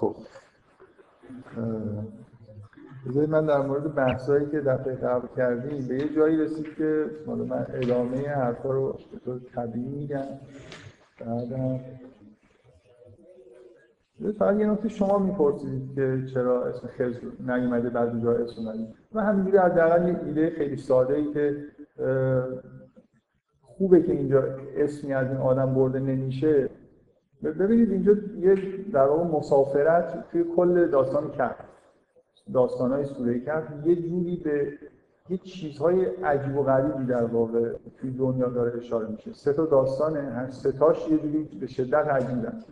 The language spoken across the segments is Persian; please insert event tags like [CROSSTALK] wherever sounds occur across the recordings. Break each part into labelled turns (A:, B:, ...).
A: خب. بذارید من در مورد بحثایی که دفعه قبل کردیم به یه جایی رسید که حالا من ادامه حرفا رو به طور طبیعی میگم. بعدم فقط یه نکته شما می‌پرسید که چرا اسم خزر نیومده بعد جا اسم اومده و همینجوری حداقل یه ایده خیلی ساده ای که خوبه که اینجا اسمی از این آدم برده نمیشه. ببینید اینجا یه در واقع مسافرت توی کل داستان کرد داستان های سوره کرد یه جوری به یه چیزهای عجیب و غریبی در واقع توی دنیا داره اشاره میشه. سه تا داستانه هر سه تاش یه جوری به شدت عجیبن.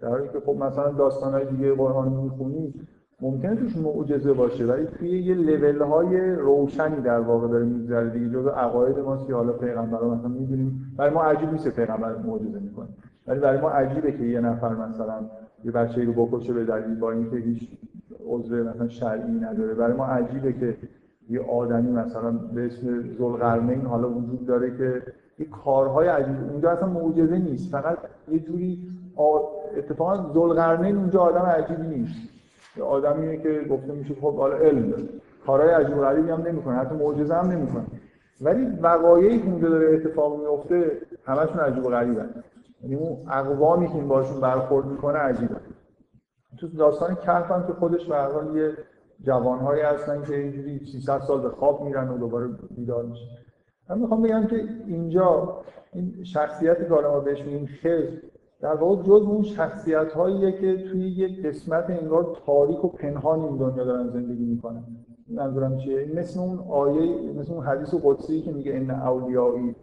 A: در حالی که خب مثلا داستان های دیگه قرآن می‌خونی ممکنه توش معجزه باشه ولی توی یه لول های روشنی در واقع داره میگذره دیگه جزء عقاید ماست که حالا پیغمبرا مثلا می‌دونیم برای ما عجیب نیست پیغمبر معجزه می‌کنه. ولی برای ما عجیبه که یه نفر مثلا یه بچه‌ای رو بکشه به دلیل با اینکه هیچ عذر مثلا شرعی نداره. برای ما عجیبه که یه آدمی مثلا به اسم ذوالقرنین حالا وجود داره که یه کارهای عجیب. اونجا اصلا معجزه نیست. فقط یه جوری اتفاقا ذوالقرنین اونجا آدم عجیبی نیست. یه آدمیه که گفته میشه خب حالا علم داره. کارهای عجیب غریبی هم نمی‌کنه. حتی معجزه هم نمی‌کنه. ولی وقایعی که اونجا داره اتفاق میفته همشون عجیب و غریبن. یعنی اون اقوامی که این باشون برخورد می‌کنه عجیبه. تو داستان کهف هم که خودش به حال یه جوانهایی هستن که اینجوری 300 سال به خواب میرن و دوباره بیدار میشن. من می‌خوام بگم که اینجا این شخصیتی که ما بهش میگیم خز در واقع جز اون شخصیت هاییه که توی یک قسمت انگار تاریک و پنهان این دنیا دارن زندگی می‌کنن. منظورم چیه. مثل اون آیه مثل اون حدیث قدسی که میگه ان اولیایی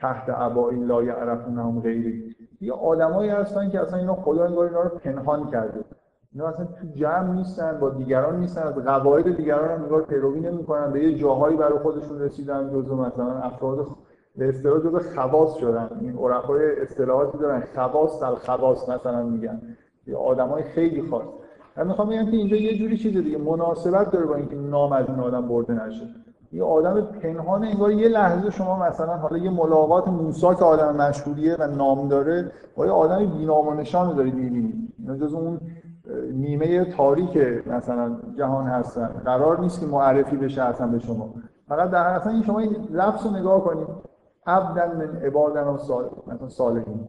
A: تحت عبای لا یعرفونهم غیری یه آدمایی هستن که اصلا اینا خدا انگار اینا رو پنهان کرده. اینا اصلا تو جمع نیستن با دیگران نیستن از قواعد دیگران هم انگار پیروی نمی‌کنن به یه جاهایی برای خودشون رسیدن جزو مثلا افراد به اصطلاح جزو خواص شدن. این عرفای اصطلاحاتی دارن خواص در خواص مثلا میگن. یه آدمای خیلی خاص. من می‌خوام بگم که اینجا یه جوری چیز دیگه مناسبت داره با اینکه نام از این آدم برده نشه. یه آدم پنهان انگار یه لحظه شما مثلا حالا یه ملاقات موسی که آدم مشهوریه و نام داره با یه آدم بی‌نام و نشان دارید می‌بینید جز اون نیمه تاریک مثلا جهان هستن. قرار نیست که معرفی بشه اصلا به شما. فقط در اصلا این شما این لفظ رو نگاه کنید. عبدا من عبادن و مثلا صالحین.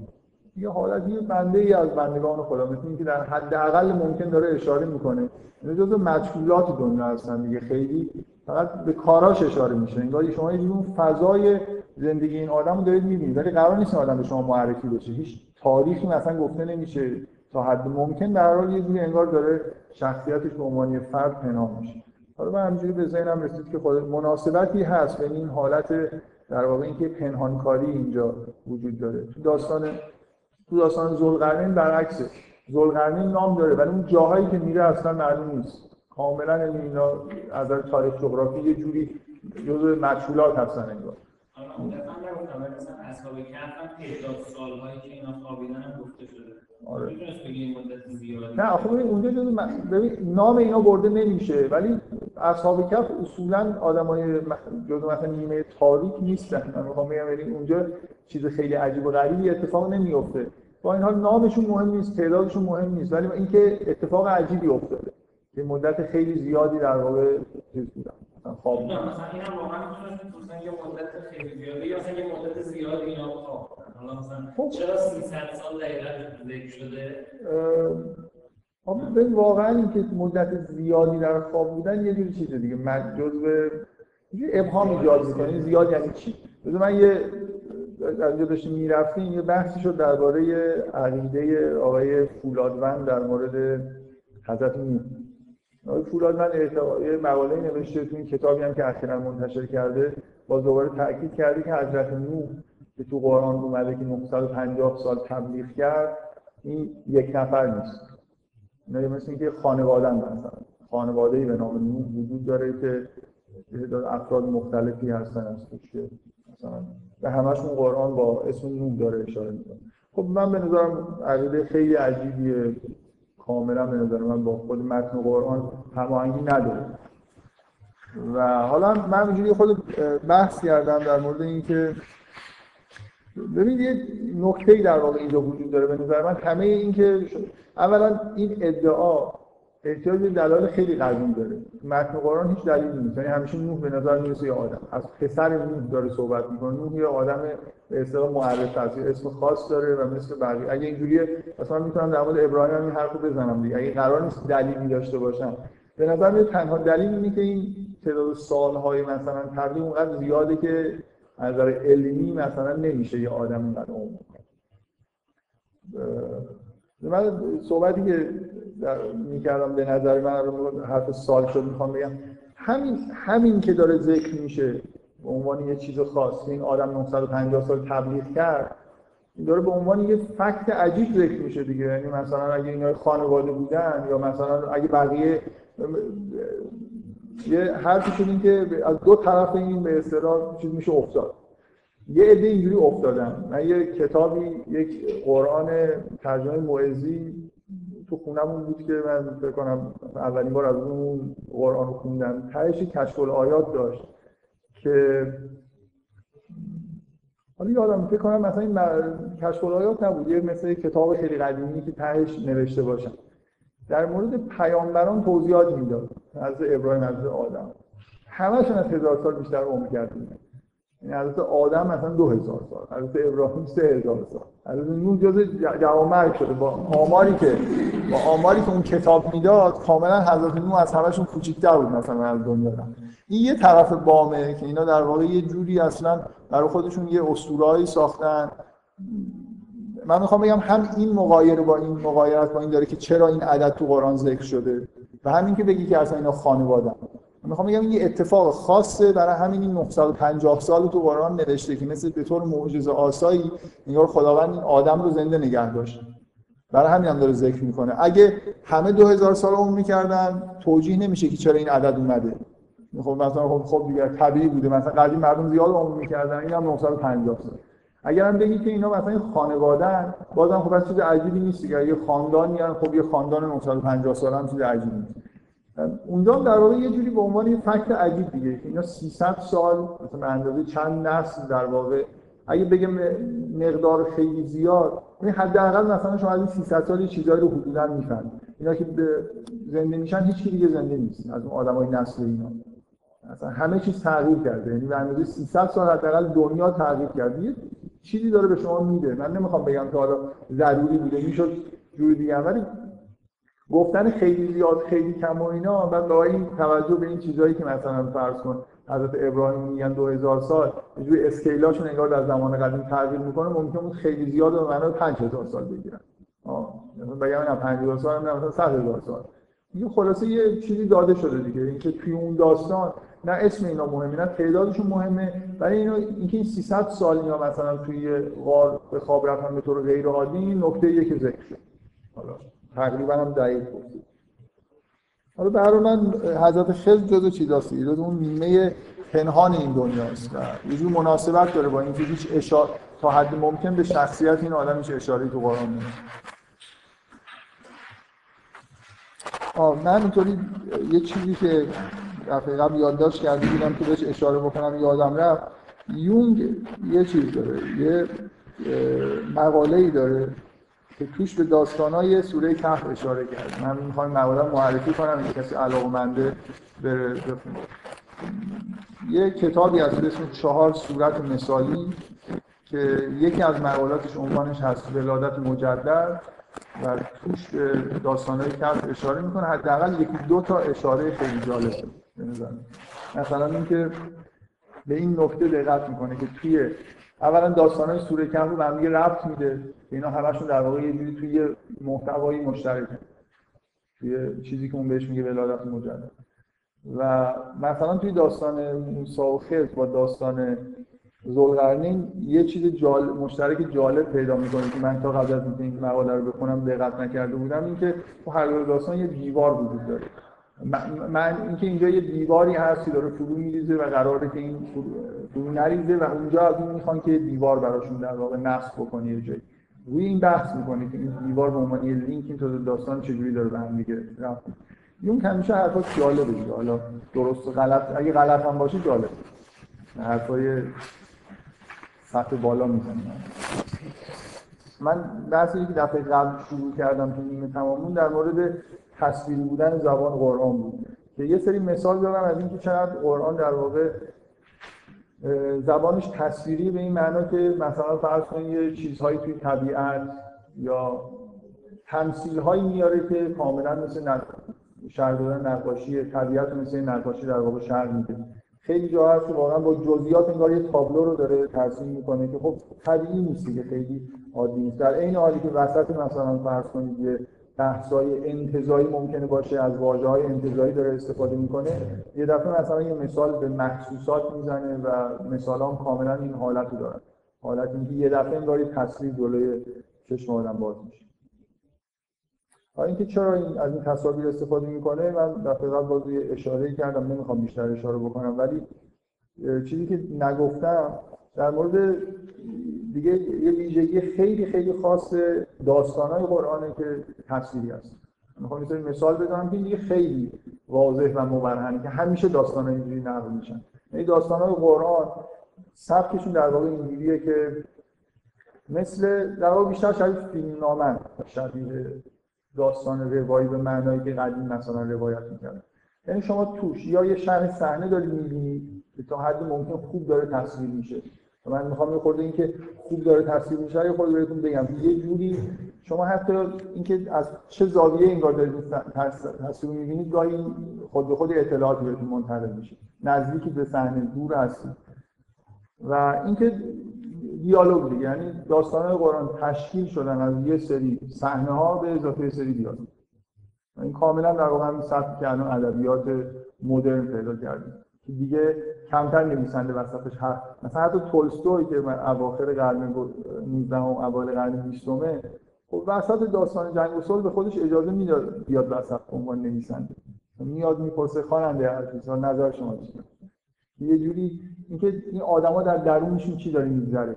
A: یه حالتی بنده ای از بندگان خدا مثل اینکه در حداقل ممکن داره اشاره می‌کنه. اینا جزء مجهولات دنیا هستن دیگه. خیلی فقط به کاراش اشاره میشه. انگار شما یه اون فضای زندگی این آدم رو دارید می‌بینید ولی قرار نیست آدم به شما معرفی بشه. هیچ تاریخی مثلا گفته نمیشه تا حد ممکن. در حال یه جوری انگار داره شخصیتش به عنوان فرد پنهان میشه. حالا من همینجوری به ذهنم رسید که خود مناسبتی هست بین این حالت در واقع اینکه پنهانکاری اینجا وجود داره. تو داستان تو داستان ذوالقرنین برعکسه ذوالقرنین نام داره ولی اون جاهایی که میره اصلا معلوم نیست. کاملا اینا از نظر تاریخ جغرافی یه جوری جزء مجهولات هستن انگار. اصحاب کهف تعداد سالهایی که اینا خوابیدن هم گفته شده. آره. نه آخه ببین اونجا جزو ببین نام اینا برده نمیشه ولی اصحاب کف اصولا آدمای جزو مثلا نیمه تاریک نیستن. من می‌خوام بگم یعنی اونجا چیز خیلی عجیب و غریبی اتفاق نمیفته با این حال نامشون مهم نیست تعدادشون مهم نیست ولی اینکه اتفاق عجیبی افتاده. یه مدت خیلی زیادی در واقع چیز بودن خواب
B: مثلا اینا واقعا مثلا یه مدت خیلی زیادی یا مثلا یه مدت زیادی اینا خواب حالا مثلا خب. چرا 300 سال دقیقاً ذکر شده؟
A: به واقعا اینکه مدت زیادی در خواب بودن یه جوری چیز دیگه. من جزء ابهام ایجاد می‌کنه. زیاد یعنی چی؟ بذار من یه از اینجا داشتیم می‌رفتیم یه بحثی شد درباره عقیده آقای فولادوند در مورد حضرت نوح. آقای فولادوند یه مقاله نوشته تو این کتابی هم که اخیرا منتشر کرده باز دوباره تاکید کرده که حضرت نوح که تو قرآن اومده که 950 سال تبلیغ کرد این یک نفر نیست. اینا مثل اینکه خانواده مثلا خانواده به نام نوح وجود داره که افراد مختلفی هستن از توش که مثلا به همشون قرآن با اسم نوح داره اشاره می‌کنه. خب من به نظرم عقیده خیلی عجیبیه. کاملا به نظر من با خود متن قرآن هماهنگی نداره. و حالا من اینجوری خود بحث کردم در مورد اینکه ببینید یه نکته در واقع اینجا وجود داره به نظر من. همه این که اولا این ادعا احتیاج به دلایل خیلی قدیم داره. متن قرآن هیچ دلیلی نیست. یعنی همیشه نوح به نظر می‌رسه یه آدم. از پسر نوح داره صحبت می‌کنه. نوح یه آدم به اصطلاح معرف هست اسم خاص داره و مثل بقیه. اگه اینجوریه اصلا می‌تونم در مورد ابراهیم این حرفو بزنم دیگه. اگه قرار نیست دلیلی داشته باشم. به نظر میاد تنها دلیل اینه که این تعداد سالهای مثلا تبلیغ اونقدر زیاده که از نظر علمی مثلا نمیشه یه آدم اونقدر عمر من صحبتی که می‌کردم به نظر من حرف سال شد می‌خوام بگم. همین همین که داره ذکر میشه به عنوان یه چیز خاص این آدم 950 سال تبلیغ کرد داره به عنوان یه فکت عجیب ذکر میشه دیگه. یعنی مثلا اگه اینا خانواده بودن یا مثلا اگه بقیه یه حرفی شد که از دو طرف این به اصطلاح چیز میشه افتاد. یه عده اینجوری افتادن. من یه کتابی یک قرآن ترجمه معزی تو خونمون بود که من فکر کنم اولین بار از اون قرآن رو خوندم. تهش کشف آیات داشت که حالا یادم فکر کنم مثلا این کشف آیات نبود یه مثل کتاب خیلی قدیمی که تهش نوشته باشن. در مورد پیامبران توضیحات می‌داد از ابراهیم از آدم. همشون از هزار سال بیشتر عمر کردن. یعنی حضرت آدم مثلا دو هزار سال حضرت ابراهیم سه هزار سال حضرت نوح جز جوامرگ شده. با آماری که با آماری که اون کتاب می‌داد کاملا حضرت نوح از همشون کوچیک‌تر بود مثلا از دنیا این یه طرف بامه که اینا در واقع یه جوری اصلا برای خودشون یه اسطوره‌ای ساختن. من می‌خوام بگم هم این مقایره با این مقایرت با این داره که چرا این عدد تو قرآن ذکر شده و همین که بگی که اصلا اینا خانواده می‌خوام بگم یه اتفاق خاصه برای همین این 950 سال تو قرآن نوشته که مثل به طور معجزه آسایی انگار خداوند این آدم رو زنده نگه داشت. برای همین هم داره ذکر می‌کنه. اگه همه 2000 سال عمر می‌کردن توجیه نمیشه که چرا این عدد اومده. خب مثلا خب خب دیگه طبیعی بوده. مثلا قدیم مردم زیاد عمر می‌کردن این هم 950 سال. اگر هم بگید که اینا مثلا خانواده‌ان بازم خب چیز عجیبی نیست دیگه. یه خاندانی خب یه خاندان 950 سال هم چیز عجیبی نیست. اونجا در واقع یه جوری به عنوان یه فکت عجیب دیگه که اینا 300 سال مثلا اندازه چند نسل در واقع اگه بگم مقدار خیلی زیاد این حداقل مثلا شما از این 300 سال چیزایی رو حدودا می‌فهمید. اینا که زنده میشن هیچ دیگه زنده نیست از اون آدمای نسل اینا. مثلا همه چیز تغییر کرده یعنی به اندازه 300 سال حداقل دنیا تغییر کرده. چیزی داره به شما میده. من نمی‌خوام بگم که حالا ضروری بوده می‌شد جور دیگه ولی گفتن خیلی زیاد خیلی کم و اینا و با این توجه به این چیزهایی که مثلا فرض کن حضرت ابراهیم میگن 2000 سال یه اسکیلاشون انگار در زمان قدیم تغییر می‌کنه ممکن بود خیلی زیاد به معنای 5000 سال بگیرن. آه بگم نه 50000 سال نه مثلا 100000 سال. این خلاصه یه چیزی داده شده دیگه اینکه توی اون داستان نه اسم اینا مهمه نه تعدادشون مهمه ولی اینا اینکه این 300 سال اینا مثلا توی غار به خواب رفتن به طور غیر عادی نکته یک ذکر شد. حالا تقریبا هم دقیق گفتید حالا به من حضرت خضر جزو چیزاست جزو اون نیمه پنهان این دنیاست و یه مناسبت داره با اینکه هیچ اشاره تا حد ممکن به شخصیت این آدم هیچ اشاره تو قرآن نیست. من اینطوری یه چیزی که دفعه قبل یادداشت کرده بودم که بهش اشاره بکنم یادم رفت. یونگ یه چیز داره یه مقاله ای داره که توش به داستانای سوره کهف اشاره کرد. من می‌خوام مقاله معرفی کنم این کسی علاقمنده بره بخونه. یه کتابی از اسم چهار صورت مثالی که یکی از مقالاتش عنوانش هست ولادت مجدد و توش به داستانهای کهف اشاره می‌کنه. حداقل یکی دو تا اشاره خیلی جالبه. مثلا اینکه به این نکته دقت می‌کنه که توی اولا داستان های سوره کهف رو به هم ربط میده. اینا همشون در واقع یه جوری توی محتوایی مشترکه. توی چیزی که اون بهش میگه ولادت مجدد. و مثلا توی داستان موسی و خضر با داستان ذوالقرنین یه چیز جالب مشترک جالب پیدا می‌کنه که من تا قبل از اینکه این مقاله رو بخونم دقت نکرده بودم اینکه تو هر دو داستان یه دیوار وجود داره. من اینکه اینجا یه دیواری هست که داره فرو میریزه و قراره که این فرو نریزه و اونجا از اون می‌خوان که دیوار براشون در واقع نصب بکنه یه جایی. روی این بحث می‌کنه که این دیوار به عنوان یه لینک این تو داستان چجوری داره به هم دیگه رفت. اون همیشه حرفا جالبه دیگه. حالا درست غلط اگه غلط هم باشه جالب. حرفای سطح بالا می‌زنیم من بحثی که دفعه قبل شروع کردم تو نیمه تمامون در مورد تصویری بودن زبان قرآن بود. که یه سری مثال دارم از اینکه چقدر قرآن در واقع زبانش تصویری به این معنا که مثلا فرض کنید یه چیزهایی توی طبیعت یا تمثیل هایی میاره که کاملا مثل شهر دادن نقاشی طبیعت مثل نقاشی در واقع شهر میده. خیلی جا هست که واقعا با جزئیات انگار یه تابلو رو داره ترسیم می‌کنه که خب طبیعی نیست که خیلی عادی نیست. در این حالی که وسط مثلا فرض کنید یه بحث‌های انتزاعی ممکنه باشه از واژه های انتزاعی داره استفاده می‌کنه یه دفعه مثلا یه مثال به محسوسات می‌زنه و مثال هم کاملا این حالت رو دارن. حالت اینکه یه دفعه انگار تصویر جلوی چشم آدم باز میشه. اینکه چرا این از این تصاویر استفاده می‌کنه من دفعه قبل باز اشاره کردم نمی‌خوام بیشتر اشاره بکنم ولی چیزی که نگفتم در مورد دیگه یه ویژگی خیلی خیلی خاص داستانهای قرآنه که تصویری هست. می‌خوام یه مثال بزنم که دیگه خیلی واضح و مبرهنه که همیشه داستان اینجوری نقل میشن. یعنی داستانهای قرآن سبکشون در واقع اینجوریه که مثل در واقع بیشتر شبیه فیلم نامن شبیه داستان روایی به معنایی که قدیم مثلا روایت می‌کردن. یعنی شما توش یا یه شهر صحنه دارید می‌بینید که تا حد ممکن خوب داره تصویر میشه. من می‌خوام یه خورده اینکه خوب داره تصویر میشه یه خورده بهتون بگم. یه جوری شما حتی اینکه از چه زاویه انگار دارید تصویر می‌بینید گاهی خود به خود اطلاعاتی بهتون منتقل میشه. نزدیکی به صحنه دور هستید. و اینکه دیالوگ دیگه یعنی داستان قرآن تشکیل شدن از یه سری صحنه ها به اضافه سری دیالوگ. این کاملا در واقع همین سطحی که الان ادبیات مدرن پیدا کردیم. دیگه کمتر نویسنده وسطش هست. مثلا حتی تولستوی که اواخر قرن 19 و اوایل قرن 20 خب وسط داستان جنگ و صلح به خودش اجازه می‌داد بیاد وسط به عنوان نویسنده. میاد می‌پرسه خواننده چیز نظر شما چیه؟ یه جوری اینکه این آدما در درونشون چی داره میگذره؟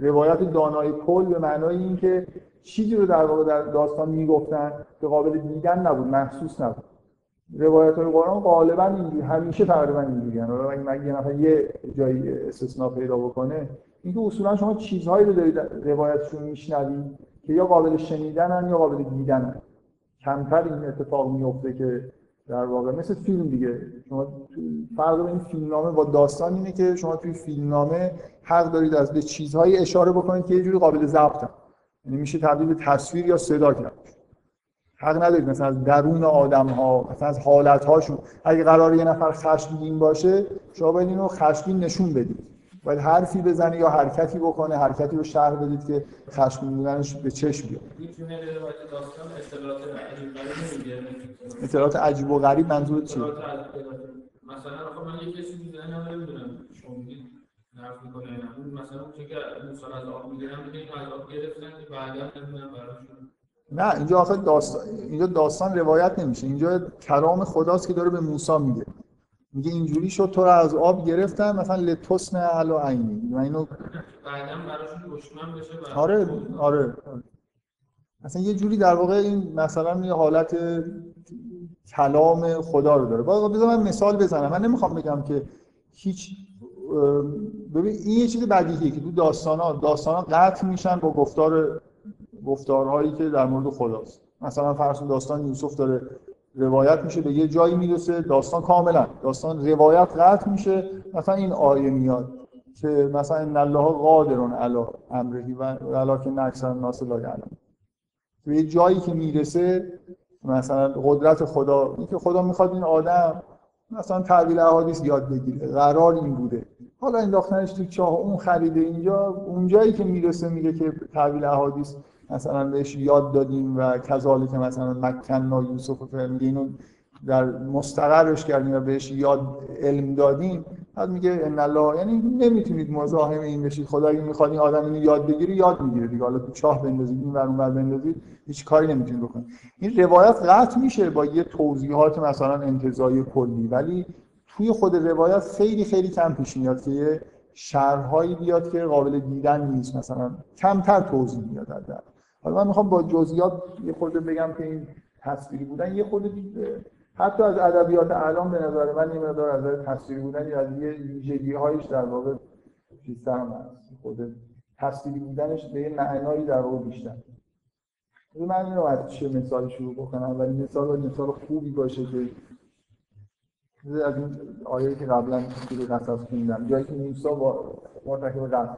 A: روایت دانای کل به معنای اینکه چیزی رو در واقع در داستان می‌گفتن که قابل دیدن نبود محسوس نبود. روایت های قرآن غالبا اینجوری همیشه تقریبا اینجوری حالا اگه یه نفر یه جایی استثنا پیدا بکنه اینکه اصولا شما چیزهایی رو دارید روایتشون میشنوید که یا قابل شنیدنن یا قابل دیدنن. کمتر این اتفاق میفته که در واقع مثل فیلم دیگه. شما فرق بین فیلمنامه با داستان اینه که شما توی فیلمنامه حق دارید از به چیزهایی اشاره بکنید که یه جوری قابل ضبطن. یعنی میشه تبدیل به تصویر یا صدا کرد. حق ندارید. مثلا از درون آدم ها مثلا از حالت هاشون اگه قرار یه نفر خشمگین باشه شما باید اینو خشمگین نشون بدید. باید حرفی بزنه یا حرکتی بکنه حرکتی رو شرح بدید که خشمگین بودنش به چشم بیاد. اطلاعات عجیب و غریب منظورت چیه؟ مثلا
B: خب من یه کسی نمی‌دونم حرف می‌کنه اون مثلا اون که از آب می‌گیرن میگه از آب گرفتن که بعدا نمی‌دونم براشون
A: نه اینجا آخه داستان اینجا داستان روایت نمیشه. اینجا کلام خداست که داره به موسی میگه. میگه اینجوری شد تو رو از آب گرفتم مثلا لتوسن علا عینی. من اینو آره آره. مثلا یه جوری در واقع این مثلا یه حالت کلام خدا رو داره. بذار من مثال بزنم. من نمی‌خوام بگم که هیچ ببین این یه چیز بدیهیه که تو داستان ها داستان ها قطع میشن با گفتار گفتارهایی که در مورد خداست. مثلا فرض داستان یوسف داره روایت میشه به یه جایی می‌رسه داستان کاملا داستان روایت قطع میشه. مثلا این آیه میاد که مثلا ان الله قادر علی امره و ولکن اکثر الناس لا یعلم به یه جایی که می‌رسه مثلا قدرت خدا اینکه خدا می‌خواد این آدم مثلا تعبیل احادیث یاد بگیره قرار این بوده. حالا انداختنش تو چاه اون خریده اینجا اونجایی که می‌رسه میگه که تعبیل احادیث مثلا بهش یاد دادیم و کذالک مثلا مکن یوسف و اینو در مستقرش کردیم و بهش یاد علم دادیم. بعد میگه ان الله یعنی نمی‌تونید مزاحم این بشید. خدا اگه می‌خواد این آدم اینو یاد بگیره یاد می‌گیره دیگه. حالا تو چاه بندازید این ور اون ور بندازید هیچ کاری نمی‌تونید بکنید. این روایت قطع میشه با یه توضیحات مثلا انتزاعی کلی. ولی توی خود روایت خیلی خیلی کم پیش میاد که یه شرحهایی بیاد که قابل دیدن نیست. مثلا کمتر توضیح میاد در حالا من می‌خوام با جزئیات یه خورده بگم که این تصویری بودن. یه خورده حتی از ادبیات الان به نظر من یه مقدار از تصویری بودن یا از یه ویژگی هایش در واقع هم هست. خود تصویری بودنش به یه معنایی در واقع بیشتر. من از چه مثال شروع بکنم؟ ولی مثال مثال خوبی باشه که از این آیه که قبلا توی قصص خوندم. جایی که موسی با مرتکب قتل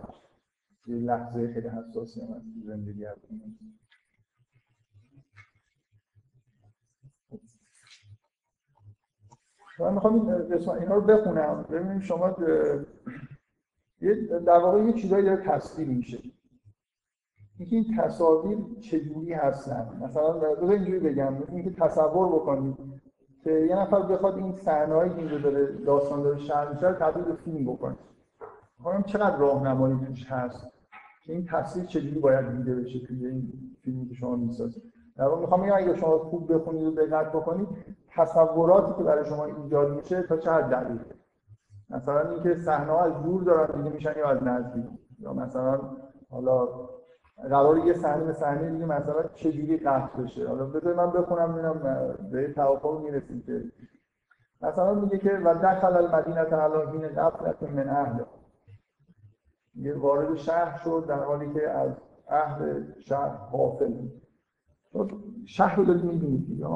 A: لحظه خیلی حساسی هم از زندگی هست من می‌خوام این اینا رو بخونم. ببینیم شما در واقع یه چیزایی داره تصویر میشه. اینکه این تصاویر چجوری هستن؟ مثلا بذار اینجوری بگم. اینکه تصور بکنید که یه نفر بخواد این صحنه‌ای که داره داستان داره شهر میشه تبدیل به فیلم بکنه. می‌خوام چقدر راهنمایی توش هست. این تصویر چجوری باید دیده بشه توی این فیلمی که شما می‌سازید؟ در واقع می‌خوام بگم اگه شما خوب بخونید و دقت بکنید تصوراتی که برای شما ایجاد میشه تا چه حد دقیق مثلا اینکه صحنه از دور دارن دیده میشن یا از نزدیک؟ یا مثلا حالا قرار یه صحنه صحنه دیگه مثلا چجوری قطع بشه؟ حالا بذار من بخونم ببینم به توافق می‌رسیم که. مثلا میگه که و دخل المدینه علی حین غفلت من اهل وارد شهر شد در حالی که از اهل شهر غافل شهر رو دارید می‌بینید دیگه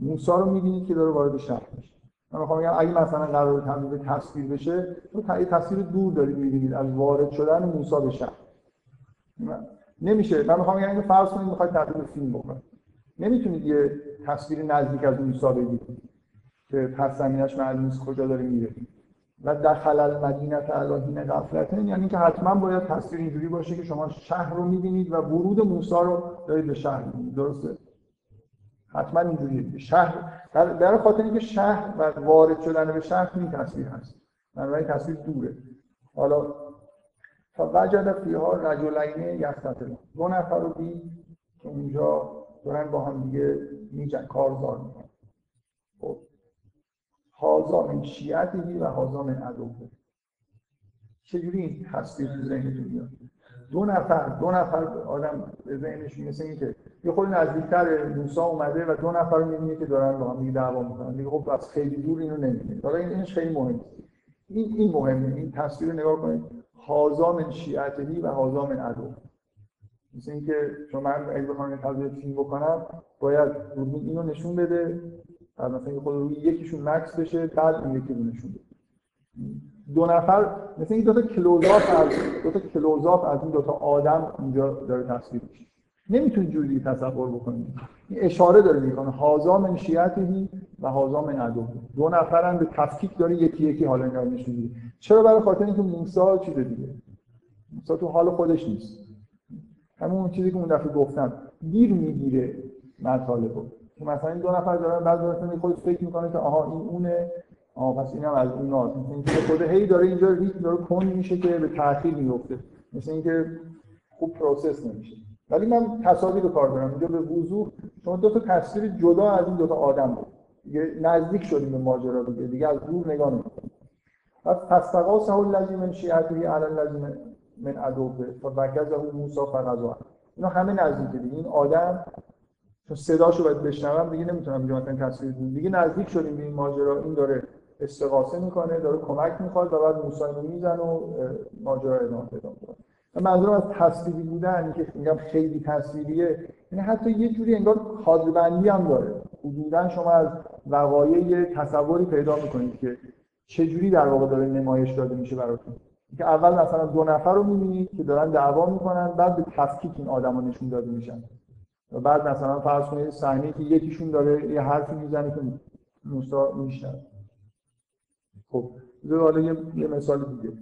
A: موسی رو می‌بینید که داره وارد شهر میشه. من می‌خوام بگم اگه مثلا قرار تبدیل تصویر بشه تو تصویر دور دارید می‌بینید از وارد شدن موسی به شهر. نمیشه. من می‌خوام بگم اینو فرض کنید می‌خواید تبدیل فیلم بکنید نمی‌تونید یه تصویر نزدیک از موسی بگیرید که پس زمینش معلوم نیست کجا داره میره. و دخل المدینه علی حین غفلتن یعنی که حتما باید تصویر اینجوری باشه که شما شهر رو می‌بینید و ورود موسی رو دارید به شهر می‌بینید. درسته؟ حتما اینجوریه شهر برای خاطر اینکه شهر و وارد شدن به شهر این تصویر هست. بنابراین تصویر دوره. حالا فوجد فیها رجلین یقتتلان دو نفر رو دید که اونجا دارن با هم دیگه میجن کارزار می‌کنن. خب هازا من شیعتی و هازا من عدوه چجوری این تصویر تو ذهنتون میاد؟ دو نفر دو نفر آدم به ذهنش مثل این که یه خود نزدیکتر موسی اومده و دو نفر رو می‌بینه که دارن با هم دیگه دعوا می‌کنن. دیگه خب از خیلی دور اینو نمی‌بینه. حالا این اینش خیلی مهمه. این این مهمه. این تصویر رو نگاه کنید. هازا من شیعتی و هازا من عدو مثل اینکه چون من اگه بخوام تصویر فیلم بکنم باید اینو نشون بده. مثلا خود روی یکیشون مکس بشه بعد این یکی رو نشون بده. دو نفر مثل این دو تا کلوزاپ از دو تا کلوزاپ از این دو تا آدم اینجا داره تصویر میشه. نمی‌تونید جوری تصور بکنید این اشاره داره می‌کنه. هازا من و هذا من عدوه دو نفرن به تفکیک داره یکی یکی حالا اینا نشون میده. چرا؟ برای خاطر اینکه موسی چیز دیگه. موسی تو حال خودش نیست. همون چیزی که اون دفعه گفتم دیر می‌گیره مطالب مثلا این دو نفر دارن بعد مثلا خود فکر می‌کنه که آها این اونه. آها پس اینم از اون مثل اینکه خود هی داره اینجا ریتم داره کند میشه که به تاخیر میفته مثل اینکه خوب process نمیشه. ولی من تصاویر رو کار دارم. اینجا به وضوح شما دو تا تصویر جدا از این دو تا آدم بود دیگه نزدیک شدیم به ماجرا دیگه. دیگه از دور نگاه نمی‌کنیم. پس فاستغاثه الذی من شیعته علی الذی من عدوه فبکزه موسی فغزا اینا همه نزدیک دیگه. این آدم چون صداشو باید بشنوم دیگه نمی‌تونم اینجا مثلا تصویر بدم دیگه نزدیک شدیم به این ماجرا. این داره استغاثه می‌کنه داره کمک می‌خواد و بعد موسی می‌زنه و ماجرا ادامه پیدا می‌کنه. منظورم از تصویری بودن که میگم خیلی تصویریه یعنی حتی یه جوری انگار کادربندی هم داره. حدودا شما از وقایع تصوری پیدا می‌کنید که چه جوری در واقع داره نمایش داده میشه براتون. که اول مثلا دو نفر رو می‌بینید که دارن دعوا می‌کنن بعد به تفکیک این آدما نشون داده میشن. بعد مثلا فرض کنید صحنه که یکیشون داره یه حرفی می‌زنه که موسی میشنوه. خب حالا یه, یه مثال دیگه.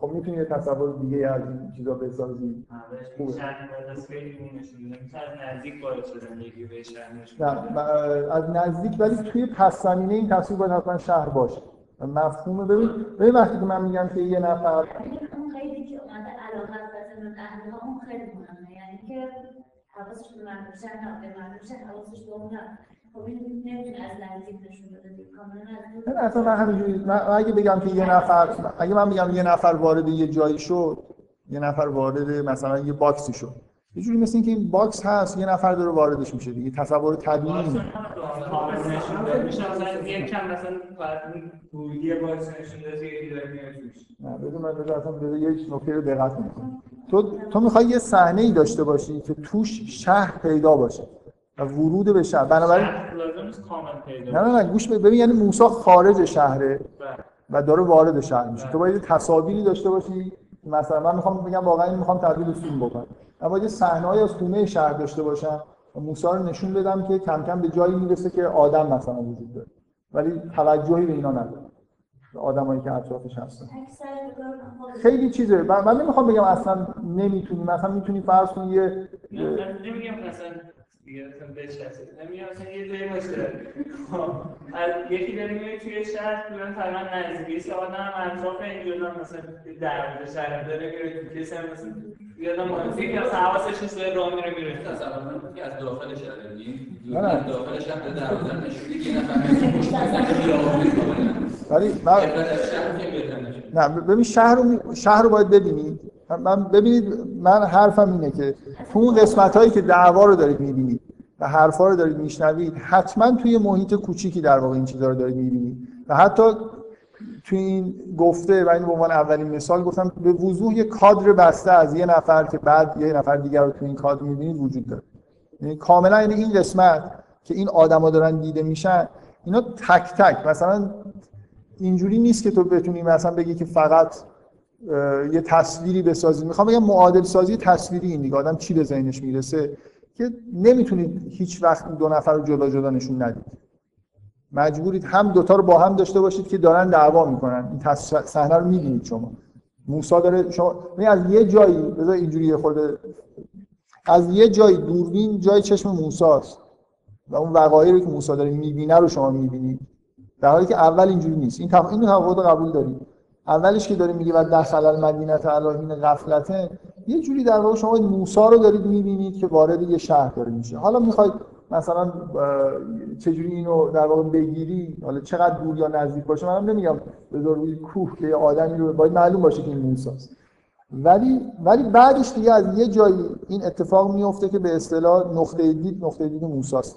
A: خب می‌تونی یه تصور دیگه از این چیزا بسازی؟ نه از نزدیک ولی توی پس زمینه این تصویر باید حتما شهر باشه. مفهومه. ببین ببین وقتی که من میگم که یه نفر
C: اومده علاقه اهل اون خیلی مهمه یعنی که حواسش به مردم به مردم حواسش به اون
A: نه اصلا من همینجوری من اگه بگم که یه نفر اگه من بگم یه نفر وارد یه جایی شد یه نفر وارد مثلا یه box ی شد. یه جوری مثل اینکه این box هست یه نفر داره واردش میشه دیگه تصور طبیعی
D: میاد توش
A: نه بدون من اصلا یک نکته رو دقت می‌کنم. تو تو می‌خوای یه صحنه ای داشته باشی که توش شهر پیدا باشه و ورود به شهر. بنابراین
D: نیست
A: نه نه نه گوش. ببین یعنی موسی خارج شهره
D: بله.
A: و داره وارد شهر میشه. تو باید تصاویری داشته باشی مثلا من می‌خوام بگم واقعا می‌خوام تبدیل به فیلم بکنم من باید یه صحنه‌ای از خونه شهر داشته باشم و موسی رو نشون بدم که کم کم به جایی می‌رسه که آدم مثلا وجود داره. ولی توجهی به اینا نداره آدمایی که اطرافش هستن. خیلی چیزه. من نمی‌خوام بگم اصلا نمی‌تونی مثلا می‌تونی فرض کن یه
D: نمیگم مثلا دیگه مثلا بچسبه نمیگم مثلا یه جایی باشه. خب، از یکی داره میره توی شهر مثلا تقریبا نزدیکی سه آدم هم اطراف اینجور مثلا در شهر داره میره تو کسی هم مثلا یادم مهندسی که اصلا حواسش نیست راه میره میره.
B: تصور که از داخل شهر یعنی
A: نه،
B: داخل شهر به دروازه نشون میده که می‌کنه.
A: ولی من. نه ببین شهر رو شهر رو باید ببینید من ببینید من حرفم اینه که تو اون قسمت هایی که دعوا رو دارید می‌بینید و حرفا رو دارید میشنوید حتما توی محیط کوچیکی در واقع این چیزا رو دارید می‌بینید. و حتی توی این گفته و این به عنوان اولین مثال گفتم به وضوح یه کادر بسته از یه نفر که بعد یه نفر دیگر رو توی این کادر می‌بینید وجود داره. یعنی کاملا یعنی این قسمت که این آدما دارن دیده میشن اینا تک تک مثلا اینجوری نیست که تو بتونی مثلا بگی که فقط یه تصویری بسازی می‌خوام بگم معادل سازی تصویری این دیگه. آدم چی به ذهنش می‌رسه؟ که نمی‌تونید هیچ وقت دو نفر رو جدا جدا نشون ندید. مجبورید هم دوتا رو با هم داشته باشید که دارن دعوا می‌کنن. این صحنه رو می‌بینید شما. موسا داره شما از یه جایی بذار اینجوری یه خورده از یه جایی دوربین جای چشم موساست. و اون وقایعی که موسی داره می‌بینه رو شما می‌بینید. در حالی که اول اینجوری نیست. این. این تفاوت رو قبول دارید. اولش که داره میگه و دخل المدینه علی غفلته یه جوری در واقع شما موسی رو دارید می‌بینید که وارد یه شهر داره میشه. حالا می‌خواید مثلا چجوری اینو در واقع بگیری؟ حالا چقدر دور یا نزدیک باشه؟ منم نمیگم. بذار روی کوه که یه آدمی رو باید معلوم باشه که این موسی ولی ولی بعدش دیگه از یه جایی این اتفاق میفته که به اصطلاح نقطه دید نقطه دید موسی است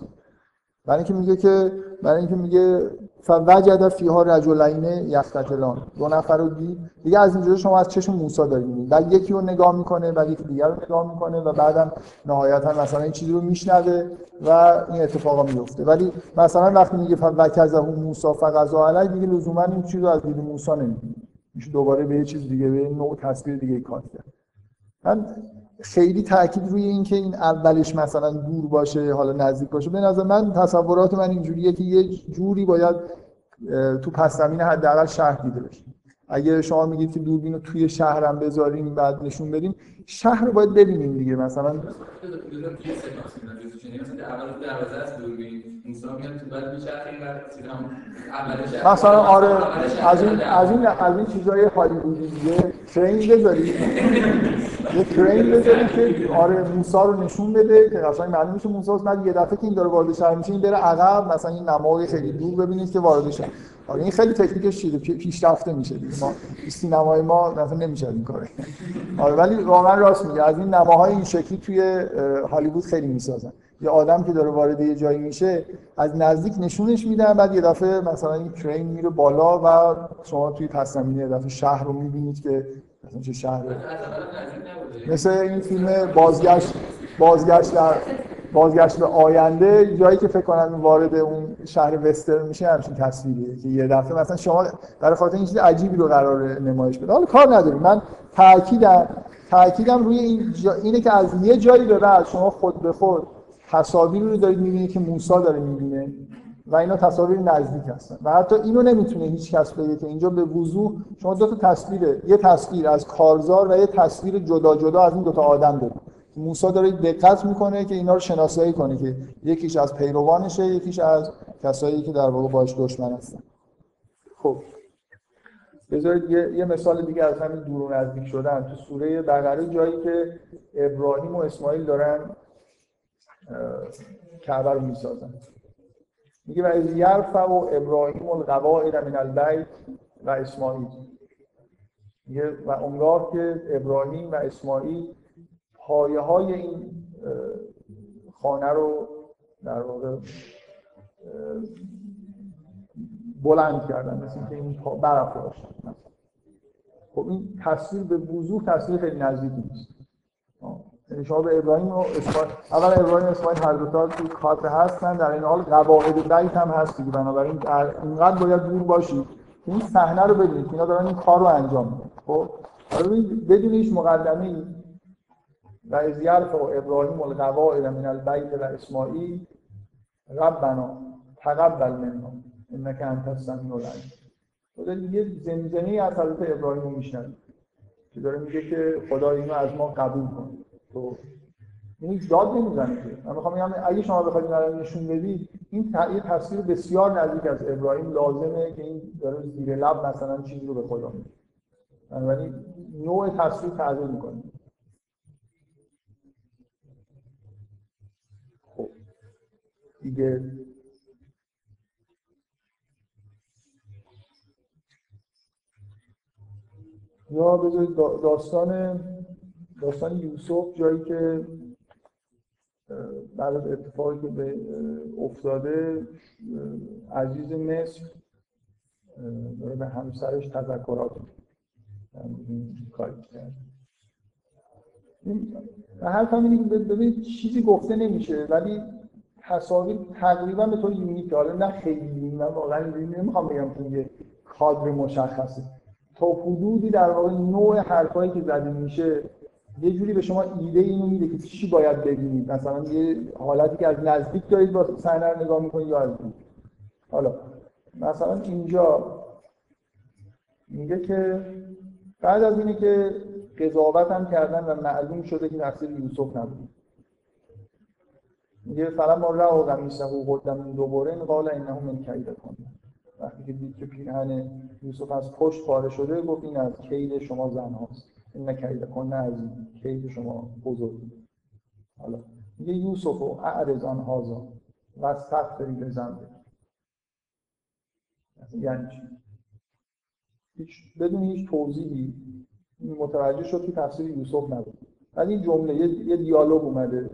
A: برای اینکه میگه که برای اینکه میگه فوجد فیها رجلین یقتتلان دو نفر رو دید. دیگه از اینجا شما از چشم موسی دارید می‌بینید. بعد یکی رو نگاه می‌کنه بعد یکی دیگر رو نگاه می‌کنه و بعدم نهایتا مثلا این چیزی رو میشنوه و این اتفاقا میفته ولی مثلا وقتی میگه فوکزه موسی فقضا علی دیگه لزوما این چیز رو از دید موسی نمی‌بینید. دوباره به یه چیز دیگه به نوع تصویر دیگه کار کرد. من خیلی تاکید روی این که این اولش مثلا دور باشه حالا نزدیک باشه. به نظر من تصورات من اینجوریه که یه جوری باید تو پس زمین حداقل شهر دیده بشه اگه شما میگید که دوربین رو توی شهرم بذاریم بعد نشون بدیم شهر رو باید ببینیم دیگه. مثلا.
B: مثلا
A: آره از این از این از این چیزای هالیوودی دیگه ترین بذاری. یه ترین بذاری که آره موسی رو نشون بده که قشنگ معلوم میشه بعد یه دفعه که این داره وارد شهر میشه این بره عقب مثلا این نمای خیلی دور ببینید که وارد شهر. آره این خیلی تکنیکش چیزه پی- پیشرفته میشه. ما سینمای ما مثلا نمیشه این کاره. آره ولی واقعا راست میگه از این نماهای این شکلی توی هالیوود خیلی می‌سازن. یه آدم که داره وارد یه جایی میشه از نزدیک نشونش میدن بعد یه دفعه مثلا این ترین میره بالا و شما توی پس زمینه یه دفعه شهر رو می‌بینید که مثلا چه شهر. مثل این فیلم بازگشت بازگشت در بازگشت به آینده جایی که فکر کنم وارد اون شهر وسترن میشه همچین تصویریه که یه دفعه مثلا شما برای خاطر این چیز عجیبی رو قرار نمایش بده. حالا کار نداریم. من تاکیدم تاکیدم روی این جا... اینه که از یه جایی به بعد شما خود به خود تصاویری رو دارید می‌بینید که موسی داره می‌بینه و اینا تصاویر نزدیک هستن. و حتی اینو نمی‌تونه هیچ کس بگه که اینجا به وضوح شما دو تا تصویر یه تصویر از کارزار و یه تصویر جدا جدا از این دو تا آدم دارید موسی داره دقت می‌کنه که اینا رو شناسایی کنه که یکیش از پیروانشه یکیش از کسایی که در واقع باش دشمن هستن. خب. بذارید یه, یه مثال دیگه از همین دور و نزدیک شدن. تو سوره بقره جایی که ابراهیم و اسماعیل دارن کعبه رو می‌سازن. میگه و از یرفع و ابراهیم القواعد من البیت و اسماعیل. میگه و اونگاه که ابراهیم و اسماعیل پایه های این خانه رو در واقع بلند کردن مثل اینکه این پا برافراشتن خب این تصویر به وضوح تصویر خیلی نزدیکی نیست. یعنی شما به ابراهیم و اسماعیل اول ابراهیم و اسماعیل هر دو تا تو کارت هستن در این حال قواعد بیت هم هست دیگه. بنابراین اینقدر باید دور باشید این صحنه رو ببینید اینا دارن این کار رو انجام میدن. خب؟ حالا بدون هیچ مقدمه و از یرفع ابراهیم القواعد من البیت و اسماعیل ربنا تقبل منا انك انت السمیع العلیم یه زمزمه از حضرت ابراهیم رو میشنوید که داره میگه که خدا اینو از ما قبول کن تو این هیچ داد نمی‌زنه که. من می‌خوام بگم اگه شما بخواید این نشون بدید این یه تصویر بسیار نزدیک از ابراهیم. لازمه که این داره زیر لب مثلا چیزی رو به خدا میگه بنابراین نوع تصویر تغییر می‌کنه. خب. دیگه یا بذارید داستان داستان یوسف جایی که بعد از اتفاقی که به افتاده عزیز مصر داره به همسرش تذکرات کاری کرد و هم اینه که ببینید چیزی گفته نمیشه ولی تصاویر تقریبا به طور یونیک حالا نه خیلی من واقعا نمی‌خوام بگم که یه کادر مشخصه. تا حدودی در واقع نوع حرفایی که زده میشه یه جوری به شما ایده اینو میده که چی باید ببینید؟ مثلا یه حالتی که از نزدیک دارید با صحنه رو نگاه می‌کنید یا از دور؟ حالا مثلا اینجا میگه که بعد از اینه که قضاوت هم کردن و معلوم شده که تقصیر یوسف نبود. میگه فلا ما را و قمیصه و قدم دوباره قال انه من کید کنه وقتی که دید که پیرهن یوسف از پشت پاره شده گفت این از کید شما زن هاست. این نکید کن از کید شما بزرگ. حالا میگه یوسف و اعرض آن هازا و سخت به زنده یعنی چی؟ هیچ بدون هیچ توضیحی متوجه شد که تفسیر یوسف نبود. ولی این جمله یه, دیالوگ اومده.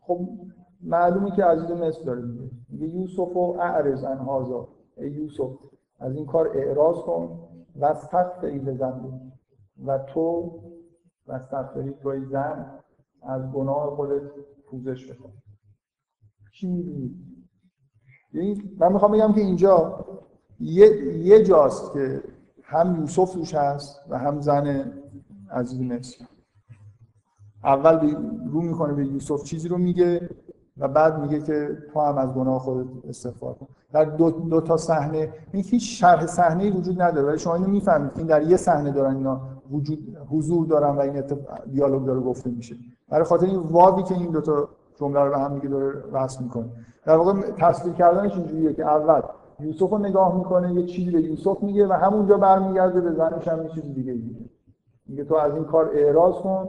A: خب معلومه که عزیز مصر داره میگه. یوسف و اعرض ان هازا. ای یوسف از این کار اعراض کن و به زنده و تو و سفری توی زن از گناه خودت پوزش بکن. چی یعنی من می‌خوام بگم که اینجا یه, یه جاست که هم یوسف توش هست و هم زن عزیز مصر اول رو می‌کنه به یوسف چیزی رو میگه. و بعد میگه که تو هم از گناه خودت استغفار کن. در دو, دو تا صحنه این هیچ شرح صحنه وجود نداره. ولی شما اینو می‌فهمید این در یه صحنه دارن اینا وجود حضور دارن و این دیالوگ داره گفته میشه. برای خاطر این واوی که این دو تا جمله رو به هم میگه داره رسم می‌کنه. در واقع تصویر کردنش اینجوریه که اول یوسف رو نگاه می‌کنه یه چیزی به یوسف میگه و همونجا برمیگرده به زنش هم یه چیز دیگه میگه. میگه تو از این کار اعراض کن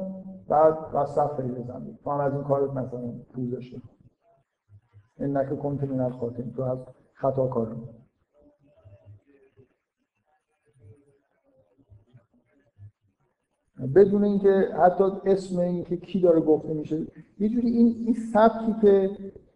A: بعد خیلی بزن. تو هم از این کارت مثلا پوزش کن. انک کنت من الخاطئین تو از خطا کار بدون اینکه حتی اسم این که کی داره گفته میشه یه جوری این این سبکی که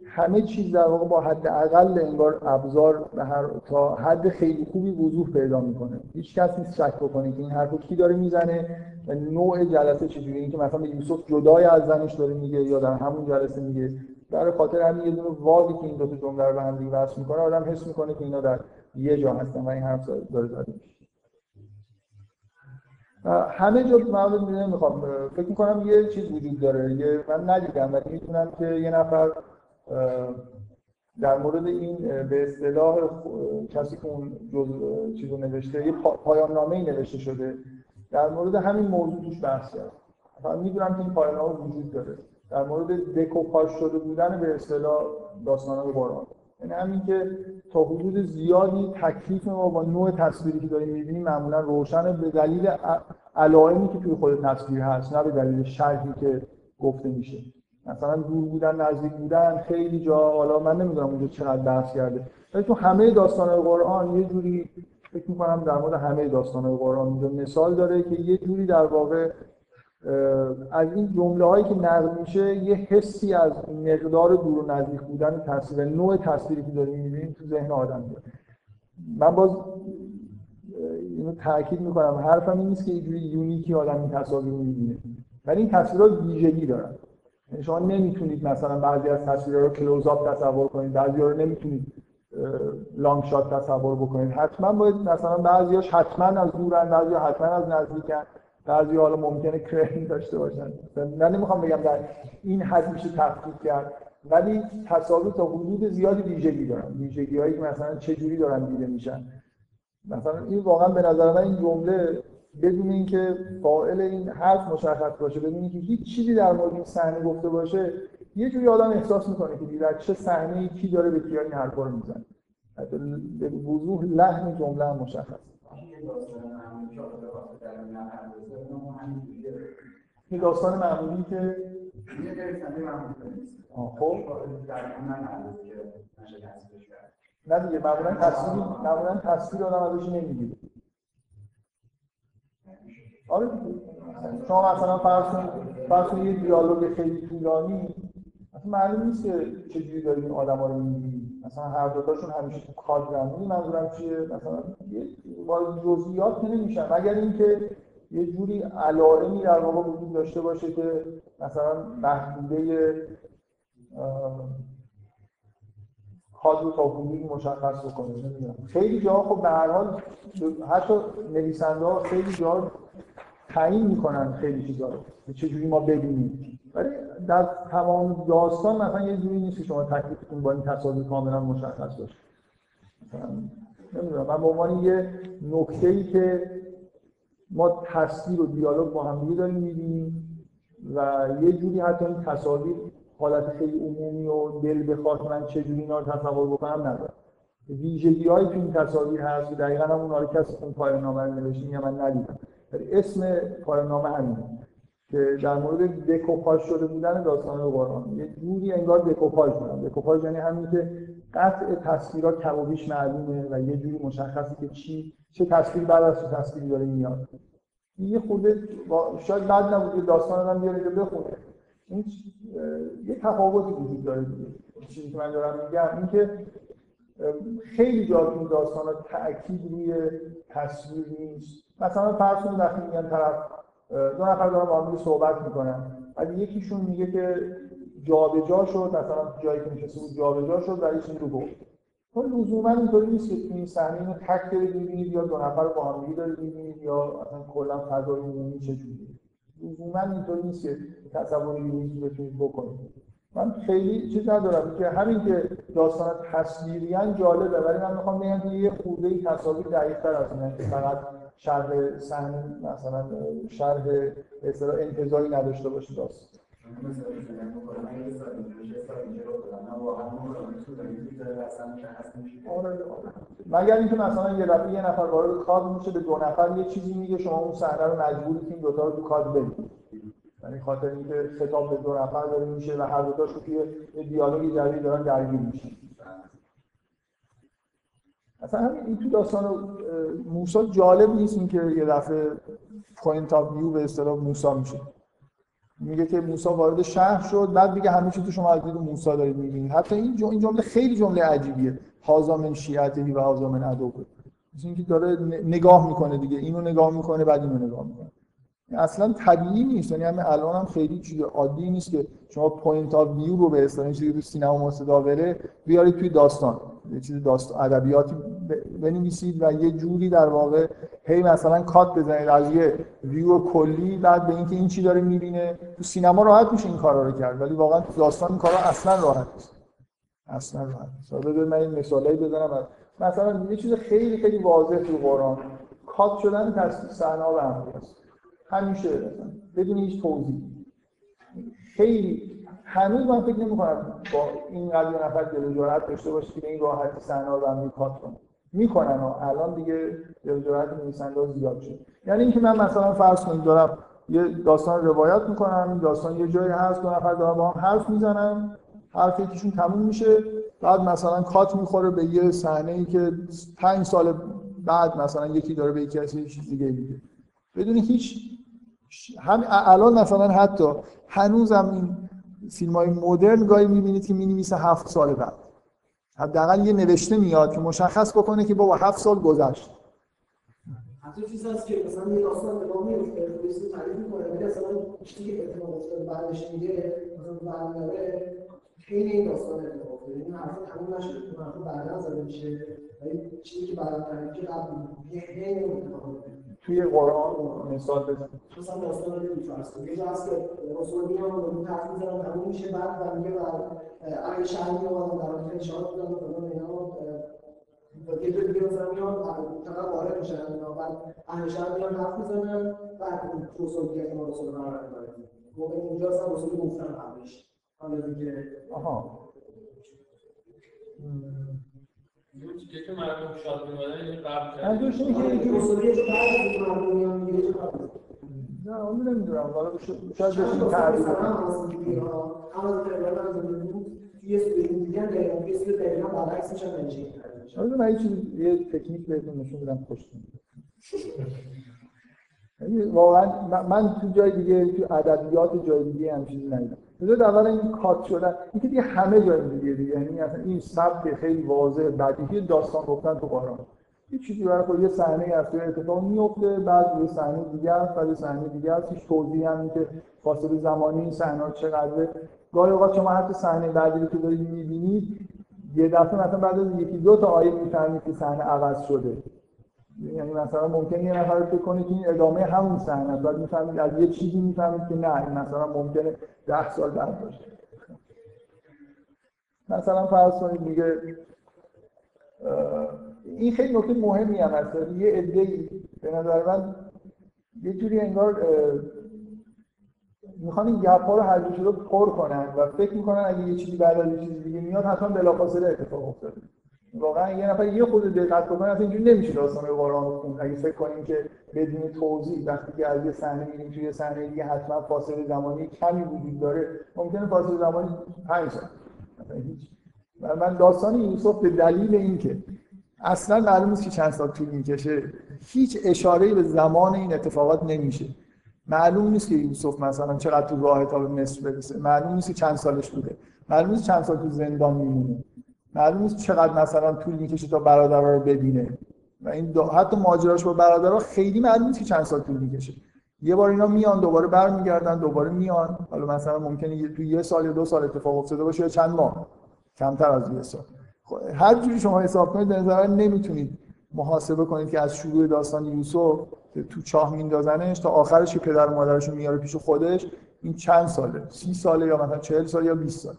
A: همه چیز در واقع با حد اقل انگار ابزار هر تا حد خیلی خوبی وضوح پیدا می‌کنه. هیچ کس نیست شک بکنه که این حرفو کی داره می‌زنه و نوع جلسه چجوری اینکه مثلا یوسف جدای از زنش داره میگه یا در همون جلسه میگه. در خاطر همین یه دونه واوی که این دو تا جمله رو به هم دیگه وصل می‌کنه آدم حس می‌کنه که اینا در یه جا هستن و این حرف داره زده همه جا من می‌خوام فکر می‌کنم یه چیز وجود داره. یه من ندیدم ولی می‌تونم که یه نفر در مورد این به اصطلاح کسی که اون جز چیزو نوشته یه پایان نامه ای نوشته شده در مورد همین موضوع توش بحث کرد. می‌دونم که این پایان نامه وجود داره. در مورد دکوپاژ شده بودن به اصطلاح داستان قرآن یعنی همین که تا حدود زیادی تکلیف ما با نوع تصویری که داریم می‌بینیم معمولا روشن به دلیل علائمی که توی خود تصویر هست نه به دلیل شرحی که گفته میشه. مثلا دور بودن نزدیک بودن خیلی جا حالا من نمی‌دونم اونجا چقدر بحث کرده. ولی تو همه داستان قرآن یه جوری فکر می‌کنم در مورد همه داستان قرآن اونجا مثال داره که یه جوری در واقع از این جمله هایی که نقل میشه یه حسی از مقدار دور و نزدیک بودن تصویر نوع تصویری که داریم می‌بینیم تو ذهن آدم میاد من باز اینو تاکید می‌کنم. حرفم این نیست که اینجوری یونیکی آدم این تصاویر می‌بینه. ولی این تصویرها ویژگی دارن. یعنی شما نمی‌تونید مثلا بعضی از تصویرها رو کلوزآپ تصور کنید. بعضی رو نمی‌تونید لانگ شات تصور بکنید. حتما باید مثلا بعضیاش حتما از دورن بعضی حتما از نزدیکن. بعضی حالا ممکنه کرین داشته باشن. من نمی‌خوام بگم در این حد میشه تفکیک کرد ولی تصاویر تا حدود زیادی ویژگی دارن. ویژگی هایی که مثلا چه جوری دارن دیده میشن. مثلا این واقعا به نظر من این جمله بدون اینکه فاعل این حرف مشخص باشه بدون اینکه هیچ چیزی در مورد این صحنه گفته باشه یه جوری آدم احساس می‌کنه که در چه صحنه کی داره به کیا این حرفا رو می‌زنه. به وضوح لحن جمله هم یه داستان معمولی که خب. نه دیگه معمولا تصویر معمولا تصویر آدم ازش نمی‌گیره. آره شما مثلا فرض کنید یه دیالوگ خیلی طولانی. اصلا معلوم نیست که چجوری دارید این آدما رو می‌بینید مثلا هر دو تاشون همیشه تو کادرن منظورم چیه؟ مثلا با جزئیات که نمیشن مگر اینکه یه جوری علائمی در واقع وجود داشته باشه که مثلا محدوده کادر تا حدودی مشخص بکنه. نمی‌دونم. خیلی جا خب به هر حال حتی نویسنده ها خیلی جا تعیین می‌کنن خیلی چیزا رو. چجوری ما ببینیم ولی در تمام داستان مثلا یه جوری نیست که شما تکلیفتون با این تصاویر کاملا مشخص باشه. نمی‌دونم من به عنوان یه نکته ای که ما تصویر و دیالوگ با هم داریم می‌بینیم و یه جوری حتی این تصاویر حالت خیلی عمومی و دل بخواد من چجوری اینا رو تصور بکنم ندارم ویژگی هایی که این تصاویر هست دقیقا هم اونها رو کسی اون پایان نامه رو نوشته یا من ندیدم. اسم پایان نامه همینه. که در مورد دکوپاژ شده بودن داستان قرآن یه جوری انگار دکوپاژ بودن. دکوپاژ یعنی همین که قطع تصویرها کم و بیش معلومه و یه جوری مشخصه که چی چه تصویر بعد از چه تصویری داره میاد. یه خورده شاید بعد نبود داستان رو بیاره که بخونه. این یه تفاوتی وجود داره چیزی که من دارم میگم این که خیلی جا این داستان ها تأکید روی تصویر نیست. مثلا فرض کنید وقتی میگن طرف دو نفر دارن با هم صحبت می‌کنن. اگه یکیشون میگه که جابجا شد مثلا جایی که نشسته بود جابجا شد و این رو گفت. تو لزوما اینطوری نیست که این صحنه اینو تک دارید می‌بینید یا دو نفر با هم دارید می‌بینید یا اصلا کلا فضای عمومی چجوریه لزوما اینطوری نیست که تصور یونیکی بتونید بکنید. من خیلی چیز ندارم که همین که داستان تصویریان جالبه ولی من می‌خوام بگم که یه خورده تصاویر دقیق‌تر از اینه که فقط شرح صحنه مثلا شرح اصطلاح انتظاری نداشته باشه داستان آره مگر اینکه مثلا یه دفعه یه نفر وارد کاد میشه به دو نفر یه چیزی میگه شما اون صحنه رو مجبورید این دوتا رو تو کاد ببینید یعنی خاطر اینکه خطاب به دو نفر داره میشه و هر دوتاش توی یه دیالوگ جدید دارن درگیر میشن. اصلا همین این تو داستان موسی جالب نیست اینکه یه دفعه point of view به اصطلاح موسی میشه. میگه که موسی وارد شهر شد بعد میگه همه چی تو شما از دید موسی دارید می‌بینید. حتی این این جمله خیلی جمله عجیبیه. هذا من شیعته و هذا من عدوه مثل اینکه داره نگاه می‌کنه دیگه. اینو نگاه می‌کنه بعد اینو نگاه می‌کنه. اصلا طبیعی نیست. یعنی همه الان هم خیلی چیز عادی نیست که شما point of view رو به اصطلاح چیزی تو سینما مصداوره بیارید توی داستان. یه چیز داستان ادبیاتی بنویسید و یه جوری در واقع هی مثلا کات بزنید از یه ویو کلی بعد به اینکه این چی داره می‌بینه تو سینما راحت میشه این کارا رو کرد ولی واقعا تو داستان این کارا اصلا راحت نیست. اصلا راحت نیست. حالا من این مثالایی بزنم. مثلا یه چیز خیلی خیلی واضح تو قرآن. کات شدن تصویر صحنه ها به هم همیشه بدون هیچ توضیح خیلی هنوز من فکر نمی‌کنم با این قضیه نفر دل جرأت داشته باشه که این راحتی صحنه رو هم کات کنه. می‌کنن و الان دیگه دل جرأت نویسنده زیاد شد. یعنی اینکه من مثلا فرض کنید دارم یه داستان روایت می‌کنم داستان یه جایی هست دو نفر دارن با هم حرف می‌زنن حرف یکیشون تموم میشه بعد مثلا کات می‌خوره به یه صحنه ای که پنج سال بعد مثلا یکی داره به یکی از چیز دیگه میگه. بدون هیچ هم الان مثلا حتی هنوزم این فیلم های مدرن گاهی می‌بینید که می‌نویسه هفت سال بعد. حداقل یه نوشته میاد که مشخص بکنه که بابا هفت سال گذشت.
E: حتی چیز هست که مثلا یه داستان نگاه میفته ولی اصلا که بعدش میگه مثلا برمیاره خیلی این داستان اتفاق افتاده این حرفا تموم نشده این حرفا بعدا زده میشه. ولی چیزی که که قبل یه
A: توی قرآن مثال بزن.
E: مثلا داستان رو میفرست یه جا هست که رسول و اون حرف می‌زنن تموم میشه بعد و میگه اهل شهر در انشاءات بودن و فلان اینا یه جا دیگه مثلا میان فقط وارد میشن اینا بعد اهل شهر حرف بعد میگه که ما رسول رو برای موقع اونجا اصلا رسول گفتن قبلش حالا دیگه
A: آها.
B: چیزی که مردم شاد قبل کرد
A: منظورش اینه
E: بعد از مردم میان قبل
A: نه اون نمی‌دونم. حالا ش- شاید
E: مثلا
A: تعریف کنم.
E: از یه دقیقا یه سوی دقیقا برعکس میشن نمیشه
A: حالا من یه تکنیک بهتون نشون بدم خوش یعنی واقعا من- من تو جای دیگه تو ادبیات جای دیگه هم چیزی ندیدم. بذارید اول این کات شدن این که دیگه همه جای دیگه دیگه یعنی اصلا این سبک خیلی واضح بدیهی داستان گفتن تو قرآن. یه چیزی برای خود یه صحنه از توی اتفاق میفته بعد یه صحنه دیگه است بعد یه صحنه دیگه است. هیچ توضیحی هم که فاصله زمانی این صحنه چقدره. گاهی اوقات شما حتی صحنه بعدی که دارید می‌بینید یه دفعه مثلا بعد از یکی دو تا آیه می‌فهمید که صحنه عوض شده. یعنی مثلا ممکنه یه نفر فکر کنه که این ادامه همون صحنه است. بعد می‌فهمید از یه چیزی می‌فهمید که نه این مثلا ممکنه ده سال بعد باشه. مثلا فرض کنید میگه این خیلی نکته مهمی هم هست. یه عده‌ای به نظر من یه جوری انگار می‌خوان این گپ ها رو هر شده پر کنن و فکر می‌کنن اگه یه چیزی بعد از یه چیزی دیگه میاد حتما بلافاصله اتفاق افتاده. واقعا یه نفر یه خود دقت کنه اصلا اینجوری نمیشه داستان قرآن رو خوند اگه فکر کنیم که بدون توضیح وقتی که از یه صحنه میریم توی صحنه دیگه حتما فاصله زمانی کمی وجود داره. ممکنه فاصله زمانی 5 سال. من داستان یوسف به دلیل اینکه اصلا معلوم نیست که چند سال طول می‌کشه. هیچ اشاره به زمان این اتفاقات نمیشه. معلوم نیست که یوسف مثلا چقدر تو راه تا به مصر برسه. معلوم نیست که چند سالش بوده. معلوم نیست چند سال تو زندان میمونه. معلوم نیست چقدر مثلا طول می‌کشه تا برادرها رو ببینه. و این دو... حتی ماجراش با برادرها خیلی معلوم نیست که چند سال طول می‌کشه. یه بار اینا میان دوباره برمیگردن دوباره میان. حالا مثلا ممکنه تو یه سال یا دو سال اتفاق افتاده باشه یا چند ماه. کمتر از یه سال. خب، هر جوری شما حساب کنید نظر نمی‌تونید محاسبه کنید که از شروع داستان یوسف تو چاه میندازنش تا آخرش که پدر و مادرش میاره پیش خودش این چند ساله؟ سی ساله یا مثلا چهل سال یا 20 سال؟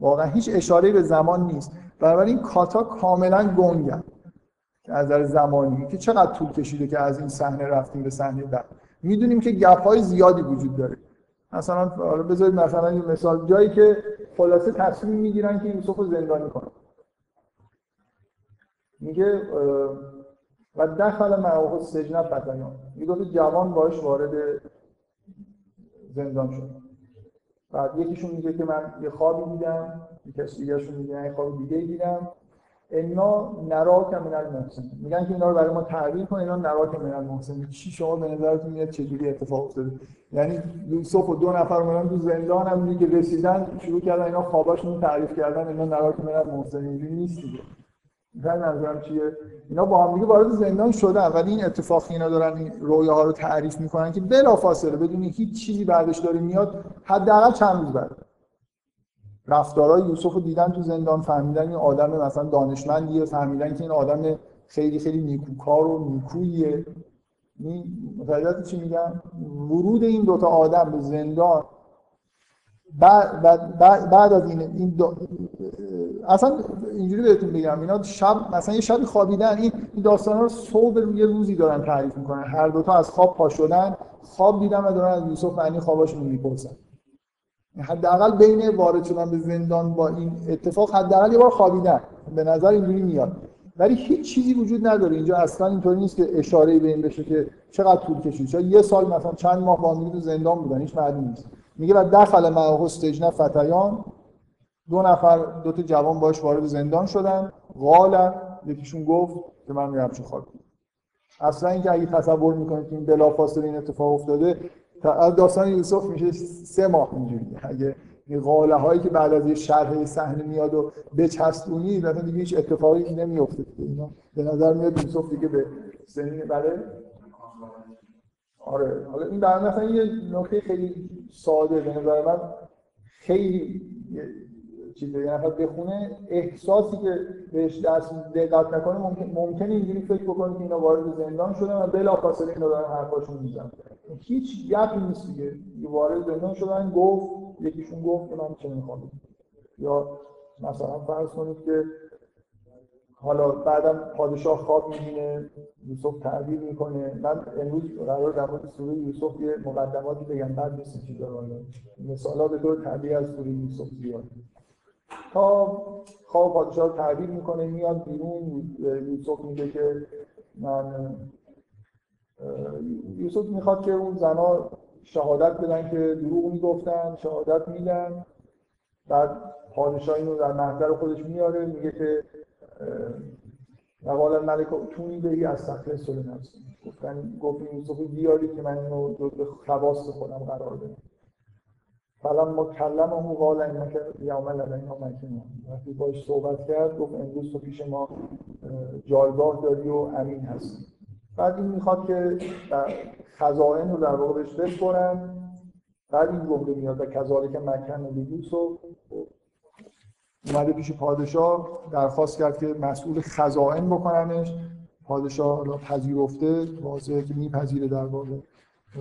A: واقعا هیچ اشاره به زمان نیست. بنابراین کاتا کاملا گنگن از نظر زمانی. که چقدر طول کشیده که از این صحنه رفتیم به صحنه بعد. می‌دونیم که گپ های زیادی وجود داره. مثلا حالا بذارید مثلا یه مثال. جایی که خلاصه تصمیم می‌گیرن که یوسف رو زندانی کنن. میگه و دخل معه سجن فتیان تا جوان باش وارد زندان شد. بعد یکیشون میگه که من یه خوابی دیدم یکی دیگهشون میگه من یه خواب دیگه دیدم. اینا نراک من المحسن میگن که اینا رو برای ما تعبیر کن اینا نراک من المحسن چی شما به نظرتون میاد؟ چجوری اتفاق افتاده؟ یعنی یوسف و دو نفر اومدن تو زندان هم که رسیدن شروع کردن اینا خواباشون تعریف کردن اینا نراک من المحسن اینجوری نیست دیگه. منظورم چیه؟ اینا با هم دیگه وارد زندان شدن ولی این اتفاق اینا دارن این رویاها رو تعریف می‌کنن که بلافاصله بدون هیچ چیزی بعدش داره میاد حداقل چند روز بعد. رفتارهای یوسف رو دیدن تو زندان فهمیدن این آدم مثلا دانشمندیه فهمیدن که این آدم خیلی خیلی نیکوکار و نیکویه این چی میگم؟ ورود این دوتا آدم به زندان بعد, بعد, بعد, از این, این. اصلا اینجوری بهتون بگم اینا شب مثلا یه شبی خوابیدن این این داستانا رو صبح یه روزی دارن تعریف می‌کنن. هر دوتا از خواب پا شدن خواب دیدن و دارن از یوسف معنی خواباشون می‌پرسن. حداقل بین وارد شدن به زندان با این اتفاق حداقل یه بار خوابیدن. به نظر اینجوری میاد. ولی هیچ چیزی وجود نداره. اینجا اصلا اینطوری نیست که اشاره به این بشه که چقدر طول کشید. یه سال مثلا چند ماه با زندان بودن هیچ معلوم نیست. میگه و دخل معه استجنه فتیان. دو نفر دو تا جوان باش وارد زندان شدن. قال یکیشون گفت که من میرم چه خواب اصلا اینکه اگه تصور می‌کنید که این بلافاصله این اتفاق افتاده تا داستان یوسف میشه سه ماه اینجوری. اگه این قاله هایی که بعد از یه شرح صحنه میاد و بچسبونی مثلا دیگه هیچ اتفاقی نمیفته اینا به نظر میاد یوسف دیگه به سنین بله. آره. حالا این برای مثلا یه نکته خیلی ساده به نظر من خیلی چیزی یه نفر بخونه احساسی که بهش دست دقت نکنه ممکن ممکنه اینجوری فکر بکنه که اینا وارد زندان شدن و بلافاصله اینا دارن حرفاشون می‌زنن. هیچ گپی نیست دیگه. وارد زندان شدن گفت یکیشون گفت که من چه می‌خوام یا مثلا فرض کنید که حالا بعدم پادشاه خواب می‌بینه یوسف تعبیر می‌کنه. من امروز قرار در مورد سوره یوسف یه مقدماتی بگم بعد نیست چیزا رو مثالا به طور طبیعی از سوره یوسف زیاد تا خواب پادشاه تعبیر می‌کنه میاد بیرون. یوسف میگه که من یوسف می‌خواد که اون زنا شهادت بدن که دروغ می‌گفتن شهادت میدن. بعد پادشاه اینو در محضر خودش میاره میگه که وقال الملک تونی بهی از سخت سل نفسی گفتن گفت یوسف بیاری که من اینو به خواست خودم قرار بدم. فلما کلمه قال انک یوم لدینا مکین. وقتی باش صحبت کرد گفت امروز تو پیش ما جایگاه داری و امین هستی. بعد این می‌خواد که خزائن رو در واقع بهش بسپرن. بعد این جمله میاد و کذالک مکن و اومده پیش پادشاه درخواست کرد که مسئول خزائن بکننش. پادشاه حالا پذیرفته واضحه که میپذیره در واقع.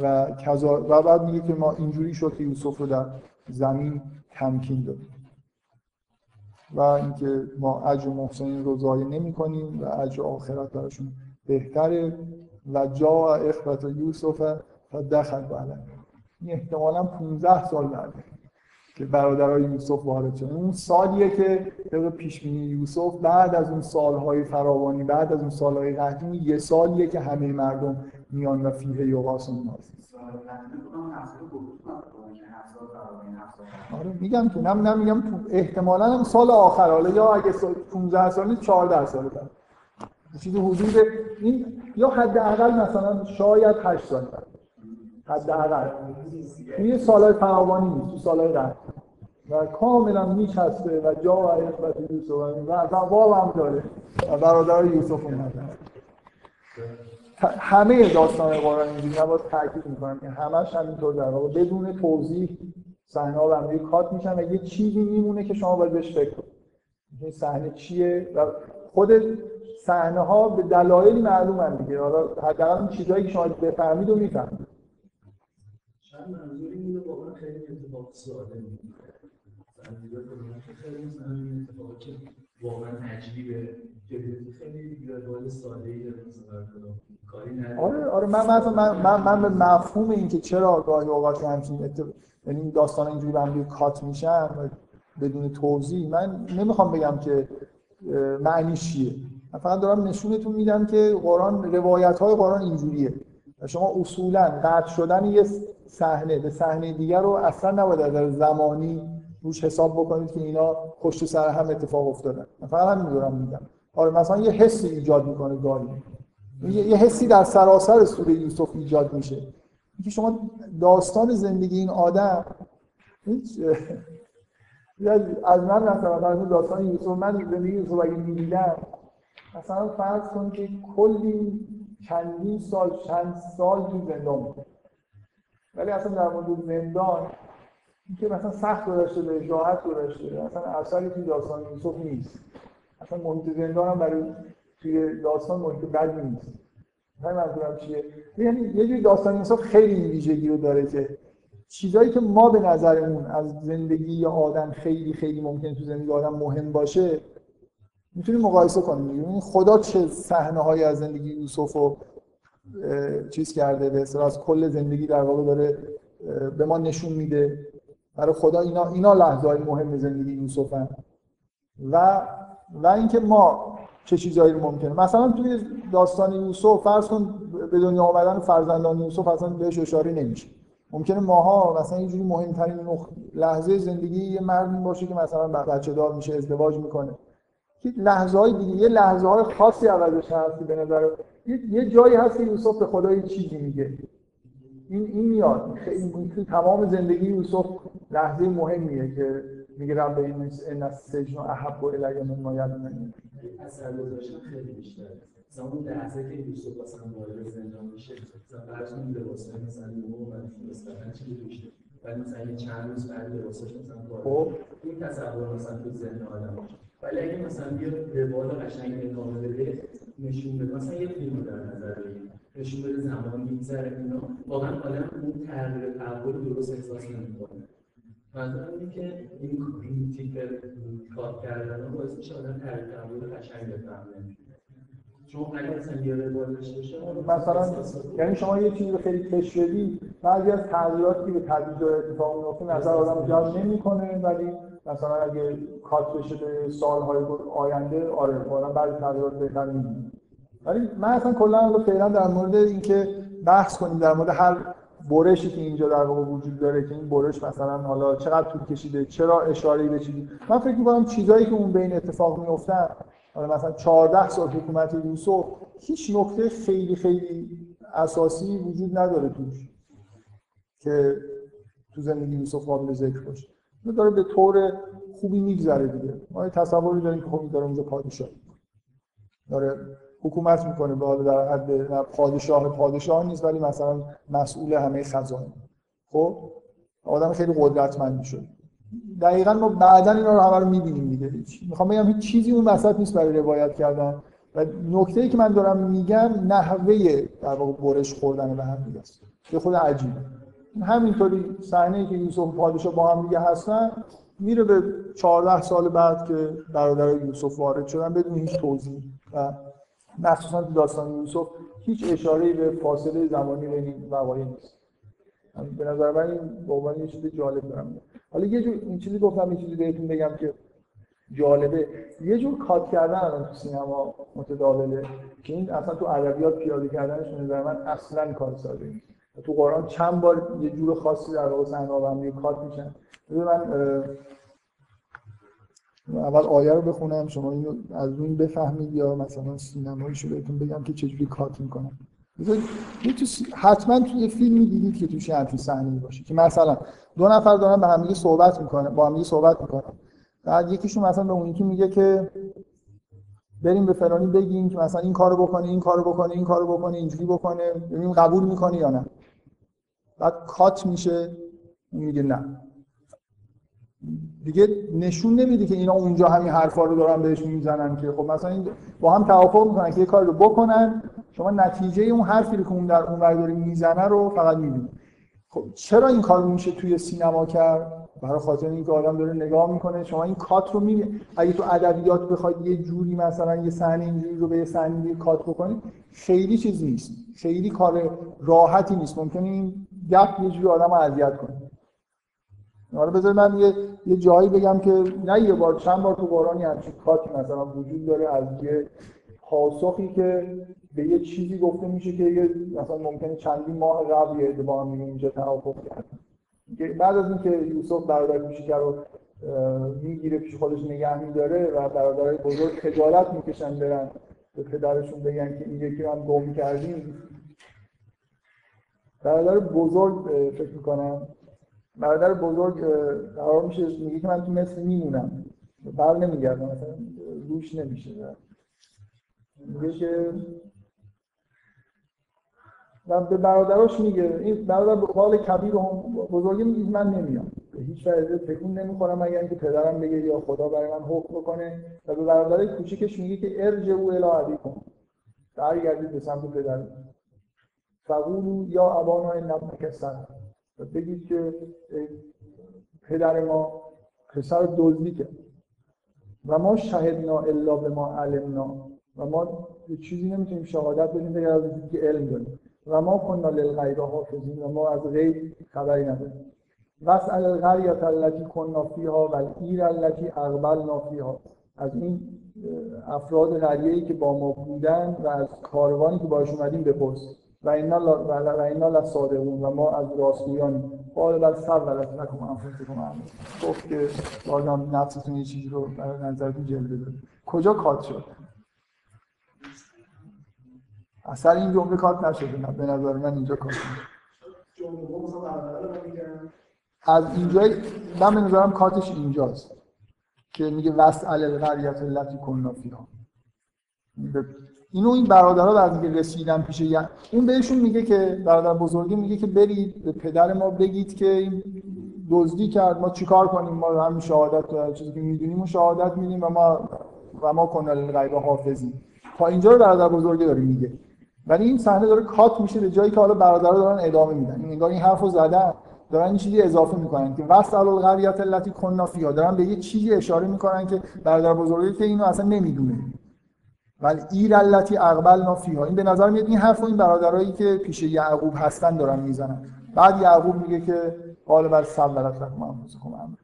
A: و کذا و بعد میگه که ما اینجوری شد که یوسف رو در زمین تمکین دادیم. و اینکه ما اجر محسنین رو ضایع نمی کنیم و اجر آخرت براشون بهتره. و جا اخوت یوسف تا دخل بعدن این احتمالا 15 سال بعد. که برادرای یوسف وارد شدن. اون سالیه که طبق پیش بینی یوسف بعد از اون سالهای فراوانی بعد از اون سالهای قحطی یه سالیه که همه مردم میان و فیه یوغاس اون آره میگم که نم نمیگم احتمالا هم سال آخر. حالا یا اگه 15 سالی 14 سال بعد. چیز حدود این یا حداقل مثلا شاید 8 سال بعد. حداقل. توی سالهای فراوانی نیست تو سالهای قبل. و کاملا میچسته و جا و اخبت یوسف و باب هم داره. و برادر یوسف اومدن همه داستان قرآن اینجوری باید تاکید می‌کنم. که همش همینطور در واقع بدون توضیح صحنه ها به کات میشن و یه چیزی میمونه که شما باید بهش فکر کنید. این صحنه چیه؟ و خود صحنه ها به دلایلی معلومن دیگه. حالا حداقل اون چیزایی که شما بفهمید و می‌فهمید.
F: چند منظور اینه واقعا خیلی اتفاق ساده خیلی مثلا این اتفاقی که واقعا عجیبه خیلی
A: آره آره من من من من به مفهوم این که چرا گاهی اوقات همچین یعنی داستان اینجوری به کات میشن بدون توضیح من نمی‌خوام بگم که معنی چیه. من فقط دارم نشونتون میدم که قرآن روایت های قرآن اینجوریه. شما اصولا قطع شدن یه صحنه به صحنه دیگر رو اصلا نباید در زمانی روش حساب بکنید که اینا پشت سر هم اتفاق افتادن فقط همین دارم میگم. آره مثلا یه حسی ایجاد می‌کنه گاهی. یه حسی در سراسر سوره یوسف ایجاد میشه. اینکه شما داستان زندگی این آدم هیچ از من مثلا داستان یوسف من زندگی یوسف اگه می‌دیدم مثلا فرض کنید که کلی چندین سال چند سال تو زندان بود. ولی اصلا در مورد زندان اینکه مثلا سخت گذشته به راحت گذشته اصلا اثری توی داستان یوسف نیست. اصلا محیط زندان هم برای توی داستان محیط بدی نیست. همین منظورم چیه؟ یعنی یه جوری داستان یوسف خیلی این ویژگی رو داره که چیزایی که ما به نظرمون از زندگی یا آدم خیلی خیلی ممکن تو زندگی آدم مهم باشه می‌تونیم مقایسه کنیم یعنی خدا چه صحنه هایی از زندگی یوسف رو چیز کرده به از کل زندگی در واقع داره به ما نشون میده. برای خدا اینا اینا لحظه های مهم زندگی یوسف هم. و و اینکه ما چه چیزایی رو ممکنه. مثلا توی داستان یوسف فرض کن به دنیا آمدن فرزندان یوسف اصلا بهش اشاره نمیشه. ممکنه ماها مثلا اینجوری مهمترین لحظه زندگی یه مردی باشه که مثلا بچه دار میشه ازدواج می‌کنه. که لحظه های دیگه یه لحظه های خاصی عوضش هست به نظر یه جایی هست که یوسف به خدا یه چیزی میگه. این این میاد خیلی تو تمام زندگی یوسف لحظه مهمیه که میگه رب این ان السجن احب الی مما یدعوننی
F: اثر گذاشتن خیلی بیشتره. مثلا اون لحظه که یوسف مثلا وارد زندان میشه مثلا فرض کنید لباسای مثلا نو و مثلا چیزی دوشه ولی مثلا یه چند روز بعد لباساش مثلا وارد
A: خب.
F: این تصور مثلا تو ذهن آدم باشه. ولی اگه مثلا بیاد روال قشنگ ادامه بده نشون بده. مثلا یه فیلم در نظر بگیریم. نشون بده زمان میگذره اینا. واقعا آدم اون تغییر تحول درست احساس نمی‌کنه. منظورم اینه که این تیپ کار کردن باعث میشه آدم تغییر تحول قشنگ بفهمه. چون مثلا
A: مثلا یعنی شما یه چیزی رو خیلی کش بدی بعضی از تغییراتی که به تدریج اتفاق میفته نظر آدم جلب نمی‌کنه ولی مثلا اگه کات بشه به سالهای آینده آره آدم بعضی تغییرات بهتر می‌بینه ولی من اصلا کلا فعلا در مورد اینکه بحث کنیم در مورد هر برشی که اینجا در واقع وجود داره که این برش مثلا حالا چقدر طول کشیده چرا اشاره به چیزی؟ من فکر می‌کنم چیزایی که اون بین اتفاق میافتن حالا مثلا 14 سال حکومت یوسف هیچ نکته خیلی خیلی اساسی وجود نداره توش که تو زندگی یوسف قابل ذکر باشه. داره به طور خوبی میگذره دیگه. ما یه تصوری داریم که خب داره اونجا پادشاه داره حکومت می‌کنه به حال در حد پادشاه پادشاه نیست ولی مثلا مسئول همه خزانه. خب؟ آدم خیلی قدرتمند شد دقیقا ما بعدا اینا رو همه رو می‌بینیم دیگه. می‌خوام بگم هیچ چیزی اون وسط نیست برای روایت کردن. و نکته ای که من دارم میگم نحوه در واقع برش خوردن به هم دیگه است. یه خود عجیبه همینطوری صحنه ای که یوسف پادشاه با هم دیگه هستن میره به 14 سال بعد که برادر یوسف وارد شدن بدون هیچ توضیح. و مخصوصا تو داستان یوسف هیچ اشاره به فاصله زمانی بین این وقایع نیست. به نظر من این به عنوان یه چیز جالب دارم. حالا یه جور این چیزی گفتم یه چیزی بهتون بگم که جالبه. یه جور کات کردن الان تو سینما متداوله که این اصلا تو ادبیات پیاده کردنش نظر من اصلا کار ساده تو قرآن چند بار یه جور خاصی در واقع صحنه کات میشن. من اول آیه رو بخونم شما اینو از این بفهمید یا مثلا سینماییشو بهتون بگم که چجوری کات می‌کنم حتما توی فیلمی دیدید که توش همچین صحنه‌ای باشه. که مثلا دو نفر دارن به هم صحبت می‌کنن با هم صحبت می‌کنن. بعد یکیشون مثلا به اون یکی میگه که بریم به فلانی بگیم که مثلا این کارو بکنه این کارو بکنه این کارو بکنه اینجوری بکنه. ببینیم قبول می‌کنه یا نه. بعد کات میشه میگه نه. دیگه نشون نمیده که اینا اونجا همین حرفا رو دارن بهش می‌زنن که خب مثلا این با هم توافق می‌کنن که یه کاری رو بکنن. شما نتیجه اون حرفی رو که اون در اون داره می‌زنه رو فقط می‌بینید خب چرا این کار میشه توی سینما کرد؟ برای خاطر اینکه آدم داره نگاه می‌کنه شما این کات رو می‌بینید اگه تو ادبیات بخواید یه جوری مثلا یه صحنه اینجوری رو به یه صحنه کات بکنید خیلی چیزی نیست. خیلی کار راحتی نیست. ممکنه این گپ یه جوری آدم اذیت کنه. حالا بذار من یه یه جایی بگم که نه یه بار چند بار تو قرآن همچین کاتی مثلا وجود داره از یه پاسخی که به یه چیزی گفته میشه که یه مثلا ممکنه چندین ماه قبل یه با هم اینجا توافق کرد. بعد از اینکه یوسف برادر کوچیک رو می‌گیره پیش خودش نگه میداره و برادرای بزرگ خجالت می‌کشن برن به پدرشون بگن که این یکی رو هم گم کردیم. برادر بزرگ فکر می‌کنم برادر بزرگ قرار میشه میگه که من تو مصر میمونم. بر نمیگردم مثلا روش نمیشه. میگه که و به برادراش میگه این برادر قال کبیر هم بزرگی میگه من نمیام. به هیچ وجه تکون نمی‌خورم اگر اینکه پدرم بگه یا خدا برای من حکم بکنه. و به برادرای کوچیکش میگه که ارجع او الی ابیکم. برگردید به سمت پدر. فقولو یا ابانا ان ابنک و بگید که پدر ما پسر دزدی کرد و ما شهدنا الا به ما علمنا. و ما چیزی نمی‌تونیم شهادت بدیم بگر از که علم داریم. و ما کننا للغیب حافظین و ما از غیب خبری نداریم. وسأل القریة التي کننا فیها و العیر التي اقبلنا فیها. از این افراد قریه که با ما بودن و از کاروانی که باش اومدیم بپرس. و اینا و اینا صادقون و ما از راستگویان قال بل سولت لكم انفسكم گفت که بازم نفستون یه چیزی رو برای نظرتون جلوه داد کجا کات شد؟ اصلا این جمله کات نشده نه به نظر من اینجا کات از اینجا من به نظرم کاتش اینجاست که میگه وسع القریت التي کنا فیها. اینو این برادرها بعد میگه رسیدن پیش اون بهشون میگه که برادر بزرگی میگه که برید به پدر ما بگید که این دزدی کرد ما چیکار کنیم؟ ما همین شهادت چیزی که می‌دونیم و شهادت میدیم و ما و ما کنال الغیب حافظیم تا اینجا رو برادر بزرگی داره میگه. ولی این صحنه داره کات میشه به جایی که حالا برادرها دارن ادامه میدن این انگار این حرفو زدن دارن این چیزی اضافه می‌کنن که وصل القریت التي کنا فیها دارن به یه چیزی اشاره می‌کنن که برادر بزرگی که اینو اصلا نمی‌دونه ولی ایر التي اقبلنا فیها این به نظر میاد این حرفو این برادرایی که پیش یعقوب هستن دارن می‌زنن بعد یعقوب میگه که قال بر سولت لكم انفسكم امر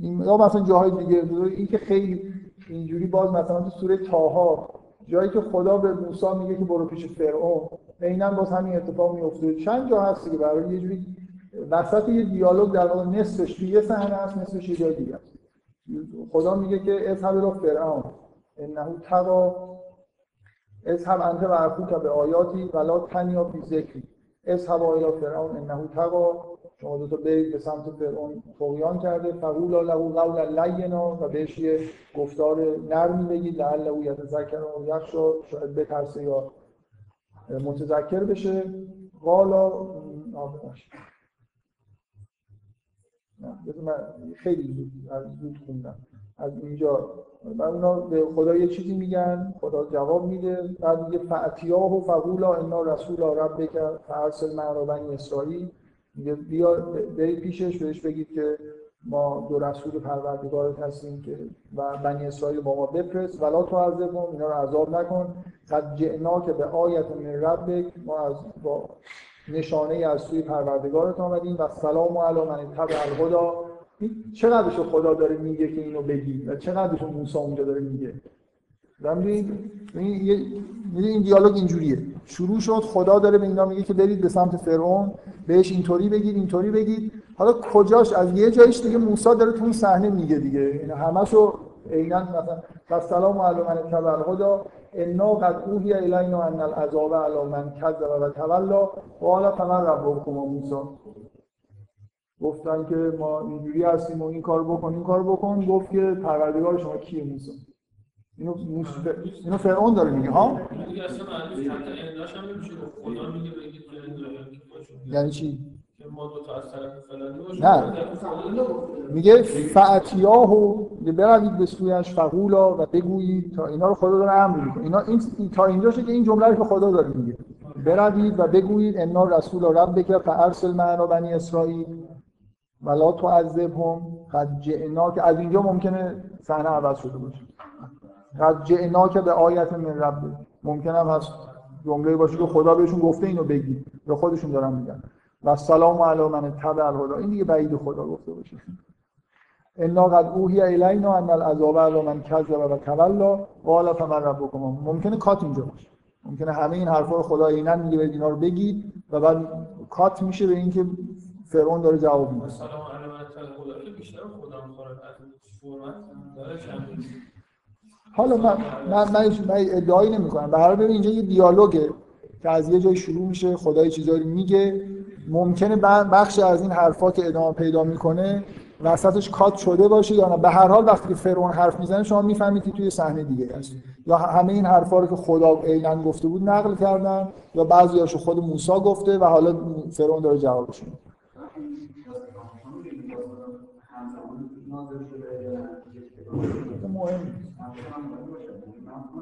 A: این یا مثلا جاهای دیگه این که خیلی اینجوری باز مثلا تو سوره تاها جایی که خدا به موسی میگه که برو پیش فرعون عینا باز همین اتفاق میفته چند جا هست که برای یه جوری وسط یه دیالوگ در واقع نصفش توی یه صحنه هست نصفش یه جای دیگه است خدا میگه که اذهب الى فرعون انه تقا اذهب انت و اخوک به آیاتی ولا تنیا فی ذکری. اذهب الى فرعون انه تقا شما دو تا برید به سمت فرعون طغیان کرده. فقولا له قولا لینا و بهش یه گفتار نرمی بگید. لعله یتذکر و یخشا شاید بترسه یا متذکر بشه. قالا من خیلی زود از زود خوندم. از اینجا. و اونا به خدا یه چیزی میگن خدا جواب میده. بعد میگه فعتیاه و فقولا انا رسول ربک فارسل معنا بنی اسرائیل. بیا برید پیشش بهش بگید که ما دو رسول پروردگارت هستیم که و بنی اسرائیل با ما بفرست. ولا تو عذبهم اینا رو عذاب نکن. قد جئنا که به آیت من ربک ما از با نشانه ای از سوی پروردگارت آمدیم. و سلام علی من تبع الهدا چقدرشو خدا داره میگه که اینو بگی؟ و چقدرشو موسی اونجا داره میگه؟ این دیالوگ اینجوریه. شروع شد خدا داره به اینا میگه که برید به سمت فرعون بهش اینطوری بگید اینطوری بگید. حالا کجاش؟ از یه جایش دیگه موسی داره تو این صحنه میگه دیگه. اینا همشو عینا مثلا و سلام علی من تبع الهدا انا قد اوحی الینا ان العذاب علی من کذب و تولا قال فمن ربکم موسی. گفتن که ما اینجوری هستیم و این کار بکن این کار بکن. گفت که پروردگار شما کیه موسی؟ اینو اینو فرعون داره میگه ها؟ یعنی چی؟ نه. میگه فعتیاهو بروید به سویش فقولا و بگویید تا اینا رو خدا داره امر می‌کنه. اینا این تا اینجاشه که این جمله رو خدا داره میگه. بروید و بگویید انا رسول ربک فارسل معنا بنی اسرائیل ولا تعذبهم قد جئنا که از اینجا ممکنه صحنه عوض شده باشه. قد جئنا که به آیت من رب ممکنه هم هست جمله باشه که خدا بهشون گفته اینو بگید یا خودشون دارن میگن. و سلام علی من تبع الهدا این دیگه بعید خدا گفته باشه. انا قد اوحی الینا ان العذاب علی من کذب و تولا قال فمن ربکم ممکنه کات اینجا باشه. ممکنه همه این حرفا رو خدا عینا میگه به اینا رو بگید و بعد کات میشه به اینکه فرعون داره جواب میده.
B: سلام علی من خدا که بیشتر خدا فرمت. داره
A: حالا من من, من, من ادعایی نمی کنم به هر حال اینجا یه دیالوگه که از یه جای شروع میشه خدای چیزایی میگه. ممکنه بخش از این حرفا که ادامه پیدا می‌کنه وسطش کات شده باشه یا نه. به هر حال وقتی که فرعون حرف می‌زنه شما می‌فهمید که توی صحنه دیگه است. یا همه این حرفا رو که خدا عینا گفته بود نقل کردن یا بعضیاشو خود موسی گفته و حالا فرعون داره جوابش میده. مهم.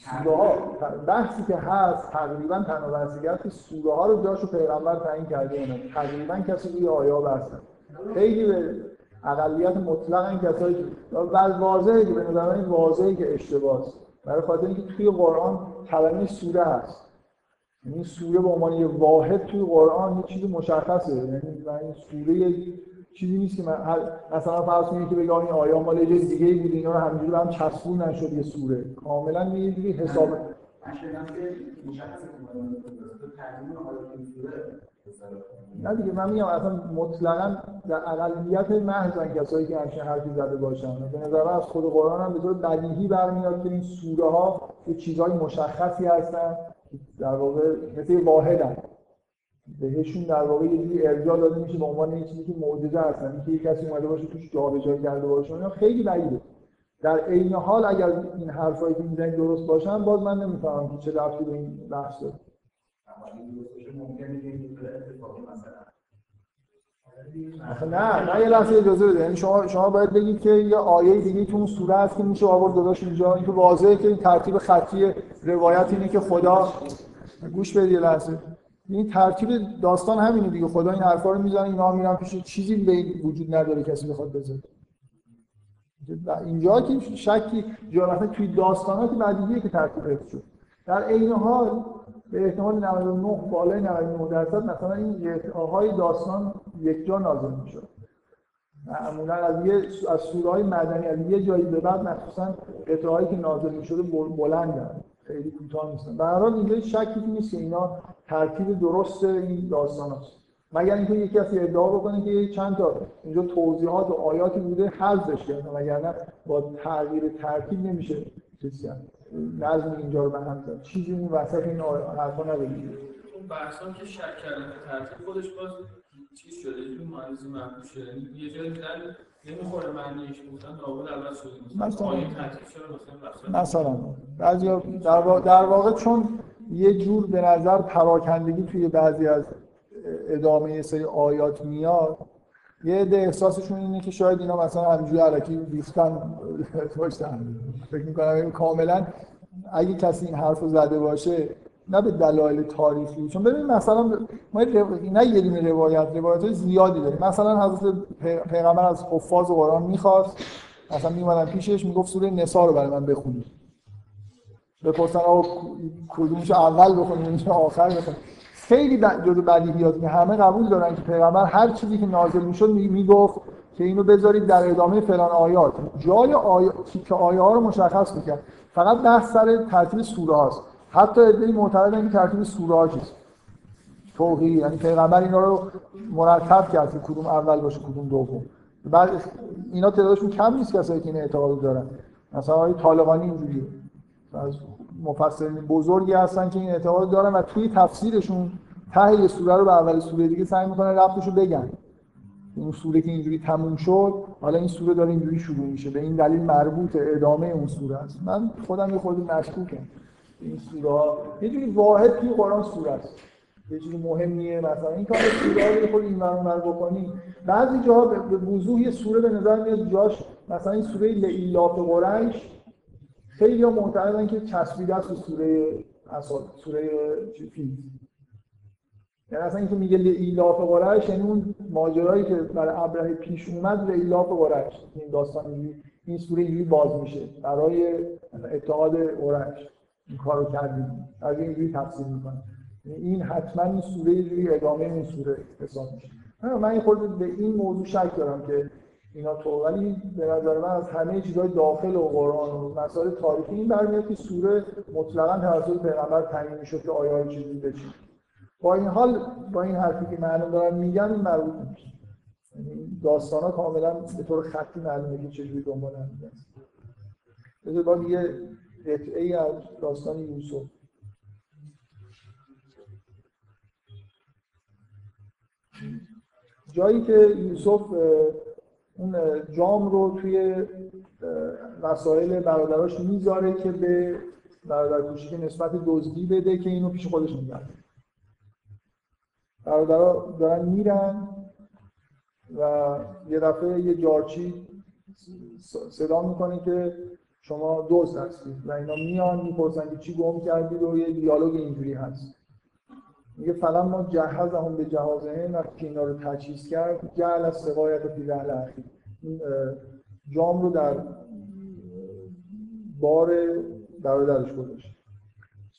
A: سوره ها بحثی که هست تقریبا تنها بحثی که سوره ها رو جاشو پیغمبر تعیین کرده اینه تقریبا کسی روی آیا بستن خیلی به اقلیت مطلق این کسایی که بعد واضحه که به نظر من واضحه که اشتباهه برای خاطر اینکه توی قرآن کلمه سوره هست. یعنی سوره به عنوان یه واحد توی قرآن یه چیز مشخصه. یعنی این سوره چیزی نیست که من مثلا فرض کنید که بگم این آیا مال یه دیگه بود اینا رو همینجوری هم چسبون نشد یه سوره. کاملا یه جوری حساب نه دیگه من میگم اصلا مطلقا در اقلیت محضن کسایی که همچین حرفی زده باشن. به نظر از خود قرآن هم به طور بدیهی برمیاد که این سوره ها یه چیزهای مشخصی هستن در واقع مثل یه واحدن. بهشون در واقع یه جوری ارجاع داده میشه به عنوان یه چیزی که معجزه هستن. اینکه یه کسی اومده باشه توش جابجا کرده باشه اینا خیلی بعیده. در عین حال اگر این حرفایی که می‌زنید درست باشن باز من نمی‌فهمم که چه ربطی به این بحث داره. نه نه یه لحظه اجازه بده. یعنی شما شما باید بگید که یه آیه دیگه تو اون سوره هست که میشه آورد گذاشت اینجا. این که واضحه که این ترتیب خطی روایت اینه که خدا گوش بدید یه لحظه. این ترتیب داستان همینه دیگه. خدا این حرفا رو می‌زنه اینا میرن پیش چیزی به وجود نداره کسی بخواد بزنه اینجا که شکی جا توی داستانات بدیهیه که ترتیب حفظ شد. در عین حال به احتمال 99 بالای 99 درصد مثلا این های داستان یک جا نازل می‌شد. معمولا از یه از سوره های مدنی از یه جایی به بعد مخصوصا قطعهایی که نازل می‌شده بلندن. خیلی کوتاه نیستن به هر حال اینجا شکی نیست که اینا ترتیب درست این داستان هست. مگر اینکه یکی کسی ادعا بکنه که چند تا اینجا توضیحات و آیاتی بوده حذفش کردن وگرنه با تغییر ترتیب نمیشه چیزی نظم اینجا رو به هم زد چیزی این وسط این حرفا نداره
B: اون بحثا که شک کردن ترتیب خودش باز چیز شده شده یعنی یه جایی نمی‌خوره معنیش لابد شده
A: مثلا بعضیا در, واقع در واقع چون یه جور به نظر پراکندگی توی بعضی از ادامه یه سری آیات میاد یه عده احساسشون اینه که شاید اینا مثلا همینجوری علکی ریختن [LAUGHS] داشتن فکر می‌کنم کاملا اگه کسی این حرف رو زده باشه نه به دلایل تاریخی. چون ببین مثلا ما نه یه دونه روایت روایت های زیادی داریم. مثلا حضرت پیغمبر از حفاظ قرآن می‌خواست. مثلا میومدن پیشش می‌گفت سوره نساء رو برای من بخونید. بپرسن آقا کدومش اول بخونید آخر بخونید؟ خیلی جزو بدیهیات که همه قبول دارن که پیغمبر هر چیزی که نازل می‌شد می‌گفت که اینو بذارید در ادامه فلان آیات. جای آیات که آیه رو مشخص می‌کرد. فقط بحث سر ترتیب سوره هاست. حتی ادعی معتقدن که ترتیب سوره ها چیست توقیعی یعنی پیغمبر اینا رو مرتب کرد که کدوم اول باشه کدوم دوم. بعد اینا تعدادشون کم نیست کسایی که این اعتقاد دارن. مثلا آقای طالقانی اینجوریه. از مفسرین بزرگی هستن که این اعتقاد دارن و توی تفسیرشون ته سوره رو به اول سوره دیگه سعی می‌کنن ربطش رو بگن. اون سوره که اینجوری تموم شد حالا این سوره داره اینجوری شروع میشه. به این دلیل مربوط ادامه اون سوره است. من خودم یه خورده مشکوکم. این سوره یه جوری واحد توی قرآن سوره است. یه چیز مهمیه. مثلا این کار سوره رو خود این ور بکنی. بعضی جاها به وضوح یه سوره به نظر میاد جاش مثلا این سوره لئیلاف قریش خیلی ها معتقدن که چسبیده است سوره اساد سوره فیل. یعنی اصلا اینکه میگه ایلاف قریش یعنی اون ماجرایی که برای ابرهه پیش اومد به ایلاف قریش. این داستان این سوره اینجوری باز میشه برای اتحاد قریش. این کارو کردیم. از اینجوری تفسیر می‌کنه این حتما این سوره اینجوری ادامه این سوره حساب میشه. من این خود به این موضوع شک دارم که اینا تو ولی به نظر من از همه چیزهای داخل و قرآن و مسائل تاریخی این برمیاد که سوره مطلقا توسط پیغمبر تعیین می‌شد که آیه های چیزی بچین با این حال با این حرفی که معلوم دارن میگن این مربوط نمیشه یعنی داستان ها کاملا به طور خطی معلومه که چجوری دنبال هم بذار با یه قطعه از داستان یوسف. جایی که یوسف اون جام رو توی وسایل برادراش می‌ذاره که به برادر کوچیک نسبت دزدی بده که اینو پیش خودش می‌بره. برادرها دارن میرن و یه دفعه یه جارچی صدا می‌کنه که شما دوست هستید و اینا میان می‌پرسن که چی گم کردید و یه دیالوگ اینجوری هست. میگه فلان ما جهاز هم به جهازه وقتی اینا رو تجهیز کرد جعل از سقایت فی اخیر. جام رو در بار برادرش گذاشت.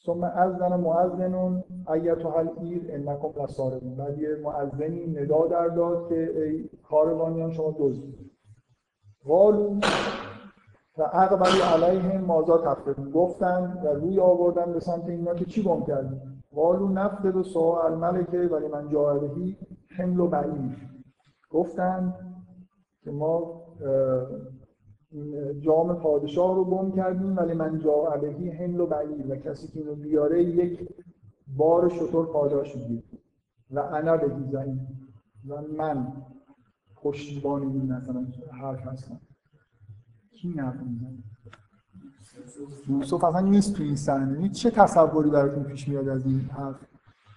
A: ثم اذن مؤذن ایتها العیر انکم لصارمون. بعد یه مؤذنی ندا در داد که ای کاروانیان شما دزدید. قالوا و علیهم مازا تفقدون گفتن و روی آوردن به سمت اینا که چی گم کردیم قالوا نفقد و ساعة الملکه ولی من جاهدهی حمل و بعیر گفتن که ما جام پادشاه رو گم کردیم ولی من جا علیهی حمل و بعیر و کسی که اینو بیاره یک بار شطور پاداش می‌گیره. و انا به و من پشتیبان این مثلا حرف هستم. کی حرف می‌زنه. یوسف اصلا نیست تو این صحنه. این چه تصوری براتون پیش میاد از این حرف؟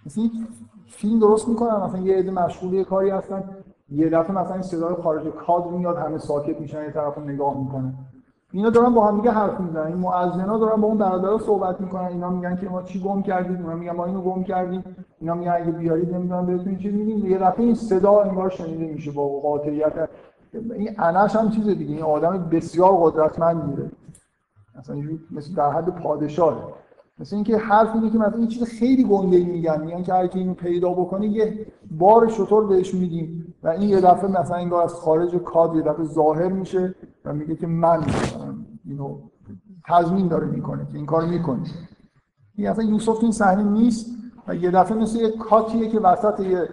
A: مثلا یک فیلم درست می‌کنن مثلا یه عده مشغول یه کاری هستن. یه دفعه مثلا صدای خارج کادر میاد همه ساکت میشن یه طرف نگاه می‌کنن. اینا دارن با هم دیگه حرف می‌زنن. این مؤذنا دارن با اون برادرها صحبت می‌کنن. اینا میگن که ما چی گم کردیم؟ اینا میگن ما اینو گم کردیم. اینا میگن اگه بیارید نمی‌دونم بهتون چی میگیم. یه دفعه این صدا انگار شنیده میشه با قاطعیت این انش هم چیز دیگه. این آدم بسیار قدرتمندیه مثلا اینجوری مثل در حد پادشاهه. مثل اینکه حرف اینه که مثلا این چیز خیلی گنده میگن. میگن که هر کی اینو پیدا بکنه یه بار شطور بهش میدیم. و این یه دفعه مثلا انگار از خارج کاد یه دفعه ظاهر میشه و میگه که من مثلا اینو تضمین داره می‌کنه که این کار می‌کنه. این اصلا یوسف این صحنه نیست و یه دفعه مثل یه کاتیه که وسط یه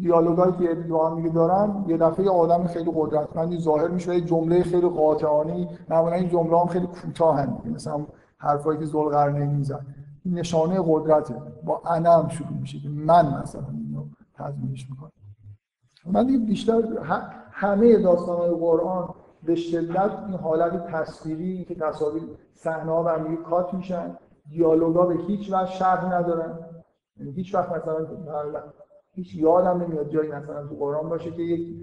A: دیالوگایی که با هم دیگه دارن یه دفعه آدم خیلی قدرتمندی ظاهر میشه یه جمله خیلی قاطعانه معمولا این جمله هم خیلی کوتاهن مثلا حرفایی که ذوالقرنین میزن این نشانه قدرته. با انا هم شروع میشه که من مثلا اینو تضمینش می‌کنم. من دیگه بیشتر همه داستانهای قرآن به شدت این حالت تصویری که تصاویر صحنه ها به کات میشن دیالوگا به هیچ وجه شرح ندارن. یعنی هیچ وقت مثلا هیچ یادم نمیاد جایی مثلا تو قرآن باشه که یک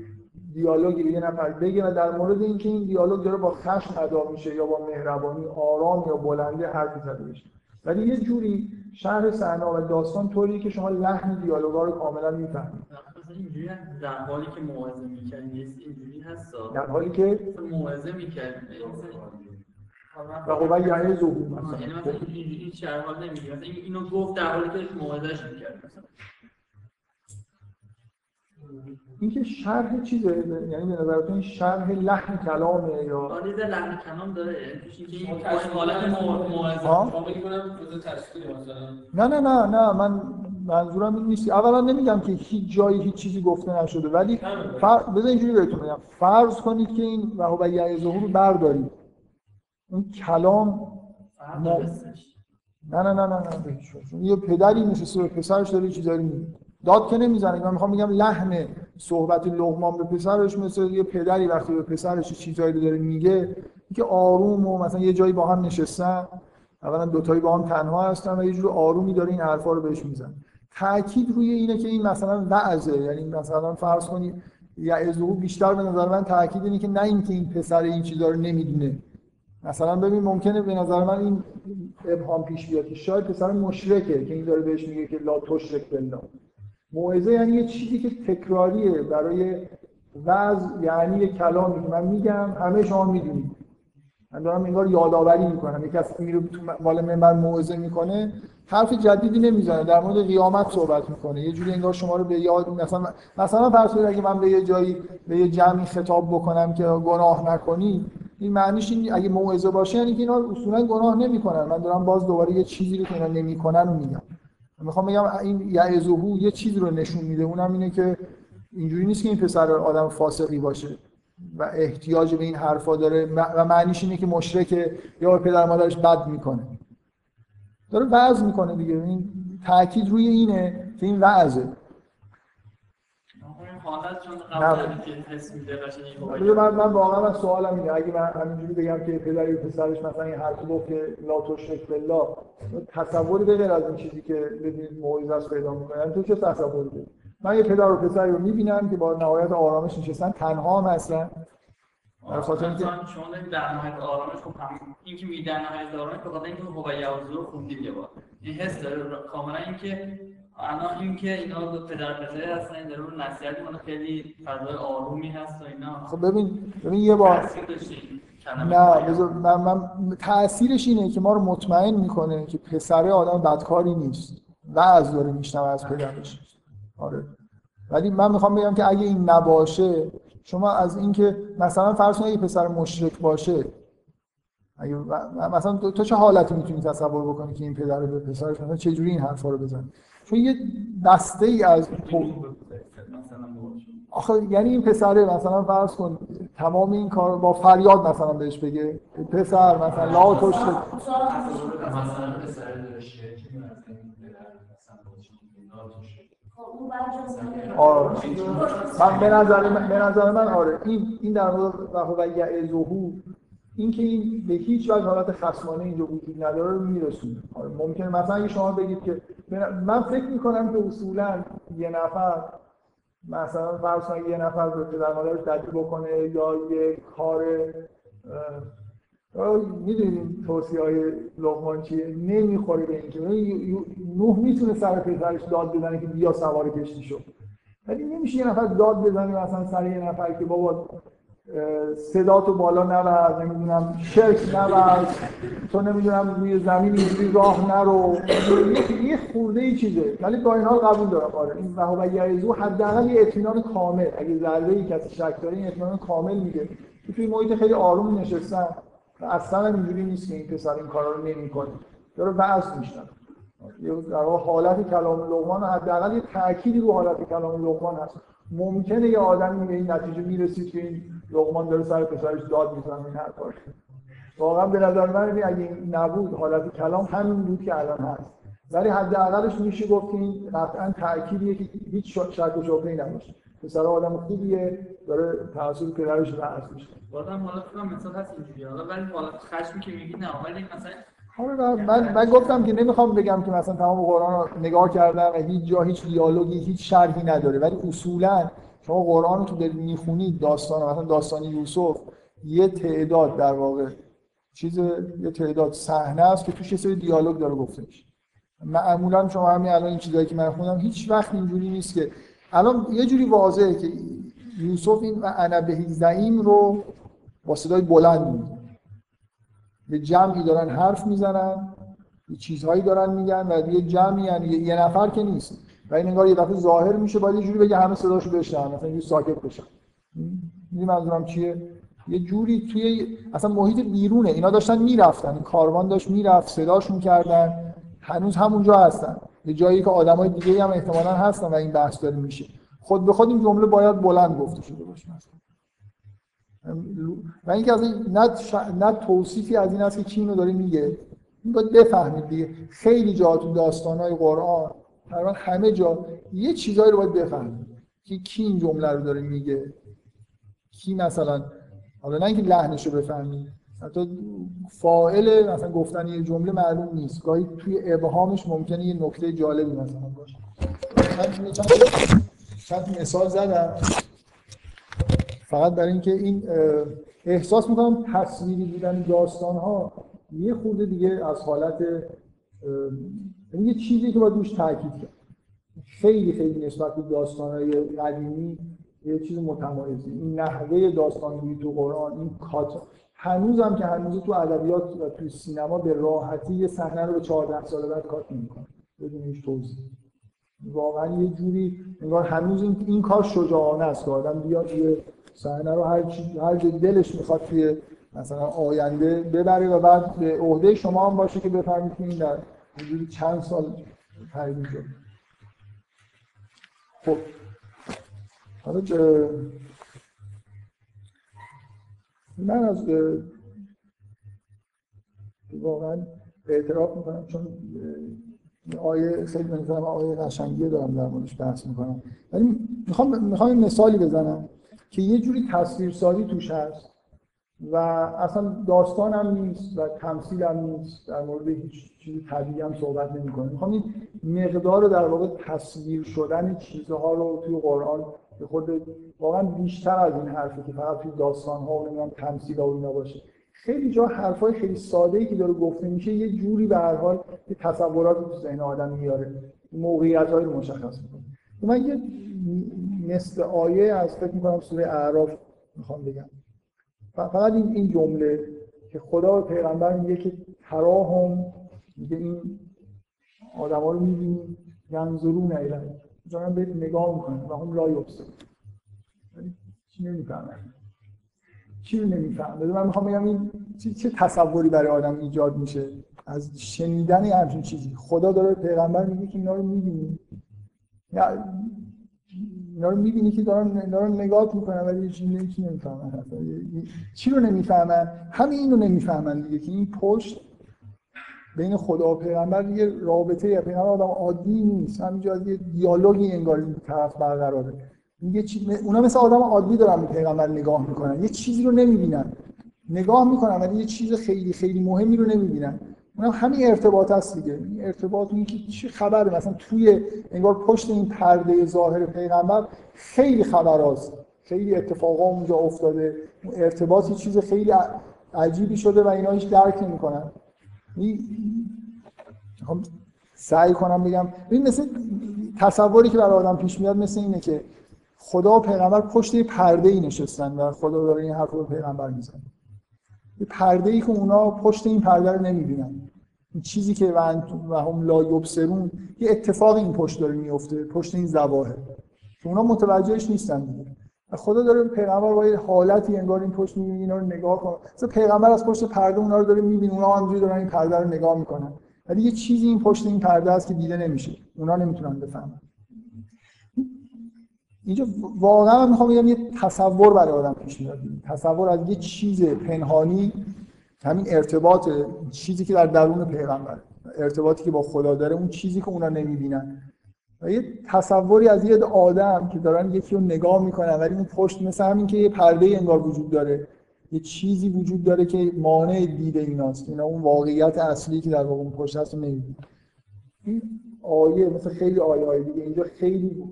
A: دیالوگی به یه نفر بگه و در مورد اینکه این دیالوگ داره با خشم ادا میشه یا با مهربانی آرام یا بلندی حرفی زده بشه. ولی یه جوری شهر صحنه و داستان طوریه که شما لحن دیالوگا رو کاملا می‌فهمید.
F: اینجوری در حالی که موعظه می‌کنی اینجوری هست؟
A: در حالی که
F: موعظه می‌کنی
A: و قوه یعنی ظهور مثلا
F: یعنی مثلا. اینجوری این شهر حال نمیگه مثلا این- اینو گفت در حالی که موعظهش می‌کرد. مثلا
A: اینکه شرح چیزه یعنی به نظرتون این شرح لحن کلامه یا
F: آره لحن کلام داره یعنی اینکه این حالت
A: نه نه نه نه من منظورم این نیست اولا نمیگم که هیچ جایی هیچ چیزی گفته نشده ولی فر... بذار اینجوری بهتون بگم فرض کنید که این و هو یعی ظهور رو بردارید این کلام. نه نه نه نه نه به وجه. یه پدری نشسته به پسرش داره یه چیزایی میگه داد که نمی‌زنه. من می‌خوام بگم لحن صحبت لقمان به پسرش مثل یه پدری وقتی به پسرش چیزایی رو داره میگه که آروم و مثلا یه جایی با هم نشستن اولا دوتایی با هم تنها هستن و یه جور آرومی داره این حرفا رو بهش می‌زنه. تاکید روی اینه که این مثلا وعظه. یعنی مثلا فرض کنید یعظه بیشتر به نظر من تاکید اینه که نه اینکه این پسر این چیزا رو نمی‌دونه. مثلا ببین ممکنه به نظر من این ابهام پیش بیاد که شاید پسر مشرکه که این داره بهش میگه که لا تشرک بالله. موعظه یعنی یه چیزی که تکراریه برای وعظ یعنی یه کلامی من میگم همه شما می‌دونید. من دارم انگار یادآوری می‌کنم. یکی از میره تو مال منبر موعظه می‌کنه حرف جدیدی نمی‌زنه. در مورد قیامت صحبت می‌کنه. یه جوری انگار شما رو به یاد مثلا مثلا فرض کنید اگه من به یه جایی به یه جمعی خطاب بکنم که گناه نکنید این معنیش این اگه موعظه باشه یعنی که اینا اصولا گناه نمی‌کنن. من دارم باز دوباره یه چیزی رو که اینا نمی‌کنن رو میگم. می‌خوام بگم این یعظهو یه چیزی رو نشون میده اونم اینه که اینجوری نیست که این پسر آدم فاسقی باشه و احتیاج به این حرفا داره و معنیش اینه که مشرکه یا پدر مادرش بد می‌کنه. داره وعظ می‌کنه دیگه این تاکید روی اینه که این وعظه.
F: حالت چون
A: نه.
F: قبل که حس میده قشنگ
A: من من واقعا از سوالم اینه. اگه من همینجوری بگم که پدری به پسرش مثلا این حرف گفت که لا تشرک بالله تصوری به غیر از این چیزی که ببینید موعظه است پیدا تو چه تصوری؟ داری من یه پدر و پسری رو می‌بینم که با نهایت آرامش نشستن. تنها هم هستن. در خاطر اینکه
F: دارید در نهایت آرامش خب هم این که میگی در نهایت آرامش به خاطر اینکه هو یعوذ رو خوندید یه بار. این حس داره. کاملا اینکه الان اینکه اینا دو پدر پسری هستن این داره نصیحت می‌کنه خیلی فضای آرومی هست و اینا.
A: خب ببین ببین یه بار نه بذار من, من تاثیرش اینه که ما رو مطمئن می‌کنه که پسره آدم بدکاری نیست وعظ داره میشنوه از پدرش. آره. ولی من می‌خوام بگم که اگه این نباشه شما از اینکه مثلا فرض کنید پسر مشرک باشه اگه مثلا تو چه حالتی می‌تونی تصور بکنی که این پدر به پسرش مثلا چه جوری این حرفا رو بزنه چون یه دسته ای از آخه یعنی این پسره مثلا فرض کن تمام این کار با فریاد مثلا بهش بگه. پسر مثلا لا تو
F: مثلا پسر داشته
A: آره. من به نظر من, به نظر من آره. این این در مورد و یعزهو این که این به هیچ وجه حالت خصمانه اینجا وجود نداره رو میرسونه. آره ممکنه مثلا اگه شما بگید که من فکر می‌کنم که اصولا یه نفر مثلا فرض یه نفر رو پدر مادرش بدی بکنه یا یه کار می‌دونیم توصیه های لغمان چیه؟ نمی‌خوره به اینکه. نوح می‌تونه سر پسرش داد بزنه که بیا سوار کشتی شد ولی نمیشه یه نفر داد بزنی مثلا سر یه نفر که بابا صدا تو بالا نبر نمی‌دونم شرک نبر تو نمی‌دونم روی زمین اینجوری راه نرو. یه خورده ای چیزه. ولی با این حال قبول دارم. آره این و یعزو حداقل یه اطمینان کامل. اگه ذره ای کسی شک داره این اطمینان کامل میده. که توی محیط خیلی آروم نشستن. و اصلا اینجوری نیست که این پسر این کارا رو نمی‌کنه. داره وعظ میشنن در حالت کلام لقمان حداقل یه تأکیدی رو حالت کلام لقمان هست. ممکنه یه آدمی به این نتیجه می‌رسید که این لقمان داره سر پسرش داد می‌زنه این حرفا واقعا به نظر من اگه این نبود حالت کلام همین بود که الان هست. ولی حداقلش میشه گفت این قطعا تأکیدیه که هیچ شک و شبهه‌ای نباشه. پسر آدم خوبیه داره تاثیر پدرش رو میشه.
D: بازم حالا فکر هست اینجوری حالا ولی حالا خشمی که میگی نه ولی مثلا
A: آره من من گفتم که نمی‌خوام بگم که مثلا تمام قرآن رو نگاه کردم و هیچ جا هیچ دیالوگی هیچ شرحی نداره. ولی اصولا شما قرآن رو تو دارید می‌خونید داستان مثلا داستان یوسف یه تعداد در واقع چیز یه تعداد صحنه است که توش یه سری دیالوگ داره گفته میشه معمولا شما همین الان این چیزایی که من خوندم هیچ وقت اینجوری نیست که الان یه جوری واضحه که یوسف این انا به زعیم رو با صدای بلند میگه. به جمعی دارن حرف می‌زنن چیزهایی دارن میگن و یه جمعی یعنی یه نفر که نیست. و این انگار یه دفعه ظاهر میشه باید یه جوری بگه همه صداشو بشنن مثلا یه ساکت بشن می‌دونی منظورم چیه؟ یه جوری توی اصلا محیط بیرونه. اینا داشتن می‌رفتن. این کاروان داشت می‌رفت صداشون کردن. هنوز همونجا هستن. یه جایی که آدمای دیگه هم احتمالا هستن و این بحث داره میشه. خود به خود این جمله باید بلند گفته شده باشه. و اینکه از این نه, نه توصیفی از این است که کی اینو داره میگه. این باید بفهمید دیگه. خیلی جا تو داستانهای قرآن تقریبا همه جا یه چیزایی رو باید بفهمید که کی این جمله رو داره میگه. کی مثلا حالا نه اینکه لحنش رو بفهمید حتی فاعل مثلا گفتن یه جمله معلوم نیست. گاهی توی ابهامش ممکنه یه نکته جالبی مثلا باشه. من چند, چند مثال زدم. فقط برای اینکه این احساس می‌کنم تصویری بودن داستان ها یه خورده دیگه از حالت یه چیزی که باید دوش تاکید کرد. خیلی خیلی نسبت به داستان های قدیمی یه چیز متمایزی. این نحوه داستانگویی تو قرآن این کات هنوز هم که هنوز تو ادبیات و تو سینما به راحتی یه صحنه رو به 14 سال بعد کات نمی‌کنه. بدون هیچ توضیح. واقعا یه جوری انگار هنوز این, این کار شجاعانه است که آدم بیاد یه صحنه رو هر چی هر دلش می‌خواد توی مثلا آینده ببره و بعد به عهده شما هم باشه که بفهمید این در حدود چند سال تعیین شد خب. حالا من از واقعا اعتراف می‌کنم چون آیه خیلی بنظرم آیه قشنگی دارم در موردش بحث می‌کنم. ولی می‌خوام می‌خوام مثالی بزنم که یه جوری تصویرسازی توش هست. و اصلا داستان هم نیست و تمثیل هم نیست. در مورد هیچ چیزی طبیعی هم صحبت نمی کنیم. می‌خوام این مقدار در واقع تصویر شدن چیزها رو توی قرآن به خود واقعا بیشتر از این حرفی که فقط توی داستان ها و نمی‌دونم تمثیل ها اینا باشه. خیلی جا حرفای خیلی ساده ای که داره گفته میشه یه جوری به هر حال یه تصوراتی تو ذهن آدم میاره. موقعیت رو مشخص می‌کنه. من یه مثل آیه از فکر می‌کنم سوره اعراف می‌خوام بگم. فقط این این جمله که خدا به پیغمبر میگه که تراهم میگه این آدما رو می‌بینی ینظرون الیک دارن بهت نگاه می‌کنن و هم لا یبصر چی نمی‌فهمن چی رو نمیفهم من می‌خوام بگم این چه, تصوری برای آدم ایجاد میشه؟ از شنیدن همچین چیزی. خدا داره پیغمبر میگه که اینا رو می‌بینی. اینا رو می‌بینی که دارن, دارن نگاه می‌کنن ولی چی چی نمی‌فهمن چی رو نمی‌فهمن؟ همین اینو نمی‌فهمن دیگه که این پشت بین خدا و پیغمبر یه رابطه یا پیغمبر آدم عادی نیست. همینجا یه دیالوگی انگار این طرف برقراره. یه چی... اونا مثل آدم عادی دارن به پیغمبر نگاه می‌کنن. یه چیزی رو نمی‌بینن. نگاه می‌کنن ولی یه چیز خیلی خیلی مهمی رو نمی‌بینن. اونم همین ارتباط هست دیگه. این ارتباط این که چه خبره؟ مثلا توی انگار پشت این پرده ظاهر پیغمبر خیلی خبر هست. خیلی اتفاقا اونجا افتاده. ارتباط چیز خیلی عجیبی شده و اینا هیچ درک نمی‌کنن. خب سعی کنم بگم. این مثل تصوری که برای آدم پیش میاد مثل اینه که خدا و پیغمبر پشت پرده ای نشستن و خدا داره این حرف رو پیغمبر می‌زنه. یه پرده ای که اونا پشت این پرده رو نمی‌بینن. این چیزی که و هم لا یبصرون یه اتفاق این پشت داره میفته پشت این زواهر. که اونا متوجهش نیستن دیگه. خدا داره پیغمبر با یه حالتی انگار این پشت می‌بینه اینا رو نگاه کن مثلا پیغمبر از پشت پرده اونا رو داره می‌بینه اونا همونجوری دارن این پرده رو نگاه می‌کنن. ولی یه چیزی این پشت این پرده است که دیده نمیشه. اونا نمی‌تونن بفهمن. اینجا واقعا من می‌خوام بگم یه تصور برای آدم پیش میاد. تصور از یه چیز پنهانی همین ارتباط چیزی که در درون پیغمبر ارتباطی که با خدا داره اون چیزی که اونا نمی‌بینن. و یه تصوری از یه آدم که دارن یکی رو نگاه می‌کنن ولی اون پشت مثل همین که یه پرده انگار وجود داره. یه چیزی وجود داره که مانع دید ایناست. اینا اون واقعیت اصلی که در واقع اون پشت هست رو این آیه مثل خیلی آیه های دیگه. اینجا خیلی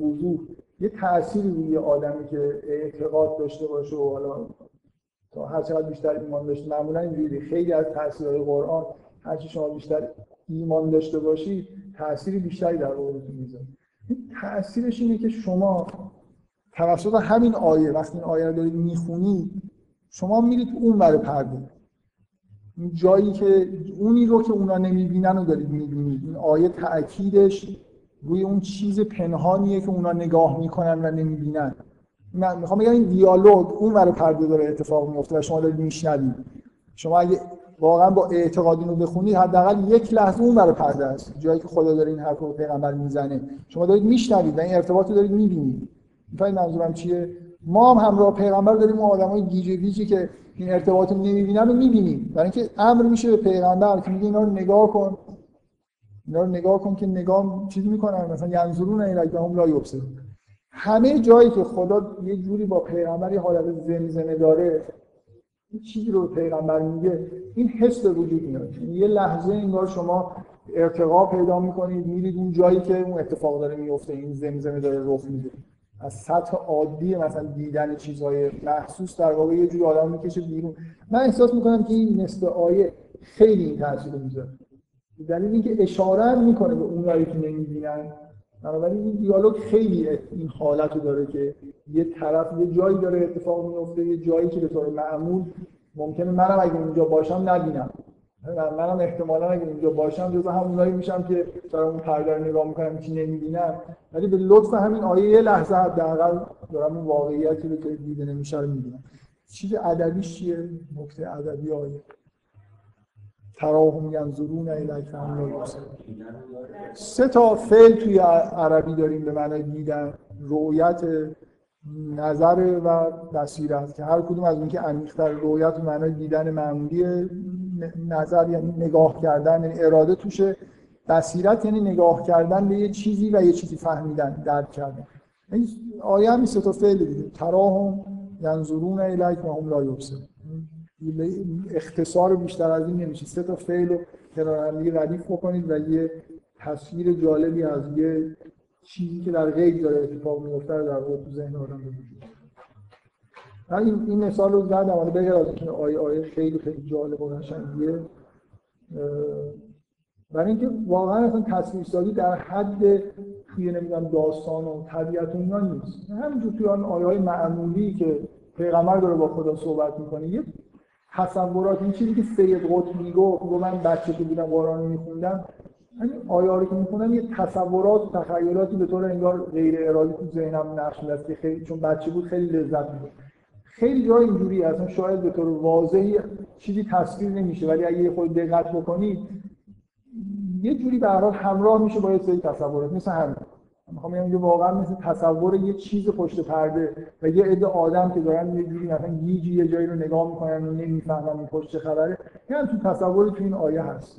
A: وضوح. یه تأثیری روی آدمی که اعتقاد داشته باشه و حالا تا هر چقدر بیشتر ایمان داشته معمولا اینجوری خیلی از تاثیرهای قرآن هر شما بیشتر ایمان داشته باشی تأثیری بیشتری در روزتون می‌ذاره. تأثیرش اینه که شما توسط همین آیه وقتی این آیه رو دارید می‌خونید شما میرید اون بر پرده این جایی که اونی رو که اونا نمی‌بینن رو دارید می‌بینید. این آیه تأکیدش روی اون چیز پنهانیه که اونا نگاه می‌کنن و نمی‌بینن. من می‌خوام بگم این دیالوگ اون ور پرده داره اتفاق میفته و شما دارید میشنوید. شما اگه واقعا با اعتقاد اینو بخونید حداقل یک لحظه اون ور پرده است. جایی که خدا داره این حرف رو پیغمبر می‌زنه. شما دارید میشنوید و این ارتباط رو دارید می‌بینید. می‌فهمید منظورم چیه؟ ما هم همراه پیغمبر داریم اون آدمای گیجه گیجی که این ارتباط رو نمی‌بینن رو می‌بینیم. برای اینکه امر میشه به پیغمبر که میگه اینا رو نگاه کن. اینا رو نگاه کن که نگاه چیزی می‌کنن مثلا ینظرون الیک هم لا یبصرون همه جایی که خدا یه جوری با پیغمبر یه حالت زمزمه داره این چیزی رو پیغمبر میگه این حس به وجود میاد. یعنی یه لحظه انگار شما ارتقا پیدا می‌کنید میرید اون جایی که اون اتفاق داره میفته این زمزمه داره رخ میده. از سطح عادی مثلا دیدن چیزهای محسوس در واقع یه جوری آدم می‌کشه بیرون. من احساس می‌کنم که این نصف آیه خیلی این تاثیر می‌ذاره. دلیل اینکه اشاره می‌کنه به اونایی که نمی‌بینن. بنابراین این دیالوگ خیلی این حالت رو داره که یه طرف یه جایی داره اتفاق میفته یه جایی که به طور معمول ممکنه منم اگه اونجا باشم نبینم. منم احتمالا اگه اونجا باشم جزو همونایی میشم که دارم اون پرده رو نگاه می‌کنم چی نمی‌بینم. ولی به لطف همین آیه یه لحظه حداقل دارم اون واقعیتی رو که دیده نمیشه رو می‌بینم. چیز ادبیش چیه؟ نکته ادبی آیه. تراهم ینظرون الیک فهم سه تا فعل توی عربی داریم به معنای دیدن. رؤیت نظر و بصیرت که هر کدوم از اون که عمیق‌تر رؤیت و معنای دیدن معمولی نظر یعنی نگاه کردن یعنی اراده توشه بصیرت یعنی نگاه کردن به یه چیزی و یه چیزی فهمیدن درک کردن. آیه هم سه تا فعل دیگه. تراهم ینظرون الیک و هم لا یبصرون اختصار بیشتر از این نمیشه. سه تا فعل رو کنار هم ردیف بکنید و یه تصویر جالبی از یه چیزی که در غیب داره اتفاق میفته در واقع تو ذهن آدم بگید این این مثال رو زدم حالا بغیر از اینکه آیه آیه خیلی خیلی جالب و قشنگیه. برای اینکه واقعا اصلا تصویر سازی در حد توی نمی‌دونم داستان و طبیعت و نیست. همینجور توی آن آیه های معمولی که پیغمبر داره با خدا صحبت می‌کنه یه تصورات این چیزی که سید قطب میگو گفت من بچه که بودم قرآن میخوندم همین آیه رو که می‌خونم یه تصورات و تخیلاتی به طور انگار غیر ارادی تو ذهنم نقش می‌داد که خیلی چون بچه بود خیلی لذت می‌برد. خیلی جای اینجوری اصلا شاید به طور واضحی چیزی تصویر نمیشه ولی اگه خود دقت بکنید یه جوری به همراه میشه با یه سری تصورات مثل همین. می‌خوام بگم واقعا مثل تصور یه چیز پشت پرده و یه عده آدم که دارن یه جوری مثلا گیجی یه جایی رو نگاه می‌کنن و نمی‌فهمن این پشت خبره یعنی تو تصور تو این آیه هست.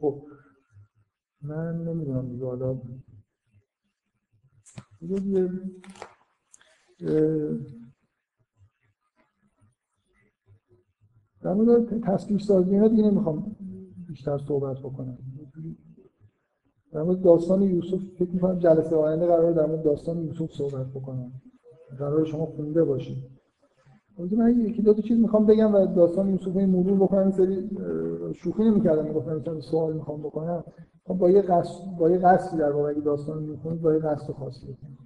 A: خب من نمی‌دونم دیگه حالا. در مورد تصویر سازی اینا دیگه نمی‌خوام. بیشتر صحبت بکنم. در مورد داستان یوسف فکر می‌کنم جلسه آینده قرار در مورد داستان یوسف صحبت بکنم. قرار شما خونده باشید. من یکی دو تا چیز می‌خوام بگم و داستان یوسف این مرور بکنم. سری شوخی نمی‌کردم می‌گفتم مثلا سوال می‌خوام بکنم. خب با یه قصد با یه قصدی در واقع داستان می‌خونید با یه قصد خاصی بکنید.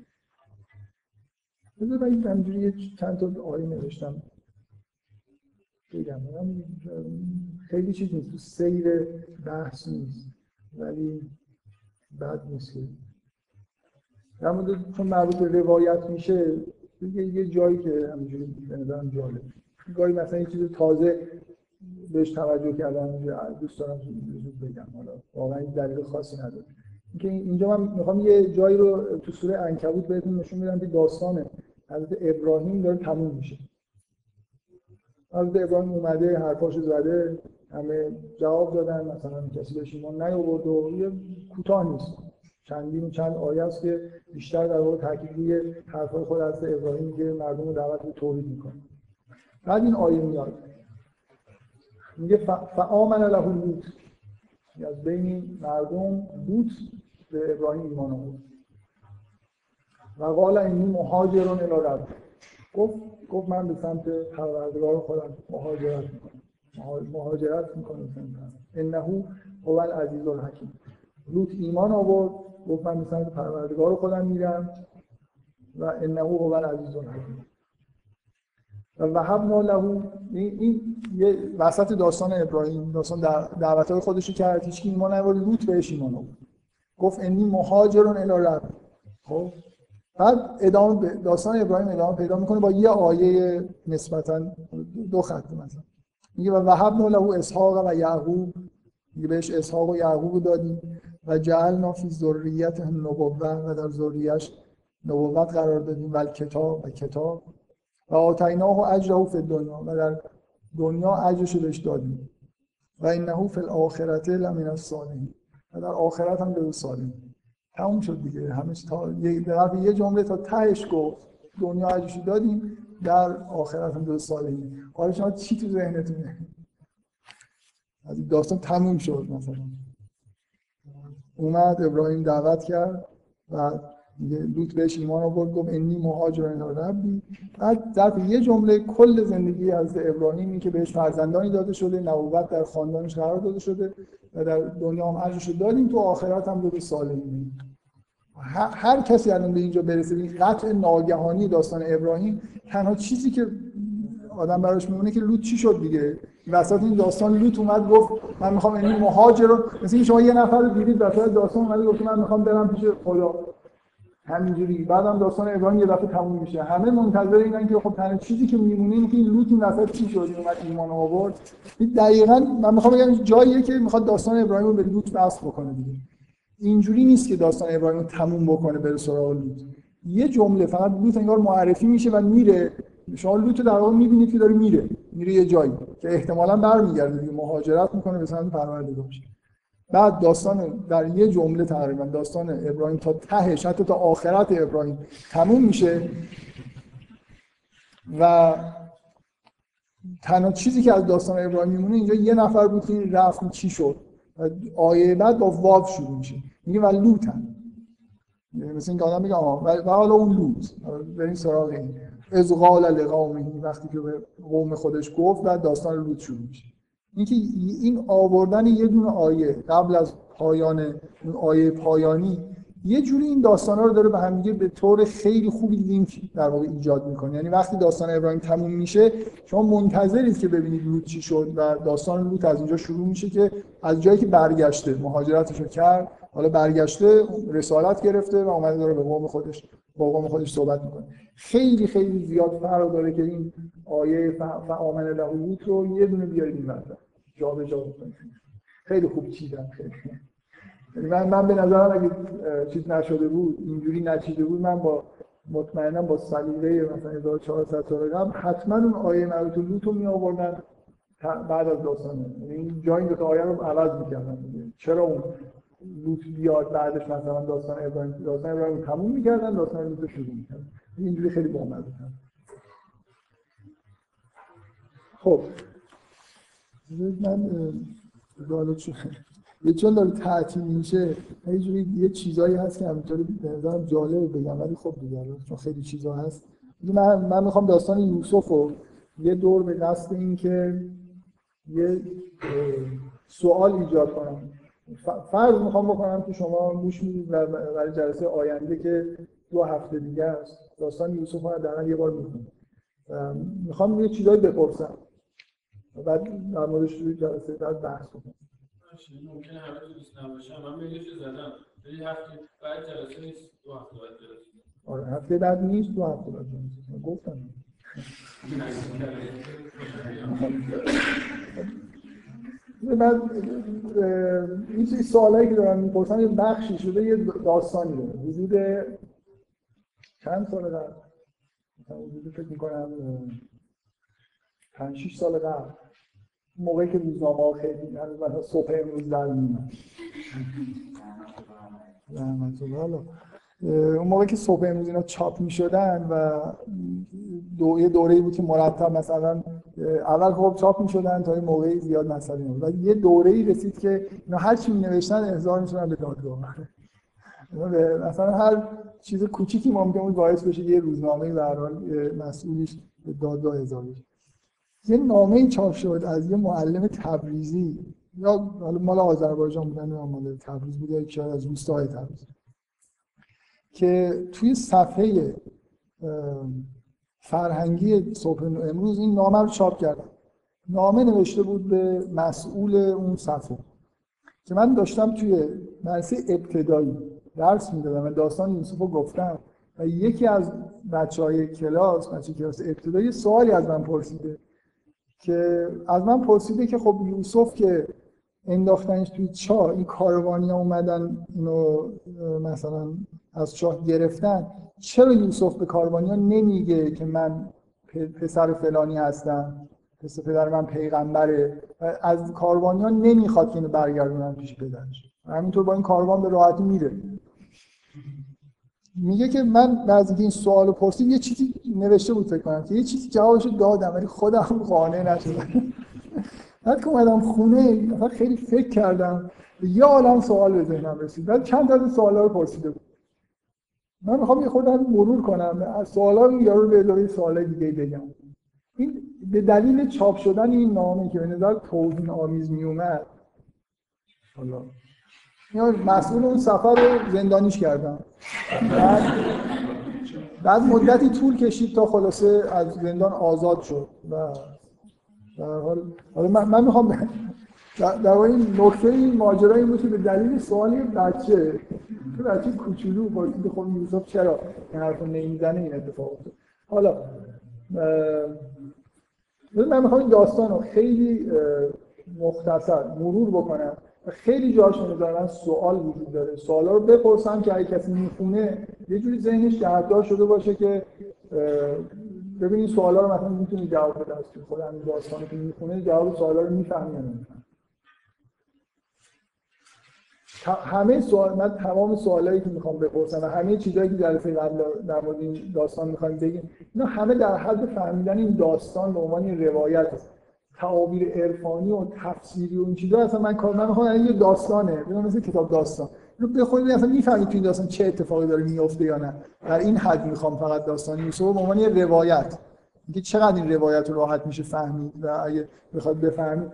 A: بذار من همینجوری چند تا آیه نوشتم. بگم خیلی چیز نیست. تو سیر بحث نیست. ولی بد نیست. که چون مربوط به روایت میشه یه, جایی که همینجوری به نظرم جالب. گاهی مثلا یه چیز تازه بهش توجه کردم دوست دارم زود بگم. حالا واقعا دلیل خاصی نداره. اینکه اینجا من می‌خوام یه جایی رو تو سوره عنکبوت بهتون نشون بدم که داستان حضرت ابراهیم داره تموم میشه. حضرت ابراهیم اومده حرفاشو زده همه جواب دادن مثلا کسی بهش ایمان نیاورد و یه کوتاه نیست. چندین چند آیه است که بیشتر در واقع تاکید روی حرفای خود از ابراهیم که مردم رو دعوت به توحید می‌کنه. بعد این آیه میاد. میگه فآمن له لوط. از بین مردم لوط به ابراهیم ایمان آورد. و قال اینی مهاجرون الی رب. گفت گفت من به سمت پروردگار خودم مهاجرت می‌کنم. مهاجرت می‌کنه انه هو العزیز الحکیم. لوط ایمان آورد گفت من به سمت پروردگار خودم میرم و انه هو العزیز الحکیم. و وهبنا له این یه وسط داستان ابراهیم داستان دعوت های خودش کرد. هیچ ایمان نیاورد لوط بهش ایمان آورد. گفت انی مهاجرون الی رب. خب؟ بعد ادامه داستان ابراهیم ادامه پیدا می‌کنه با یه آیه نسبتا دو خط مثلا. میگه و وهبنا له اسحاق و یعقوب. میگه بهش اسحاق و یعقوب دادیم. و جعلنا فی ذریت نبوت و در ذریش نبوت قرار دادیم. و کتاب و کتاب. و آتیناه اجره فی دنیا و در دنیا اجرش بهش دادیم. و انه فی الاخرته لمن الصالحین و در آخرت هم به صالحین. تموم شد دیگه. همش تا یه یه جمله تا تهش گفت. دنیا اجرش دادیم در آخرت هم به صالحین حالا شما چی تو ذهنتونه؟ از داستان تموم شد مثلا. اومد ابراهیم دعوت کرد و لوط بهش ایمان آورد گفت انی مهاجر ربی. بعد در یه جمله کل زندگی از ابراهیمی که بهش فرزندانی داده شده نبوت در خاندانش قرار داده شده و در دنیا هم اجرش دادیم تو آخرت هم به صالحین هر, کسی الان به اینجا برسه این قطع ناگهانی داستان ابراهیم تنها چیزی که آدم براش میمونه که لوط چی شد دیگه؟ وسط این داستان لوط اومد گفت من می‌خوام این مهاجر رو مثل شما یه نفر رو دیدید وسط داستان اومد گفت من می‌خوام برم پیش خدا. همینجوری بعدم داستان ابراهیم یه دفعه تموم میشه. همه منتظر اینن که خب تنها چیزی که میمونه اینه که این لوط این وسط چی شد؟ اومد ایمان آورد. دقیقاً من می‌خوام بگم جاییه که می‌خواد داستان ابراهیم رو به لوط وصل بکنه دیگه. اینجوری نیست که داستان ابراهیم تموم بکنه بره سراغ لوط. یه جمله فقط لوط انگار معرفی میشه و میره. شما لوط در واقع می‌بینید که داره میره. میره یه جایی که احتمالاً برمیگرده دیگه. مهاجرت می‌کنه به سمت پروردگارش بعد داستان در یه جمله تقریبا داستان ابراهیم تا تهش حتی تا آخرت ابراهیم تموم میشه. و تنها چیزی که از داستان ابراهیم میمونه اینجا یه نفر بود که رفت چی شد؟ آیه بعد با واو شروع میشه. میگه و لوتن مثل اینکه آدم میگه و حالا اون لوت. بریم سراغ این. از قال لقومه. وقتی که به قوم خودش گفت بعد داستان لوت شروع میشه. اینکه این آوردن یه دونه آیه قبل از پایان آیه پایانی یه جوری این داستانا رو داره به هم دیگه به طور خیلی خوبی لینک در واقع ایجاد می‌کنه. یعنی وقتی داستان ابراهیم تموم میشه شما منتظرید که ببینید لوط چی شد و داستان لوط از اونجا شروع میشه که از جایی که برگشته مهاجرتش رو کرد حالا برگشته رسالت گرفته و اومده داره به قوم خودش با قوم خودش صحبت می‌کنه. خیلی خیلی زیاد فرق داره که این آیه و آمن له لوط رو یه دونه بیارید این جا به جا خیلی خوب چیدن خیلی. من من به نظرم اگه چیز نشده بود اینجوری نچیده بود من با مطمئنا با سلیقه مثلا 1400 سال قبل حتما اون آیه مربوط به لوط رو می آوردن بعد از داستان. یعنی این جای این دو تا آیه رو عوض می‌کردن. چرا اون لوط بیاد بعدش مثلا داستان ابراهیم داستان ابراهیم تموم می‌کردن داستان لوط رو شروع می‌کردن؟ اینجوری خیلی بامزه خب. من یه چون داره تعطیل میشه یه جوری یه چیزایی هست که همینطوری به جالب بگم ولی خب دیگه چون خیلی چیزا هست. من من می‌خوام داستان یوسف رو یه دور به قصد این که یه سوال ایجاد کنم. فرض می‌خوام بکنم که شما گوش می‌دید و برای جلسه آینده که دو هفته دیگه است داستان یوسف رو در یه بار می‌خونم. می‌خوام یه چیزایی بپرسم. بعد در موردش جلسه بعد بحث کنم
B: ممکنه همه تو دوست نباشه. من میگه چه زدم. ولی هفته بعد جلسه نیست دو هفته بعد جلسه
A: آره هفته بعد نیست دو هفته بعد جلسه گفتم. بعد این چیزی سوالایی که دارم می‌پرسم یه بخشی شده یه داستانی داره. وجود چند سال قبل؟ وجود فکر می‌کنم پنج شیش سال قبل. موقعی که روزنامه ها خیلی مثلا صبح امروز در میومد اون موقعی که صبح امروز اینا چاپ می شدن و دو یه دوره بود که مرتب مثلا اول خب چاپ می شدن تا این موقعی زیاد مسئله نبود. و یه دوره ای رسید که اینا هر چی می نوشتن احضار می شدن به دادگاه. مثلا هر چیز کوچیکی ممکن بود باعث بشه یه روزنامه به هر مسئولیش به دادگاه احضار بشه یه نامه چاپ شد از یه معلم تبریزی. یا حالا مال آذربایجان بودن یا مال تبریز بود یا از روستای تبریز. که توی صفحه فرهنگی صبح امروز این نامه رو چاپ کردم. نامه نوشته بود به مسئول اون صفحه. که من داشتم توی مدرسه ابتدایی درس می‌دادم و داستان یوسف رو گفتم و یکی از بچه های کلاس بچه کلاس ابتدایی سوالی از من پرسیده. که از من پرسیده که خب یوسف که انداختنش توی چاه این کاروانی ها اومدن اینو مثلا از چاه گرفتن چرا یوسف به کاروانی ها نمیگه که من پسر فلانی هستم پسر پدر من پیغمبره؟ از کاروانی ها نمی‌خواد که اینو برگردونن پیش پدرش. همینطور با این کاروان به راحتی میره. میگه که من بعضی این سوالو پرسید یه چیزی نوشته بود فکر کنم که یه چیزی جوابش دادم ولی خودم قانع نشدم. بعد که اومدم خونه خیلی فکر کردم. یه عالم سوال به ذهنم رسید. بعد چند تا سوالا رو پرسیده بود. من می‌خوام یه خودم مرور کنم. از سوالا رو یارو به اضافه سوال دیگه بگم. این به دلیل چاپ شدن این نامه که به نظر توهین آمیز می اومد مسئول اون سفر رو زندانیش کردم بعد, بعد مدتی طول کشید تا خلاصه از زندان آزاد شد. و در حال من, من می‌خوام در واقع این نکته این ماجرا این بود که به دلیل سوالی بچه که بچه کوچولو با که خب یوسف چرا این حرف نمی‌زنه این اتفاق افتاد. حالا من می‌خوام این داستان خیلی مختصر مرور بکنم. خیلی جاش من سوال وجود داره. سوالا رو بپرسم که اگه کسی می‌خونه یه جوری ذهنش جهتدار شده باشه که ببینید سوالا رو مثلا می‌تونی جواب بده از خود همین داستانی که می‌خونه جواب سوالا رو می‌فهمی یا همه سوال من تمام سوالایی که می‌خوام بپرسم و همه چیزایی که جلسه قبل در مورد این داستان می‌خوایم بگیم اینا همه در حد فهمیدن این داستان به عنوان روایت است تعابیر عرفانی و تفسیری و این چیزا اصلا من کار من می‌خوام یه داستانه ببین مثل کتاب داستان. به خودت اصلا می‌فهمی تو این داستان چه اتفاقی داره میفته یا نه. در این حد می‌خوام فقط داستان یوسف به عنوان یه روایت. اینکه چقدر این روایت رو راحت میشه فهمید و اگه بخواد بفهمید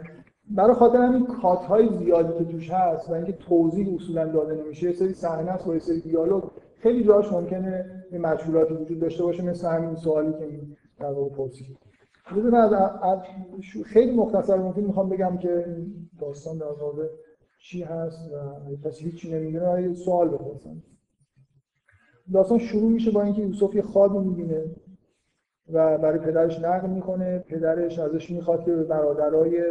A: برای خاطر همین کات های زیادی که توش هست و اینکه توضیح اصولا داده نمیشه یه سری صحنه با یه سری دیالوگ. خیلی جاش ممکنه این مشهوراتی وجود داشته باشه مثل همین سوالی که در واقع پرسید بدون از, از خیلی مختصر ممکن می‌خوام بگم که داستان در واقع چی هست و کسی هیچی نمی‌دونه سوال بپرسن داستان شروع میشه با اینکه یوسف یه خوابی می‌بینه و برای پدرش نقل می‌کنه. پدرش ازش می‌خواد که به برادرای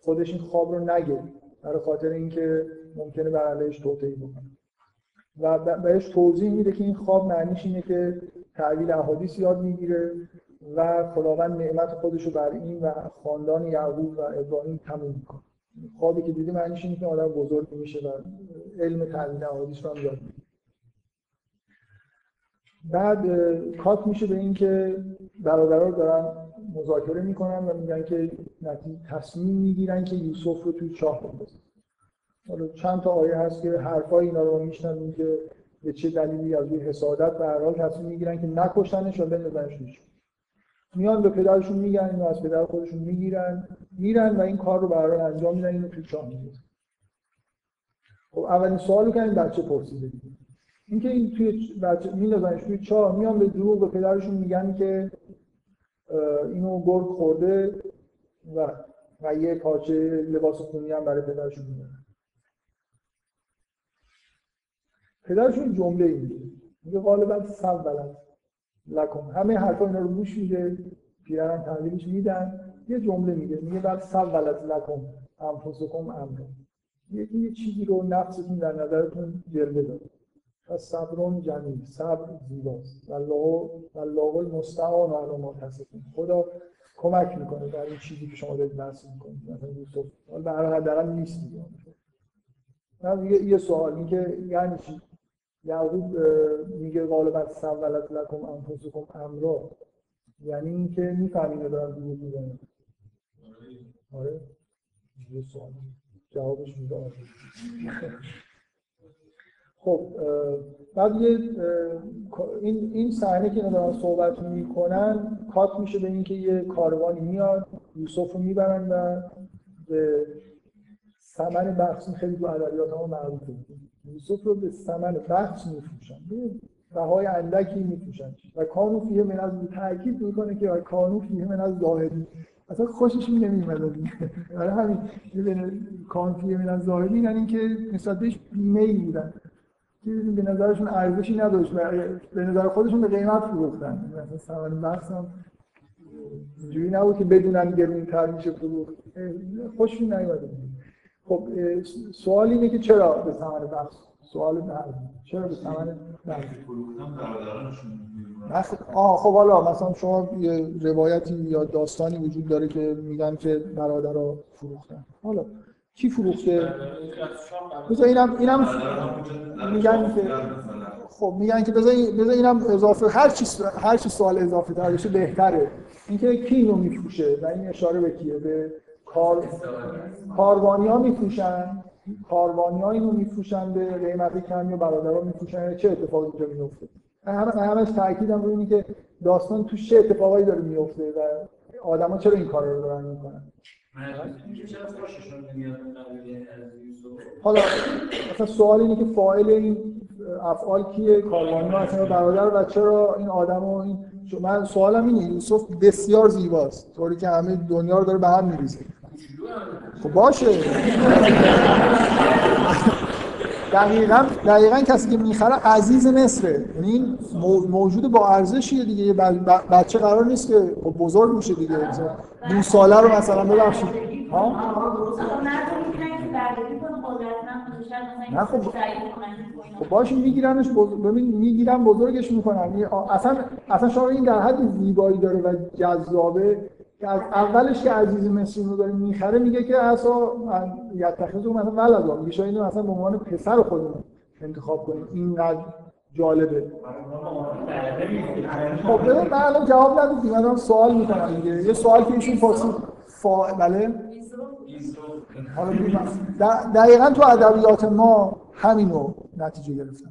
A: خودش این خواب رو نگه برای خاطر اینکه ممکنه بر علیهش توطئه بکنه. و بهش توضیح میده که این خواب معنیش اینه که تعویل احادیث یاد می‌گیره. و خداوند نعمت خودش رو بر این و خاندان یعقوب و ابراهیم تموم می‌کنه. خوابی که دیدی معنیش اینه که آدم بزرگ میشه و علم تعویل احادیث رو هم یاد بعد کات میشه به اینکه برادرها دارن مذاکره می‌کنن و میگن که تصمیم می‌گیرن که یوسف رو توی چاه بندازن. حالا چند تا آیه هست که حرفای اینا رو میشنن که به چه دلیلی از روی حسادت به هر حال تصمیم می‌گیرن که نکشتنش و بندازنش میان به پدرشون میگن اینو از پدر خودشون می‌گیرن میرن و این کار رو برای انجام میدن اینو توی چاه میندازن خب اولین سوالی که این بچه پرسیده. اینکه این توی بچه میندازنش توی چاه میان به دروغ به پدرشون میگن که اینو گرگ خورده و و یه پاچه لباس خونی هم برای پدرشون میدن. پدرشون جمله این میگه غالبا بلد لکم همه حرفا اینا رو گوش میده پیرن تحویلش میدن. یه جمله میگه میگه بل بلد لکم انفسکم امر. یه چیزی رو نفستون در نظرتون جلوه داره و صبرون جمیل صبر زیباست. والله والله المستعان علی ما تصفون خدا کمک می‌کنه در این چیزی که شما دارید بحث می‌کنید. مثلا یوسف هر حداقل نیست دیگه. یه سوال این که یعنی چی؟ یعقوب میگه غالبا سولت لکم انفسکم امرا. یعنی اینکه می‌فهمین دارن دروغ می‌زنن آره. یه سوال. جوابش میده خب بعد یه این این صحنه که دارن صحبت می‌کنن کات میشه به اینکه یه کاروانی میاد یوسف رو می‌برن و به ثمن بخش خیلی تو ادبیات ما معروفه یوسف رو به ثمن بخش میفروشن. بهای اندکی میفروشن. و کانو فیه من از تاکید می‌کنه که کانو فیه من از ظاهری. اصلا خوشش نمیومد برای همین کانو فیه من از ظاهری یعنی اینکه نسبت بهش بیمه بودن. به نظرشون ارزشی نداشت و به نظر خودشون به قیمت فروختن. مثلا ثمن بخش هم اینجوری نبود که بدونن گرون تر میشه فروخت. خوششون نیومده. خب سوال اینه که چرا به ثمن بخش؟ سوال بعد چرا به ثمن بخش؟ آه خب حالا مثلا شما یه روایتی یا داستانی وجود داره که میگن که برادرها فروختن. حالا کی فروخته؟ بذار اینم اینم میگن که خب میگن که بذار بذار اینم اضافه هر چی هر چی سوال اضافه تر بشه بهتره. اینکه کی اینو میفروشه و این اشاره به کیه؟ به کار کاروانی ها میفروشن. کاروانی ها اینو میفروشن به قیمت کمی و برادرها میفروشن. چه اتفاقی اینجا میفته همه همش تاکیدم روی اینه که داستان تو چه اتفاقایی داره میفته و آدما چرا این کارا رو دارن می‌کنن؟ حالا مثلا سوال اینه که فاعل این افعال کیه؟ کاروانی ها اصلا برادر؟ و چرا این آدم و این من سوالم اینه یوسف بسیار زیباست. طوری که همه دنیا رو داره به هم میریزه. خب باشه. دقیقا دقیقا کسی که می‌خره عزیز مصره یعنی موجود با ارزشیه دیگه. بچه قرار نیست که خب بزرگ میشه دیگه. دو ساله رو مثلا ببخشید. ها؟ نه خب خب باش میگیرنش ببین می‌گیرن بزرگش می‌کنن. اصلا اصلا شما این در حد زیبایی داره و جذابه. از اولش که عزیز مصری رو داره می‌خره میگه که اصلا یتخذو مثلا ولدا. میگه شاید اینو مثلا به عنوان پسر خودمون انتخاب کنیم. اینقدر جالبه. خب ببین من الان جواب ندادم. من سوال می‌کنم دیگه. یه سوال که ایشون پرسید. فا... بله؟ حالا دقیقا تو ادبیات ما همینو نتیجه گرفتن.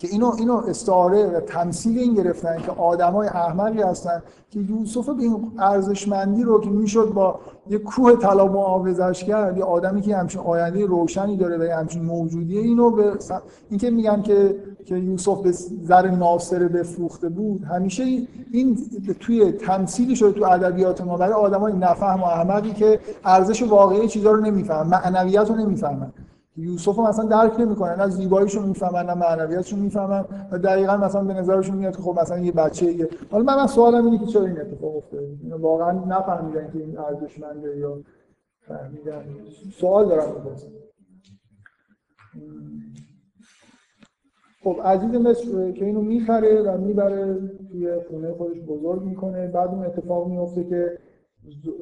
A: که اینو اینو استعاره و تمثیل این گرفتن که آدمای احمقی هستن که یوسف به این ارزشمندی رو که می‌شد با یه کوه طلا معاوضش کرد یه آدمی که همچین آینده روشنی داره و همچین موجودیه اینو به اینکه میگن که که یوسف به زر ناصره بفروخته بود همیشه این توی تمثیلی شده تو ادبیات ما برای آدمای نفهم و احمقی که ارزش واقعی چیزا رو نمی‌فهمن معنویت رو نمی‌فهمن. یوسف رو مثلا درک نمی‌کنن نه زیباییشو می‌فهمن نه معنویتشو می‌فهمن و دقیقا مثلا به نظرشون میاد که خب مثلا یه بچه یه حالا من, من سوالم اینه که چرا این اتفاق افتاده؟ واقعا نفهمیدن که این ارزشمنده یا فهمیدن. سوال دارم می‌پرسم خب عزیز مصر که اینو می‌خره و می‌بره توی خونه خودش بزرگ می‌کنه. بعد اون اتفاق میفته که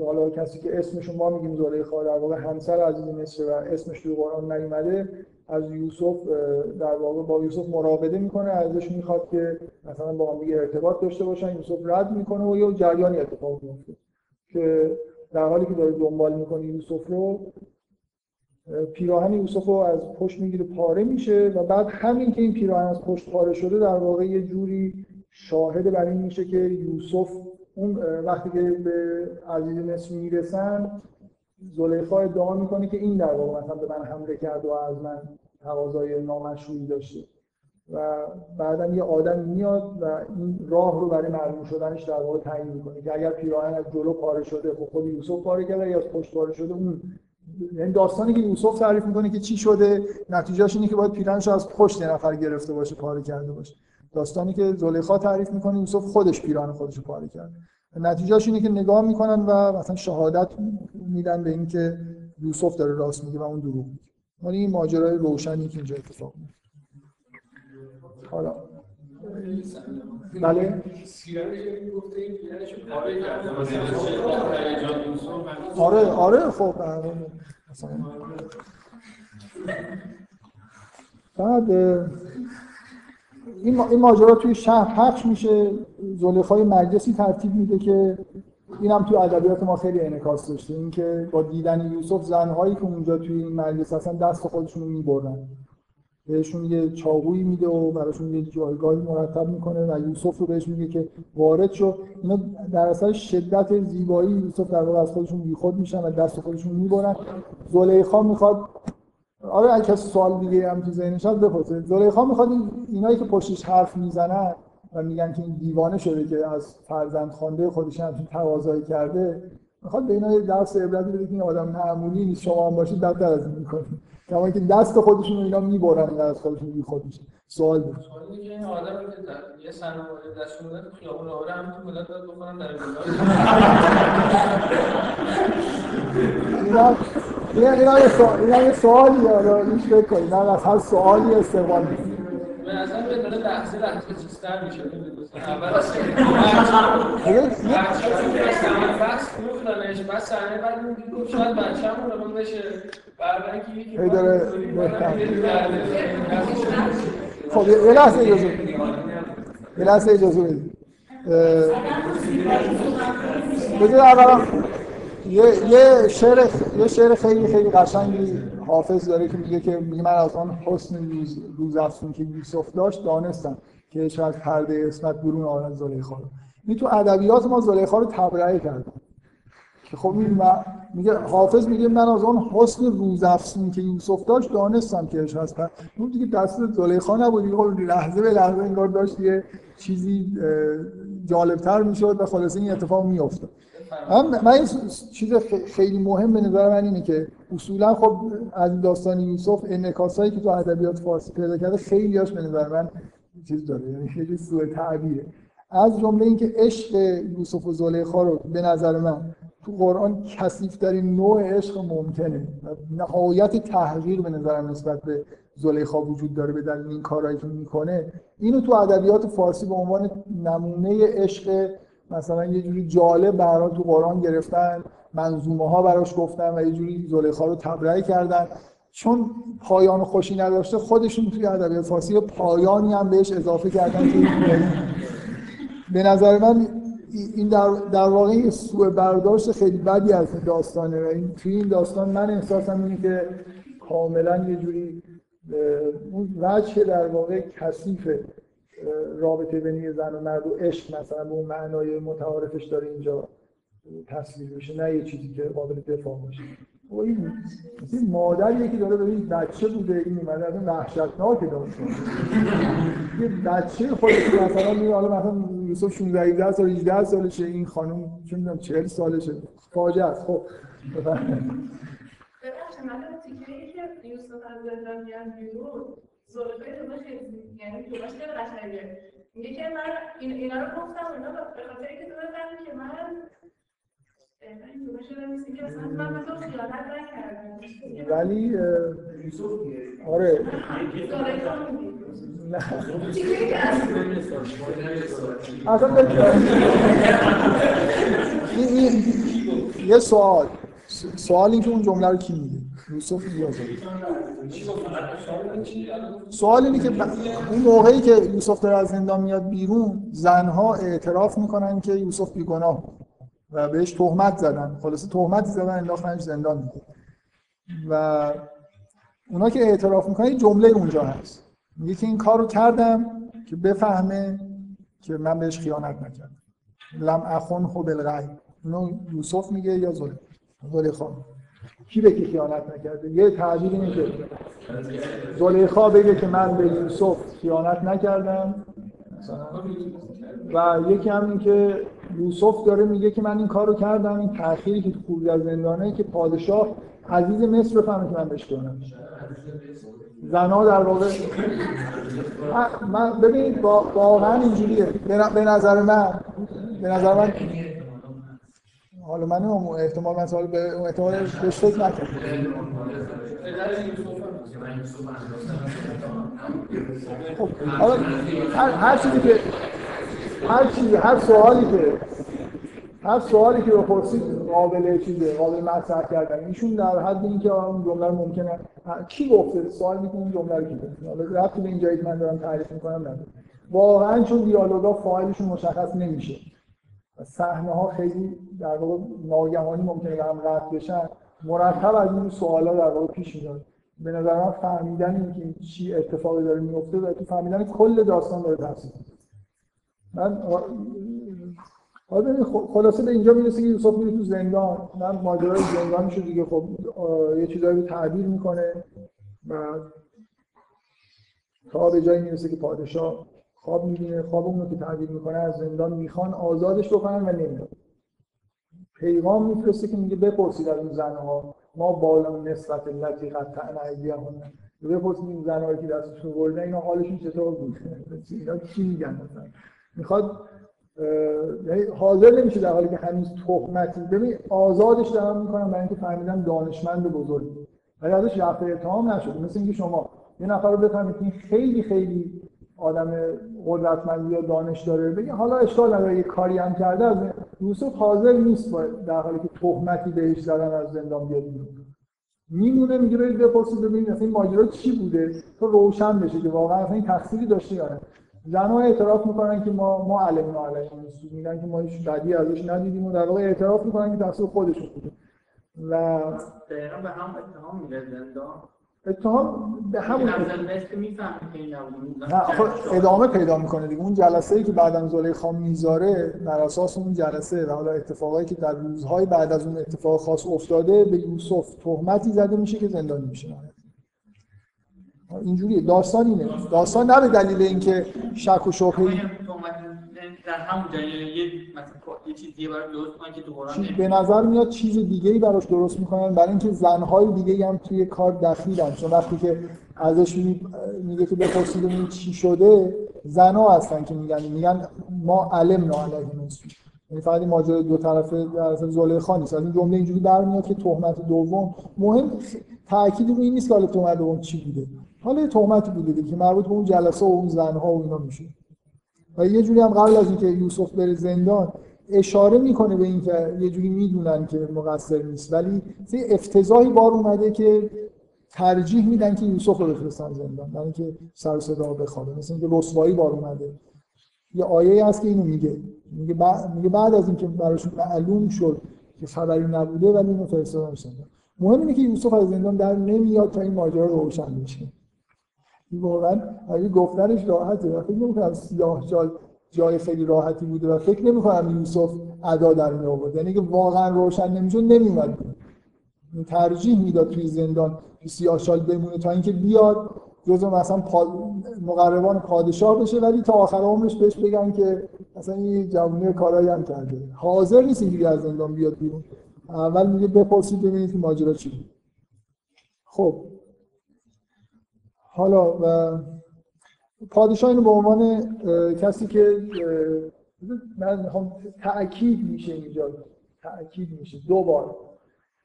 A: حالا کسی که اسمشون ما میگیم زلیخا در واقع همسر عزیز مصر و اسمش توی قرآن نیومده از یوسف در واقع با یوسف مراقبه می‌کنه ازش می‌خواد که مثلا با هم ارتباط داشته باشن یوسف رد می‌کنه و یه جریانی اتفاق میفته که در حالی که داره دنبال می‌کنه یوسف رو پیراهن یوسف رو از پشت می‌گیره پاره میشه و بعد همین که این پیراهن از پشت پاره شده در واقع یه جوری شاهد بر این میشه که یوسف اون وقتی که به عزیز مصر می‌رسن زلیخا ادعا می‌کنه که این در واقع مثلا به من حمله کرد و از من تقاضای نامشروعی داشته. و بعدا یه آدم میاد و این راه رو برای معلوم شدنش در واقع تعیین می‌کنه که اگر پیراهن از جلو پاره شده خب خود یوسف پاره کرده یا از پشت پاره شده اون یعنی داستانی که یوسف تعریف می‌کنه که چی شده نتیجهش اینه که باید پیراهنش از پشت نفر گرفته باشه پاره کرده باشه. داستانی که زلیخا تعریف می‌کنه یوسف خودش پیراهن خودش رو پاره کرد. نتیجهش اینه که نگاه می‌کنن و مثلا شهادت میدن به اینکه یوسف داره راست میگه و اون دروغ میگه. ولی این ماجرای روشنی که اینجا اتفاق میفته حالا. بله. آره آره خب مثلا. بعد این این ماجرا توی شهر پخش میشه. زلیخای مجلسی ترتیب میده که اینم توی ادبیات ما خیلی انعکاس داشته. اینکه با دیدن یوسف زنهایی که اونجا توی این مجلس هستن دست خودشون رو می‌برن بهشون یه چاقویی میده و براشون یه جایگاهی مرتب می‌کنه و یوسف رو بهش میگه که وارد شو. اینا در اثر شدت زیبایی یوسف در واقع از خودشون بیخود میشن و دست خودشون می‌برن. زلیخا می‌خواد آره اگه کسی سوال دیگه هم تو ذهنش هست بپرسه. زلیخا می‌خواد اینایی که پشتش حرف می‌زنن و میگن که این دیوانه شده که از فرزند خانده خودش هم تقاضایی کرده می‌خواد به اینا یه درس عبرت بده که این آدم معمولی نیست شما هم باشید بدتر از این می‌کنید. کما که دست خودشون رو اینا می‌برن از خودشون بی خود میشه سوال بود.
B: سوالی که این آدم که یه سرمایه دست تو خیابون آوره هم تو ملت داد بکنن در [LAUGHS]
A: اینا اینا یه سوال اینا یه سوالی حالا هیچ فکر کنید من از هر سوالی استقبال می‌کنم
B: به نظر به داره لحظه لحظه چیزتر میشه. اول از بس گفتنش بعد صحنه بعد گفت شاید بچه‌مون رو بشه بعد اینکه یکی
A: داره خب یه لحظه اجازه یه لحظه اجازه بدید. بذار اولا یه یه شعر یه شعر خیلی خیلی قشنگی حافظ داره که میگه که میگه من از آن حسن روز روز افسون که یوسف داشت دانستم که شاید پرده اسمت برون آرد زلیخا رو. این تو ادبیات ما زلیخا رو تبرئه کردن. که خب میگه حافظ میگه من از آن حسن روز افسون که یوسف داشت دانستم که اش هست اون دیگه دست زلیخا نبود. خب لحظه به لحظه انگار داشت یه چیزی جالبتر می‌شد و خلاصه این اتفاق میافتاد. من, من چیز خیلی مهم به نظر من اینه که اصولا خب از داستان یوسف انعکاسایی که تو ادبیات فارسی پیدا کرده خیلی هاش به نظر من چیز داره یعنی خیلی سوء تعبیره. از جمله اینکه عشق یوسف و زلیخا رو به نظر من تو قرآن کثیف ترین نوع عشق ممکنه نهایت تحقیر به نظرم نسبت به زلیخا وجود داره به دلیل این کارهایی که می‌کنه. اینو تو ادبیات فارسی به عنوان نمونه عشق مثلا یه جوری جالب برای تو قرآن گرفتن منظومه ها براش گفتن و یه جوری زلیخا رو تبرئه کردن. چون پایان خوشی نداشته خودشون توی ادبیات فارسی پایانی هم بهش اضافه کردن که به نظر من این در, در واقع سوء برداشت خیلی بدی از داستانه و این توی این داستان من احساسم اینه که کاملا یه جوری اون وجه در واقع کثیف رابطه بین زن و مرد و عشق مثلا به اون معنای متعارفش داره اینجا تصویر میشه نه یه چیزی که قابل دفاع باشه. و این این مادر که داره به این بچه بوده این اومده از اون وحشتناک داشت یه بچه خودش مثلا میگه حالا مثلا یوسف 16 17 سال 18 سالشه این خانم چه می‌دونم 40 سالشه فاجعه است خب.
G: ببخشید من یوسف از زندان بیرون زلیخا جمله خیلی یعنی جمله‌اش خیلی قشنگه میگه که من این اینا رو گفتم اینا به خاطر اینکه تو بفهمی که من تو
A: ولی آره اصلا به- این این یه سوال سوال این که اون جمله رو کی میگه یوسف یا سوال اینه که اون موقعی که یوسف داره از زندان میاد بیرون زنها اعتراف می‌کنن که یوسف بیگناه و بهش تهمت زدن. خلاصه تهمت زدن انداختنش زندان. دیگه و اونا که اعتراف می‌کنن جمله اونجا هست. میگه که این کار رو کردم که بفهمه که من بهش خیانت نکردم. لم اخون خو بالغیب. اینو یوسف میگه یا زلیخا؟ زلیخا. کی به کی خیانت نکرده؟ یه تعبیر اینه که زلیخا بگه که من به یوسف خیانت نکردم. و یکی هم این که یوسف داره میگه که من این کارو کردم این تأخیری که تو از زندانه که پادشاه عزیز مصر بفهمه که من بهش خیانت زنها در واقع من- ببینید واقعا اینجوریه. به نظر من به نظر من حالا من اون احتمال من سوال به اون احتمال بهش فکر نکردم خب حالا هر, هر چیزی که هر چیزی هر سوالی که هر سوالی که بپرسید قابل چیزه قابل مطرح کردن. ایشون در حد اینکه اون جمله ممکنه کی گفته؟ سوال می‌کنه اون جمله رو کی گفته؟ حالا رفتی به این جایی که من دارم تعریف می‌کنم نداره واقعا چون دیالوگا فاعلشون مشخص نمیشه. صحنه ها خیلی در واقع ناگهانی ممکنه به هم قطع بشن. مرتب از این سوالا در واقع پیش میاد. به نظر من فهمیدن اینکه چی اتفاقی داره میفته و فهمیدن کل داستان داره تاثیر من حالا خلاصه به اینجا می‌رسه که یوسف میره تو زندان. من ماجرای زندانشو دیگه خب یه چیزایی رو تعبیر می‌کنه و تا به جایی می‌رسه که پادشاه خواب می‌بینه خواب اون که تعبیر می‌کنه از زندان می‌خوان آزادش بکنن و نمیاد پیغام میفرسته که میگه بپرسید از اون زنها ما بالا نسبت قد تعن ایدیهن بپرسید این زنهایی که دستشون بردن اینا حالشون چطور بود؟ [LAUGHS] اینا چی میگن مثلا؟ می‌خواد یعنی حاضر نمیشه در حالی که هنوز تهمتی. ببین آزادش دارن می‌کنن برای اینکه فهمیدن دانشمند بزرگی ولی ازش رفع اتهام نشده. مثل اینکه شما یه نفر رو بفهمید که خیلی خیلی آدم قدرتمندی یا دانش داره بگه حالا اشکال نداره یه کاری هم کرده از یوسف حاضر نیست با- در حالی که تهمتی بهش زدن از زندان بیاد بیرون. میمونه میگه برید بپرسید ببینید اصلا این ماجرا چی بوده تا روشن بشه که واقعا این تقصیری داشته یا نه. زنها اعتراف می‌کنن که ما ما علیه یوسف میگن که ما هیچ بدی ازش ندیدیم و در واقع اعتراف می‌کنن که تقصیر خودشون بوده. و
D: دقیقا به هم اتهام میره زندان.
A: اتهام به همون آخه ادامه پیدا می‌کنه دیگه. اون جلسه ای که بعدم زلیخا می‌ذاره بر اساس اون جلسه و حالا اتفاقایی که در روزهای بعد از اون اتفاق خاص افتاده به یوسف تهمتی زده میشه که زندانی میشه. اینجوریه. داستان اینه. داستان نه به دلیل اینکه شک و شبهه
D: در همون جایی یه مثلا یه چیز دیگه برای درست کنن که تو قرآن.
A: به نظر میاد چیز دیگه ای براش درست می‌کنن برای اینکه زنهای دیگه هم توی کار دخیلن. چون وقتی که ازش می- میگه که بپرسید ببینید چی شده زنها هستن که میگن. میگن ما علم نه علیه یعنی فقط این ماجرا دو طرفه در اصل زلیخا نیست از این جمله اینجوری برمیاد که تهمت دوم مهم تأکید روی این نیست که حالا تهمت دوم چی بوده. حالا یه تهمتی بوده که مربوط به اون جلسه و اون زنها و اینا میشه. و یه جوری هم قبل از اینکه یوسف بره زندان اشاره می‌کنه به اینکه یه جوری می‌دونن که مقصر نیست. ولی یه افتضاحی بار اومده که ترجیح میدن که یوسف رو بفرستن زندان برای اینکه سر صدا بخوابه. مثل اینکه رسوایی بار اومده. یه آیه هست که اینو میگه. میگه بعد, میگه بعد از اینکه براشون معلوم شد که خبری نبوده ولی اینو فرستادن زندان. مهم اینه که یوسف از زندان در نمیاد تا این ماجرا روشن بشه. واقعا اگه گفتنش راحته. و فکر نمی‌کنم سیاه جای جای خیلی راحتی بوده و فکر نمی‌کنم یوسف ادا در می آورد. یعنی که واقعا روشن نمی‌شد نمیومد ترجیح می‌داد توی زندان سیاه شال بمونه تا اینکه بیاد. جزء مثلا. مقربان پادشاه بشه ولی تا آخر عمرش بهش بگن که مثلا این جوونی کارایی هم کرده. حاضر نیست اینجوری از زندان بیاد بیرون. اول میگه بپرسید ببینید که ماجرا چی. خب حالا پادشاه اینو به عنوان کسی که من می‌خوام تأکید میشه اینجا تأکید میشه دو بار.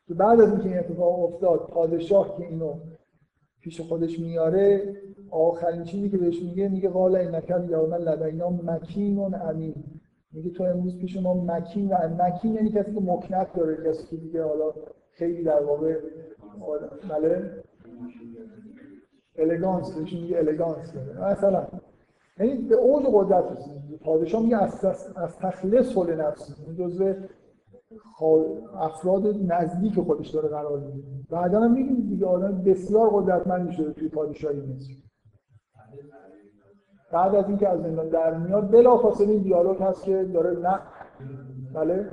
A: بعد از اینکه این اتفاق افتاد پادشاه که اینو پیش خودش میاره آخرین چیزی که بهش میگه میگه قال انک یوم لدینا مکین امین. میگه تو امروز پیش ما مکین و مکین یعنی کسی که مکنت داره کسی که دیگه حالا خیلی در واقع بله؟ الگانس بهش میگه الگانس مثلا یعنی به اوج قدرت رسید پادشاه میگه از از تخلص حل نفسی این جزء افراد نزدیک خودش داره قرار می‌گیره بعدا هم میگیم دیگه آدم بسیار قدرتمند میشه توی پادشاهی مصر. بعد از اینکه از زندان در میاد بلافاصله این دیالوگ هست که داره نه بله.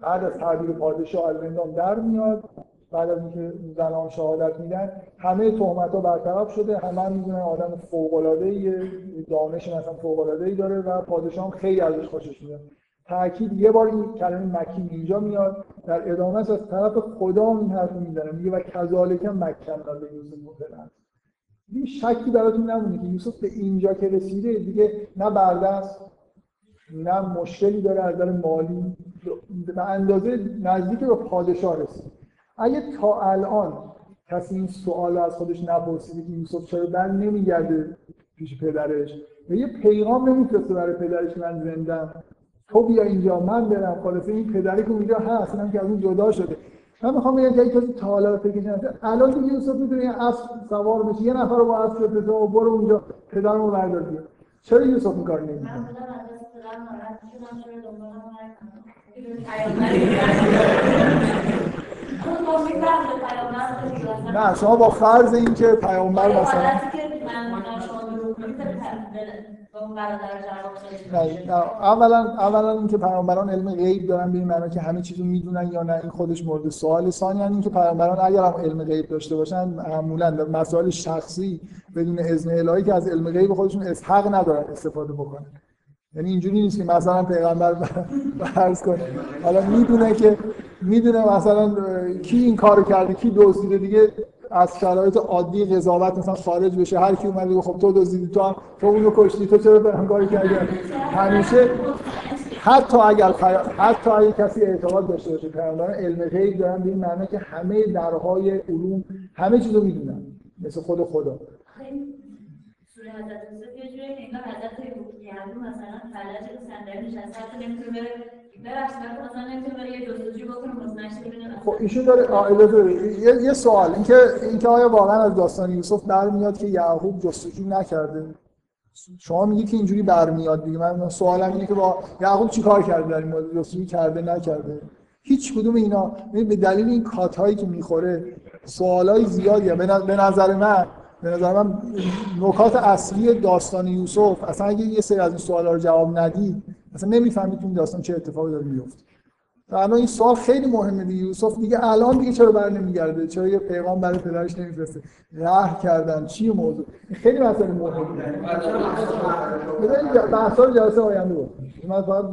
A: بعد از تعبیر پادشاه از زندان در میاد. بعد از اینکه زنان شهادت میدن همه تهمت ها برطرف شده. همه هم می‌دونن آدم فوق العاده دانش مثلا فوق العاده داره و پادشاه هم خیلی ازش خوشش میاد. تاکید یه بار این کلمه مکین اینجا میاد. در ادامه از طرف خدا این حرف می‌زنه. میگه و کذالک مکن به یوسف فلان دیگه شکی براتون نمونه که یوسف به اینجا که رسیده دیگه نه بردست نه مشکلی داره از نظر مالی. به اندازه نزدیک به پادشاه رسید. اگه تا الان کسی این سوال از خودش نپرسیده که یوسف چرا بر نمیگرده پیش پدرش و یه پیغام نمیفرسته برای پدرش من زندم تو بیا اینجا من برم. خلاصه این پدری که اونجا هست اینم که از اون جدا شده. من می‌خوام بگم که کسی تا حالا فکر نکرده الان دیگه یوسف می‌تونه یه اسب سوار بشه یه نفر رو با اسب بفرسته و برو اونجا پدرمو بردار بیا. چرا یوسف این کار نمی‌کنه؟ نه شما با فرض اینکه پیامبر مثلا؟ نه نه. اولا اولا اینکه پیامبران علم غیب دارن به این معنی که همه چیزو می‌دونن یا نه این خودش مورد سوال. ثانیا اینکه پیامبران اگر هم علم غیب داشته باشن معمولا مسائل شخصی بدون اذن الهی که از علم غیب خودشون حق ندارن استفاده بکنن. یعنی اینجوری نیست که مثلا پیغمبر [LAUGHS] فرض کنه. حالا می‌دونه که می‌دونه مثلا کی این کارو کرده کی دزدیده دیگه از شرایط عادی قضاوت مثلا خارج بشه. هر کی اومده خب تو دزدیدی تو هم تو اونو کشتی تو چرا فلان کاری کردی؟ همیشه حتی اگر پی- حتی اگر کسی اعتقاد داشته باشه پیامبران علم غیب دارن به این معنی که همه درهای علوم همه چیزو می‌دونن. مثل خود خدا.
C: سوره حضرت یوسف یه جوری انگار حضرت یعقوب مثلا فلج رو صندلی نشسته حتی نمی‌تونه بره.
A: خب ایشون داره اجازه بده. یه, یه سوال اینکه اینکه آیا واقعا از داستان یوسف برمیاد که یعقوب جستجو نکرده؟ شما میگی که اینجوری برمیاد دیگه من سوالم اینه که با یعقوب چیکار کرده؟ در این مورد جستجو کرده نکرده؟ هیچ کدوم اینا به دلیل این کات هایی که می‌خوره سوالای زیادیه به نظر من به نظر من نکات اصلی داستان یوسف اصلا اگه یه سری از این سوالا رو جواب ندید اصلا نمی‌فهمید این داستان چه اتفاقی داره میفته الان این سوال خیلی مهمه دیگه. یوسف دیگه الان دیگه چرا بر نمیگرده؟ چرا یه پیغام برای پدرش نمیفرسته؟ قهر کردن. چی موضوع؟ خیلی مسئله مهمه. بذارید بحثا رو جلسه آینده بود من فقط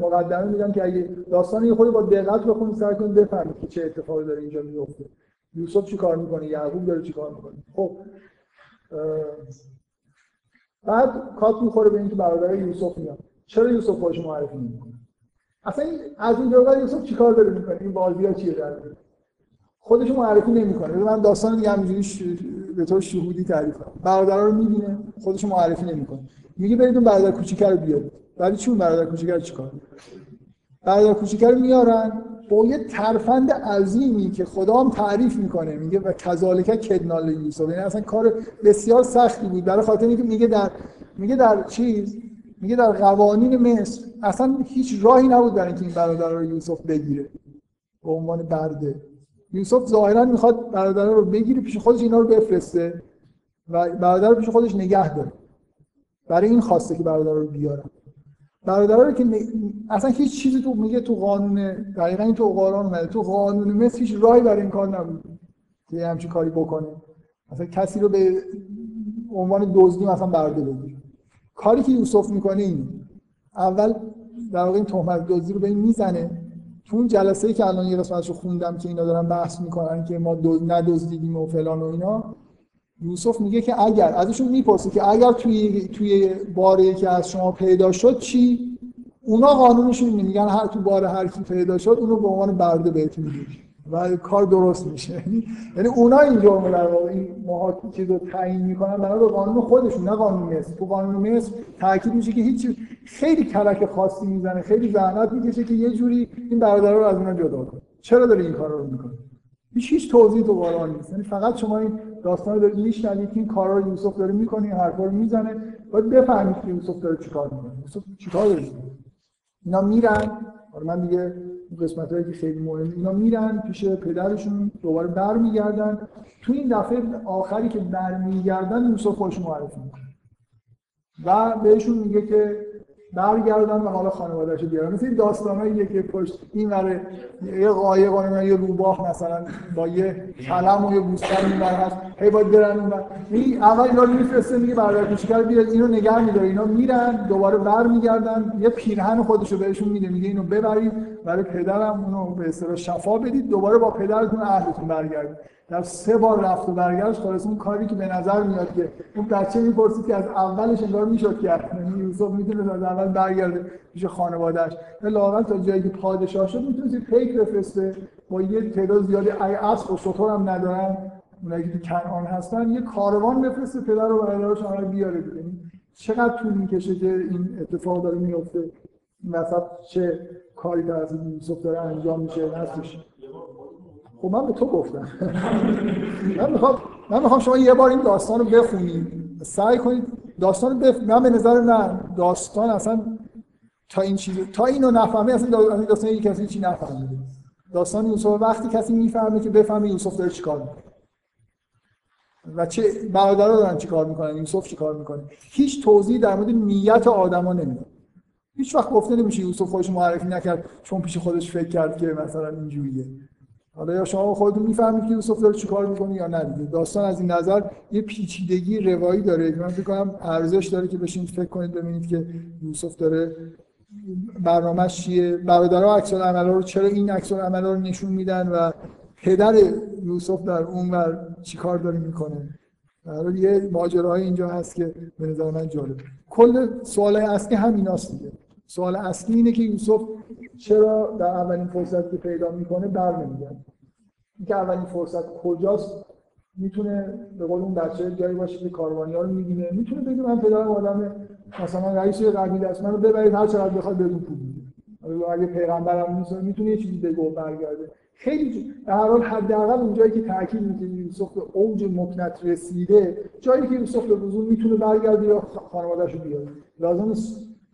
A: مقدمه میگم که اگه داستان یه خودی با دقت بخونید سعی کنید بفهمید چه اتفاقی داره اینجا میفته یوسف چی کار می‌کنه یعقوب داره چی کار می‌کنه خب بعد کات می‌خوره به اینکه برادر یوسف میاد. چرا یوسف خودش معرفی نمی‌کنه؟ اصلا این از این جواب یوسف چیکار داره می‌کنه؟ این بازی ها چیه در خودش معرفی نمی‌کنه. من داستان دیگه همینجوری. به طور شهودی تعریف کنم. برادرها رو می‌بینه خودش معرفی نمی‌کنه. میگه برید اون برادر کوچیک رو بیارید. ولی چون برادر کوچیک چیکار برادر کوچیک رو میارن. با یه ترفند عظیمی که خدا هم تعریف می‌کنه میگه و کذالک کدنال یوسف. یعنی اصلا کار بسیار سختی بود. برای خاطر اینکه میگه در میگه در چیز؟ میگه در قوانین مصر. اصلا هیچ راهی نبود برای اینکه این برادر رو یوسف بگیره. به عنوان برده. یوسف ظاهرا می‌خواد برادرها رو بگیره پیش خودش اینا رو بفرسته و برادر رو پیش خودش نگه داره. برای این خواسته که برادر رو بیارم برادر رو که اصلا هیچ چیزی تو میگه تو قانون دقیقا این تو قرآن اومده. تو قانون مصر هیچ راهی برای این کار نبود که همچین کاری بکنه. مثلا کسی رو به عنوان دزدی مثلا برده بگیره. کاری که یوسف می‌کنه این اول در واقع این تهمت دزدی رو به این می‌زنه. تو اون جلسه ای که الان یه قسمتش خوندم که اینا دارن بحث می‌کنن که ما ندزدیدیم و فلان و اینا یوسف میگه که اگر ازشون می‌پرسه که اگر توی توی باره که از شما پیدا شد چی؟ اونا قانونشون میگن هر تو بار هر کی پیدا شد اونو به عنوان برده بهتون میگه. و کار درست میشه. یعنی, یعنی اونا این جرم در واقع این محاکی چیز رو تعیین می‌کنن بنا به قانون خودشون نه قانون مصر. تو قانون مصر تاکید میشه که هیچ خیلی کلک خاصی می‌زنه خیلی زحمت می‌کشه که یه جوری این برادرها رو از اونها جدا کنه. چرا داره این کار رو می‌کنه؟ هیچ هیچ توضیح تو قرآن نیست. یعنی فقط شما این داستان رو دارید میشنوید که این کارا رو یوسف داره می‌کنه این حرفا رو می‌زنه باید بفهمید که یوسف داره چیکار می‌کنه. یوسف چیکار داره می‌کنه؟ اینا میرن آره من دیگه قسمت هایی که خیلی مهم اینا میرن پیش پدرشون دوباره برمیگردن. تو این دفعه آخری که برمیگردن یوسف خوش معرفی می‌کنه. و بهشون میگه که برگردن و حالا خانواده‌اش بیارن. مثل این داستاناییه که پشت این وره یه قایق و یه روباه مثلا با یه کلم و یه گوسفند این هست هی باید برن اون این اول اینا رو میفرسته میگه برادر کوچیک‌ر بیاد اینو نگه میداره اینا میرن دوباره برمیگردن یه پیرهن خودشو بهشون میده میگه اینو ببرید. برای پدرم اونو به اصطلاح شفا بدید دوباره با پدرتون اهلتون برگردید. در سه بار رفت و برگشت خلاص اون کاری که به نظر میاد که اون بچه می‌پرسید که از اولش انگار می‌شد کرد یعنی یوسف می‌تونه از اول برگرده پیش خانواده‌اش. لااقل تا جایی که پادشاه شد می‌تونه پیک بفرسته با یه تعداد زیادی ای اسب و شطور هم ندارن اونایی که کنعان هستن یه کاروان بفرسته پدر و برادرش رو بیاره یعنی چقدر طول می‌کشه که این اتفاق داره میفته مثلا چه کاری توسط یوسف داره انجام میشه هستش خب من به تو گفتم. [LAUGHS] من می‌خوام من می‌خوام شما یه بار این داستان رو بخونید. سعی کنید داستان بف... من به نظر نه داستان اصلا تا این چیز تا اینو نفهمه اصلا داستان یک کسی چی نفهمیده داستان یوسف وقتی کسی می‌فهمه که بفهمه یوسف داره چیکار می‌کنه. و چه برادرها دارن چیکار می‌کنن یوسف چیکار می‌کنه. هیچ توضیحی در مورد نیت آدما نمیده. هیچ وقت گفته نمیشه یوسف خودش معرفی نکرد چون پیش خودش فکر کرد که مثلا اینجوریه. حالا یا شما خودتون می‌فهمید که یوسف داره چیکار می‌کنه یا نه داستان از این نظر یه پیچیدگی روایی داره. که من فکر ارزش داره که بشین فکر کنید ببینید که یوسف داره برنامه‌اش چیه. برادرها عکس العملا رو چرا این عکس العملا رو نشون میدن و پدر یوسف در اون ور چیکار داره می‌کنه. در یه ماجراهای اینجا هست که به نظر من جالب کل سوال اصلی همیناست دیگه. سوال اصلی اینه که یوسف چرا در اولین فرصت که پیدا می‌کنه بر نمیگرده. اینکه اولین فرصت کجاست می‌تونه به قول اون بچه جایی باشه که کاروانی ها رو می‌بینه. می‌تونه بگه من پدرم آدم مثلا رئیس قبیله است منو ببرید هر چقدر بخواد بدون پول اگه پیغمبرم نیست می‌تونه یه چیزی بگه و برگرده. خیلی در هر حال حداقل اون جایی که تاکید می‌کنه یوسف به اوج مکنت رسیده جایی که یوسف به وضوح می‌تونه برگرده یا خانواده‌شو بیاره. لازم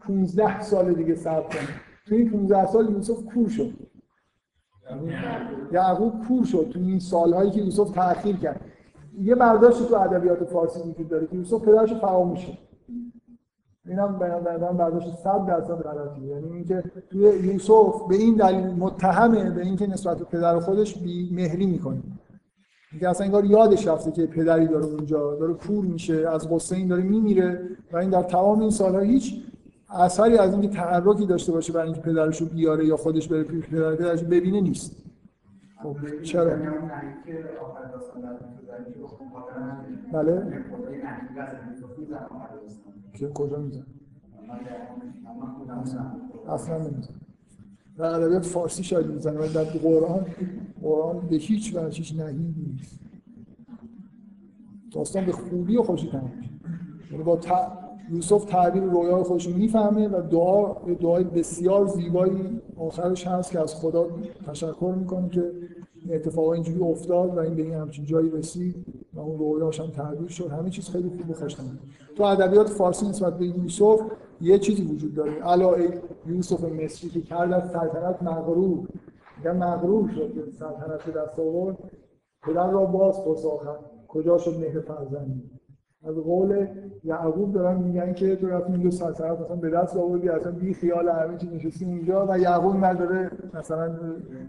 A: 15 سال دیگه صبر کنه. تو این 15 سال یوسف کور شد. یعقوب کور شد تو این سالهایی که یوسف تأخیر کرد. یه برداشت تو ادبیات فارسی وجود داره که یوسف پدرش فراموش شد. اینم نظر برداشت 100 درصد غلطیه. یعنی اینکه توی یوسف به این دلیل متهمه به اینکه نسبت به پدر خودش بی مهری می‌کنه. اینکه اصلا انگار یادش رفته که پدری داره اونجا داره کور میشه از غصه این داره میمیره و این در تمام این سالها هیچ اثری از اینکه تحرکی داشته باشه برای اینکه پدرشو بیاره یا خودش بره پدر پدرشو ببینه نیست. خب چرا؟ بله. که کجا میزن اصلا نمیزن در ادبیات فارسی شاید می‌زنه ولی در قرآن قرآن به هیچ وجه هیچ نهی نیست. داستان به خوبی و خوشی تمام یعنی با یوسف تعبیر رویای خودش رو می‌فهمه و دعا دعای بسیار زیبایی آخرش هست که از خدا تشکر می‌کنه که اتفاق اینجوری افتاد و این به این همچین جایی رسید و اون رویاش هم تعبیر شد. همه چیز خیلی خوب خوشتمه تو ادبیات فارسی نسبت به یوسف یه چیزی وجود داره. الا یوسف مصری که کرد از سلطنت مغرور. میگن مغرور شد که سلطنت دست آورد. پدر را باز پرس آخر. کجا شد مهر فرزندی؟ از قول یعقوب دارن میگن که تو رفتی اینجا سلطنت مثلا به دست آوردی اصلا بی خیال همه چی نشستی اونجا. و یعقوب نداره مثلا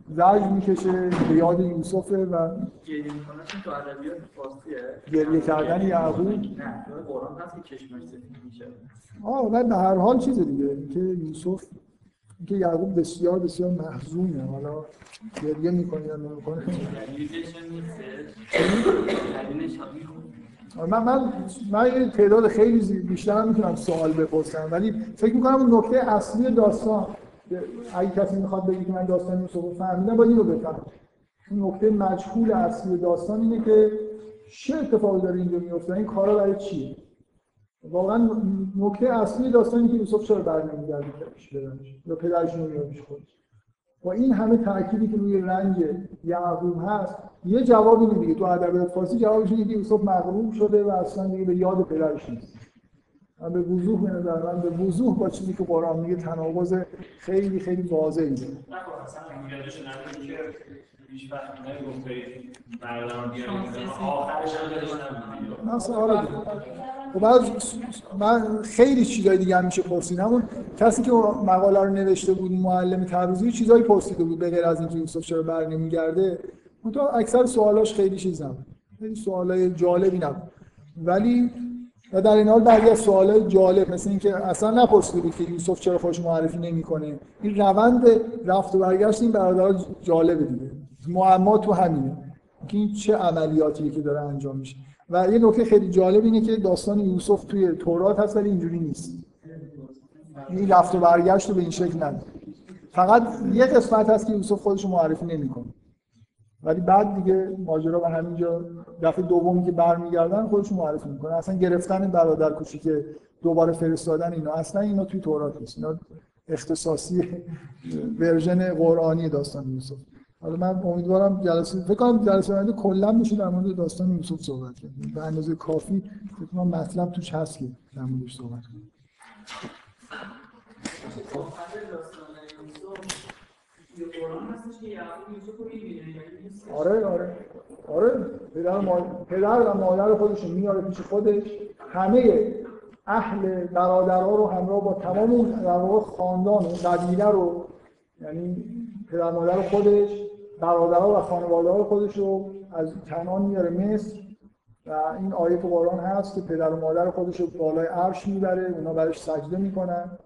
A: زرج می‌کشه به یاد یوسفه و
F: گریه می‌کنه تو فارسیه.
A: گریه کردن یعقوب.
F: نه تو قرآن هست که چشمش میشه.
A: آه و به هر حال چیز دیگه. که یوسف که یعقوب بسیار بسیار محزونه حالا گریه می‌کنه یا نمی‌کنه
F: دلیلش نیستش
A: من من من یه تعداد خیلی بیشتر می‌تونم سوال بپرسم ولی فکر می‌کنم اون نکته اصلی داستان اگه کسی می‌خواد بگه که من داستان یوسف رو فهمیدم باید اینو بفهم نکته مجهول اصلی داستان اینه که چه اتفاقی داره اینجا میفته این کارا برای چیه؟ واقعا نکته اصلی داستانی که یوسف چرا برنمیگرده پیش بدنش یا پدرش نمیاد پیش خودش با این همه تأکیدی که روی رنج یعقوب هست یه جوابی نمیده. تو ادبیات فارسی جوابش اینه که یوسف مغروب شده و اصلا دیگه به یاد پدرش نیست. من به وضوح به نظر من به وضوح با چیزی که قرآن میگه تناقض خیلی خیلی واضحی داره من سوال خب بعد من خیلی چیزای دیگه هم میشه پرسید. همون کسی که اون مقاله رو نوشته بود معلم تبریزی چیزایی پرسیده بود به غیر از اینکه یوسف چرا بر نمیگرده تو اکثر سوالاش خیلی چیز نبود. خیلی سوالای جالبی نبود. ولی و در این حال بعضی از سوالای جالب مثل اینکه اصلا نپرسیده بود که یوسف چرا خودش معرفی نمی‌کنه. این روند رفت و برگشت این برادرها جالبه دیگه. معما تو همینه. که این چه عملیاتیه که داره انجام میشه. و یه نکته خیلی جالب اینه که داستان یوسف توی تورات هست ولی اینجوری نیست. این رفت و برگشت رو به این شکل نداره. فقط یه قسمت هست که یوسف خودش رو معرفی نمی‌کنه. ولی بعد دیگه ماجرا به همینجا دفعه دومی که برمیگردن خودشون معرفی می‌کنه. اصلا گرفتن برادر کوچیک دوباره فرستادن اینا. اصلا اینا توی تورات نیست. اینا اختصاصی ورژن قرآنی داستان یوسف. حالا من امیدوارم جلسه فکر کنم جلسه آینده کلا میشه در مورد داستان یوسف صحبت کرد به اندازه کافی فکر کنم مطلب توش هست که در موردش صحبت کنیم. آره آره. آره. پدر, ما... پدر و مادر خودش میاره پیش خودش. همه اهل برادرها رو همراه با تمام اون در خاندان اون قبیله رو یعنی پدر مادر خودش برادرها و خانواده های خودش رو از کنان میاره مصر و این آیه تو قرآن هست که پدر و مادر خودش رو بالای عرش می‌بره اونا برش سجده می‌کنن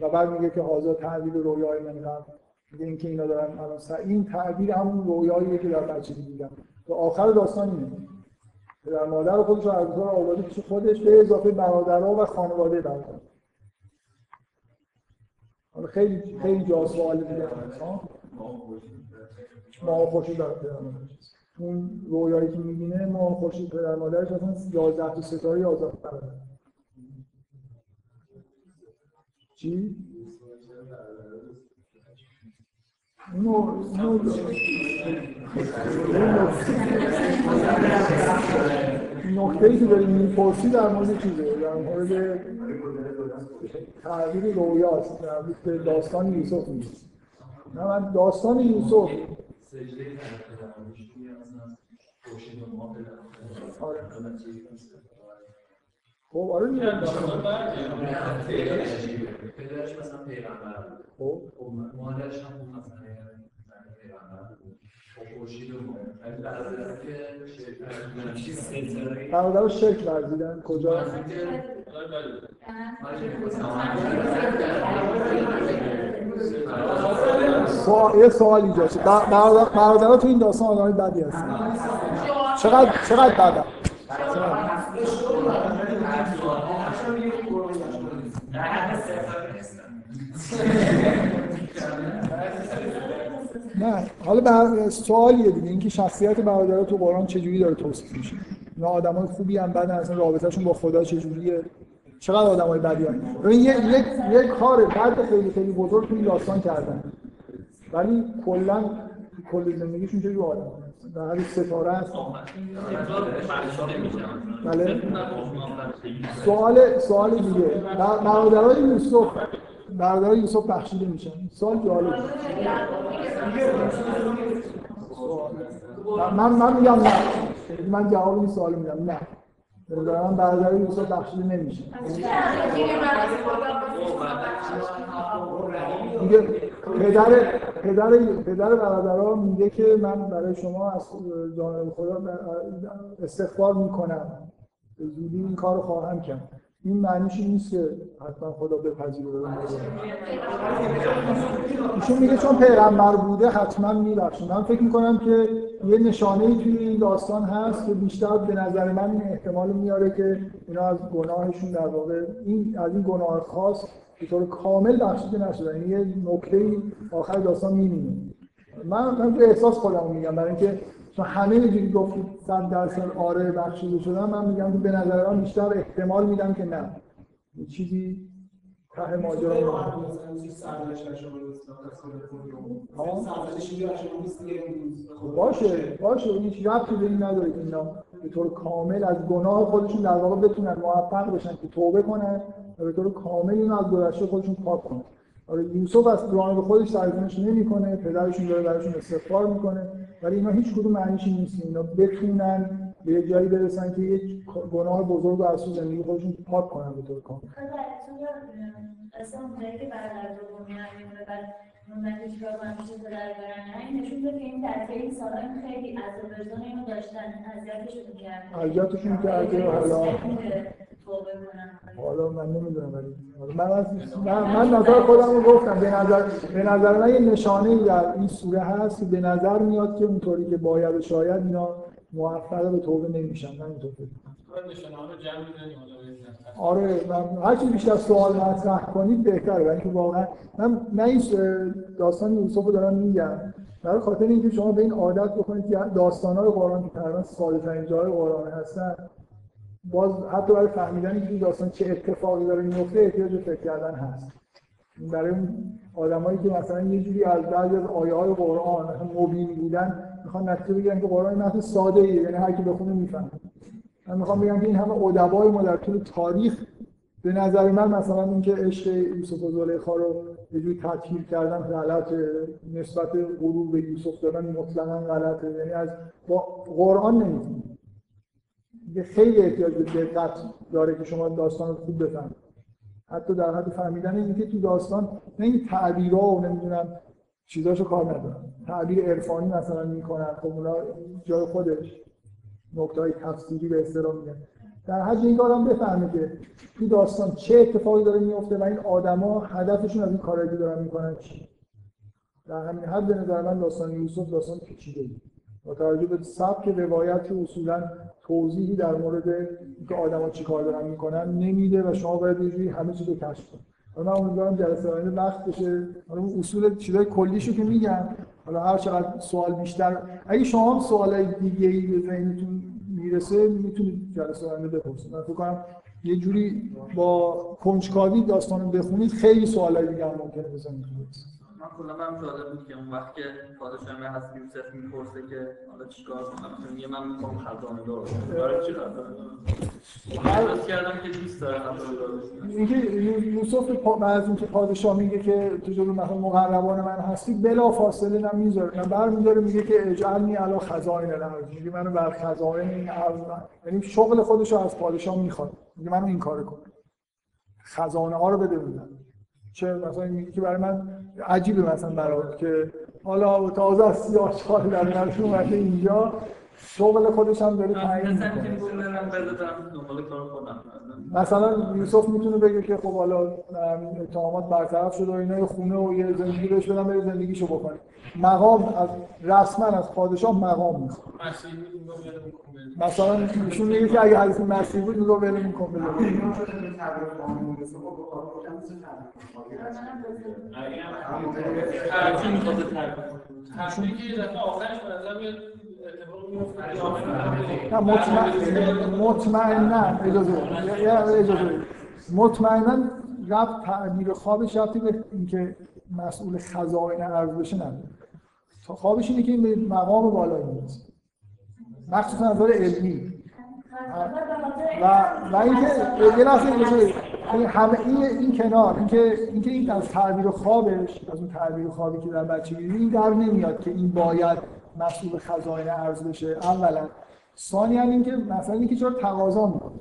A: و بعد میگه که حاضر تعبیر رویای من قبل میگه اینکه اینا دارن الان این تعبیر همون رویاییه که در بچگی دیدم و آخر داستان اینه. پدر مادر خودش رو از کار آورده پیش خودش به اضافه برادرها و خانواده برادر خیلی خیلی جا سوال ما خوشی داره پدر مادرش اون رویایی که می‌بینه ما خوشی پدر مادرش اصلا 11 تا ستاره 11 تا برادر چی؟ اینو اینو نکته ای که داری می‌پرسی در مورد چیزه؟ در مورد تعبیر رویاست در مورد داستان یوسف نیست. نه من داستان یوسف
F: سجده کرده مثلا خورشید و ماه بدن.
A: آره. خب آره دیگه.
F: پدرش مثلا پیغمبر بود.
A: خب.
F: خب مادرش هم بود مثلا زن پیغمبر بود. خب خورشید و ماه ولی برادرها که شرک ستاره
A: برادر شرک ورزیدن کجا؟ یه سوال برادر- برادرها تو این داستان آدمای بدی هستن. چقدر چقدر بدن؟ نه حالا بر... سوالیه دیگه. اینکه شخصیت برادرها تو قرآن چجوری داره توصیف میشه؟ اینا آدمای خوبی هم بدن اصلا رابطهشون با خدا چجوریه؟ چقدر آدمای بدی هم ببین یه یک یک کار بد خیلی خیلی بزرگ تو این داستان کردن. ولی کلا کل زندگیشون چجوری آدم؟ در حال ستاره هست بله. سوال سوال دیگه. بر- برادرای یوسف برادرای یوسف بخشیده میشن. سوال جالب. من من میگم نه. من جواب این سوال میدم. نه. به نظر من برادر یوسف بخشیده نمیشه. میگه پدر پدر پدر برادرها میگه که من برای شما از جانب خدا استغفار می‌کنم. زودی این کار خواهم کرد. این معنیش این نیست که حتما خدا بپذیره. ایشون میگه چون پیغمبر بوده حتما میبخشه. من فکر می‌کنم که یه نشانه ای توی این داستان هست که بیشتر به نظر من این احتمال میاره که اینا از گناهشون در واقع این از این گناه خاص به طور کامل بخشیده نشدن یعنی یه نکته آخر داستان میمونه من من احساس خودم میگم برای اینکه چون همه اینجوری گفتید صد درصد آره بخشیده شدن من میگم که به نظر من بیشتر احتمال میدم که نه. یه چیزی ته ماجرا خب باشه باشه این هیچ ربطی به این نداره که اینا به طور کامل از گناه خودشون در واقع بتونن موفق بشن که توبه کنن و به طور کامل اینو از گذشته خودشون پاک کنن. آره یوسف از جانب خودش سرزنش نمی‌کنه پدرشون داره براشون استغفار می‌کنه. ولی اینا هیچ کدوم معنیش نیست اینا بتونن به یه جایی برسن که یک گناه بزرگ از تو زندگی خودشون پاک کنن به طور کامل.
C: اصلا اونجایی که بعد من چیکار کنم میشه پدر برن. این نشون که این در این سال‌ها خیلی عذاب وجدان اینو داشتن. اذیتشون کردن.
A: اذیتشون کرده حالا حالا من نمی‌دونم ولی. من از من, من نظر خودم رو گفتم. به نظر به نظر من یه نشانه در این سوره هست که به نظر میاد که اونطوری که باید و شاید اینا موفق به توبه نمیشن. من اینطور فکر آره من هر چی بیشتر سوال مطرح کنید بهتره. برای اینکه واقعا من من این داستان یوسف رو دارم میگم. برای خاطر اینکه شما به این عادت بکنید که داستان‌های قرآن که تقریبا ساده ترین جای قرآن هستن باز حتی برای فهمیدن این داستان چه اتفاقی داره میفته احتیاج به فکر کردن هست. برای آدمایی که مثلا یه جوری از بعضی از آیه های قرآن مبین بودن می‌خوان نتیجه بگیرن که قرآن متن ساده ایه یعنی هر کی بخونه می‌فهمه. من می‌خوام بگم که این همه ادبای ما در طول تاریخ به نظر من مثلا اینکه عشق یوسف و زلیخا رو یه جوری تطهیر کردن غلط نسبت غرور به یوسف دادن مطلقا غلطه. یعنی از قرآن نمی‌تونه یه خیلی احتیاج به دقت داره که شما داستان رو خوب بفهمید. حتی در حد فهمیدن اینکه تو داستان نه این تعبیرها و نمی‌دونم چیزاشو کار ندارن. تعبیر عرفانی مثلا می‌کنن. خب اونا جای خودش. نکته های تفسیری به اصطلاح میگن. در حد اینکه آدم بفهمه که تو داستان چه اتفاقی داره میفته و این آدما هدفشون از این کارایی که دارن می‌کنن چی؟ در همین حد به نظر من داستان یوسف داستان پیچیده ای با توجه به سبک روایت که اصولا توضیحی در مورد اینکه آدما چیکار دارن می‌کنن نمیده و شما باید همه چیز رو کشف کنید. من امیدوارم جلسه آینده وقت بشه. حالا اصول چیزای کلیشو که میگم. حالا هر چقدر سوال بیشتر اگه شما هم سوالای دیگه ای به ذهنتون می‌رسه می‌تونید جلسه آینده بپرسید. من فکر کنم یه جوری با کنجکاوی داستانو بخونید خیلی سوالای دیگه هم ممکنه بزنید.
H: من کلا من جالب بود که اون وقت که پادشاه من هست یوسف می‌پرسه که حالا چیکار کنم میگه من می‌خوام خزانه دار برای چی خزانه کردم که دوست داره
A: اینکه یوسف بعد اینکه پادشاه میگه که تو جلو مثلا مقربان من هستی بلا فاصله نم می‌ذاره نه برمیداره میگه که اجعلنی علی خزائن الارض. میگه منو بر خزائن این ارض یعنی شغل خودش رو از پادشاه می‌خواد. میگه منو این کارو کن. خزانه ها رو بده چه مثلا میگه که برای من عجیبه مثلا برای که حالا تازه از سیاه چهار در نرش اومده اینجا. شغل خودش هم داره تعیین مثلا یوسف می‌تونه بگه که خب حالا اتهامات برطرف شده و اینا خونه و یه زندگی بهش بدن بره زندگیشو بکنه مقام از رسما از پادشاه مقام می‌خواد مثلا ایشون میگه که اگه حدیث مسیح بود رو ول میکن بده. نه مطمئن مطمئنا اجازه اجازه مطمئنا رفت تعبیر خوابش رفتی به اینکه مسئول خزائن ارز بشه نداره. خوابش اینه که این مقام بالایی می‌رسه. مخصوصا نظر علمی. و و اینکه یه لحظه همه این این کنار اینکه اینکه این از تعبیر خوابش از اون تعبیر خوابی که در بچگی این در نمیاد که این باید مسئول خزائن ارز بشه. اولا. ثانیا اینکه مثلا اینکه چرا تقاضا می‌کنه.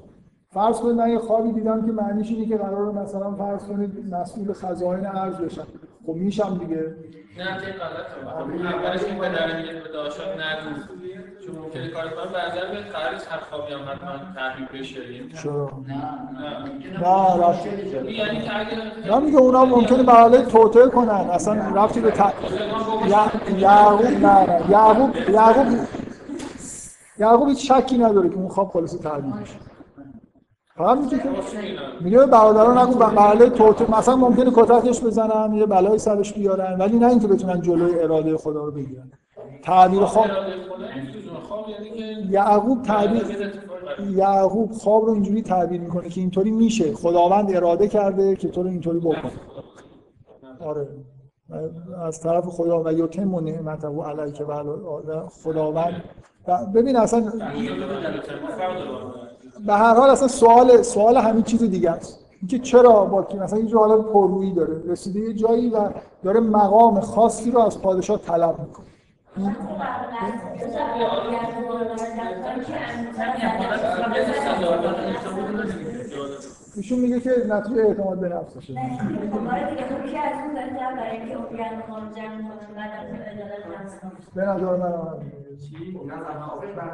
A: فرض کنید من یه خوابی دیدم که معنیش اینه که قرار مثلا فرض کنید مسئول خزائن ارز بشم خب میشم دیگه.
B: نه که غلطه. اولش این پدر میگه به داشت نگو. چون ممکنه کار کنم. بعدا به قرارش هر خوابی هم حتما تحریف بشه. یعنی نه
A: نه
B: یعنی که
A: میگه اونا ممکنه به حاله توطئه کنن. اصلا رفتی به. یا- یعقوب نه یعقوب یعقوب یعقوب هیچ شکی نداره که اون خواب خلاص تعبیر میشه فقط میگه که میگه به برادران نگو به محله توطئه مثلا ممکنه کتکش بزنن یه بلای سرش بیارن ولی نه اینکه بتونن جلوی اراده خدا رو بگیرن. تعبیر خواب
B: یعنی
A: یعقوب تعبیر یعقوب خواب رو اینجوری تعبیر می‌کنه که اینطوری میشه. خداوند اراده کرده که تو رو اینطوری بکن. آره. از طرف خدا و یتم و نعمته و علیک و خداوند. و ببین اصلا به هر حال اصلا سوال سوال همین چیز دیگه است. اینکه چرا با کی مثلا یه حالت پررویی داره. رسیده یه جایی و داره مقام خاصی رو از پادشاه طلب می‌کنه. ایشون میگه که نتیجه اعتماد به نفسشه به نظر من.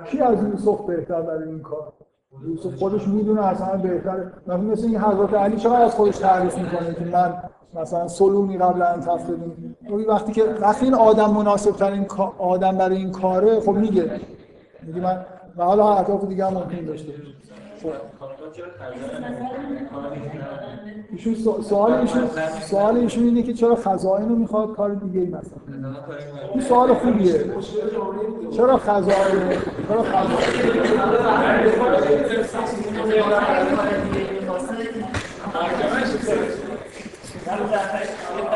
A: کی از یوسف بهتر برای این کار؟ یوسف خودش می‌دونه اصلا بهتر مثلا مثل این حضرت علی چقدر از خودش تعریف می‌کنه که من مثلا سلومی قبل ان تفقدون وقتی که وقتی این آدم مناسب ترین آدم برای این کاره خب میگه. میگه من و حالا اهداف دیگه هم ممکن داشته. ایشون سو- سوال ایشون سوال ایشون اینه که چرا خزائن رو می‌خواد کار دیگه ای مثلا؟ این سوال خوبیه. چرا خزائن چرا خزائن ಸರ್ವದಾತ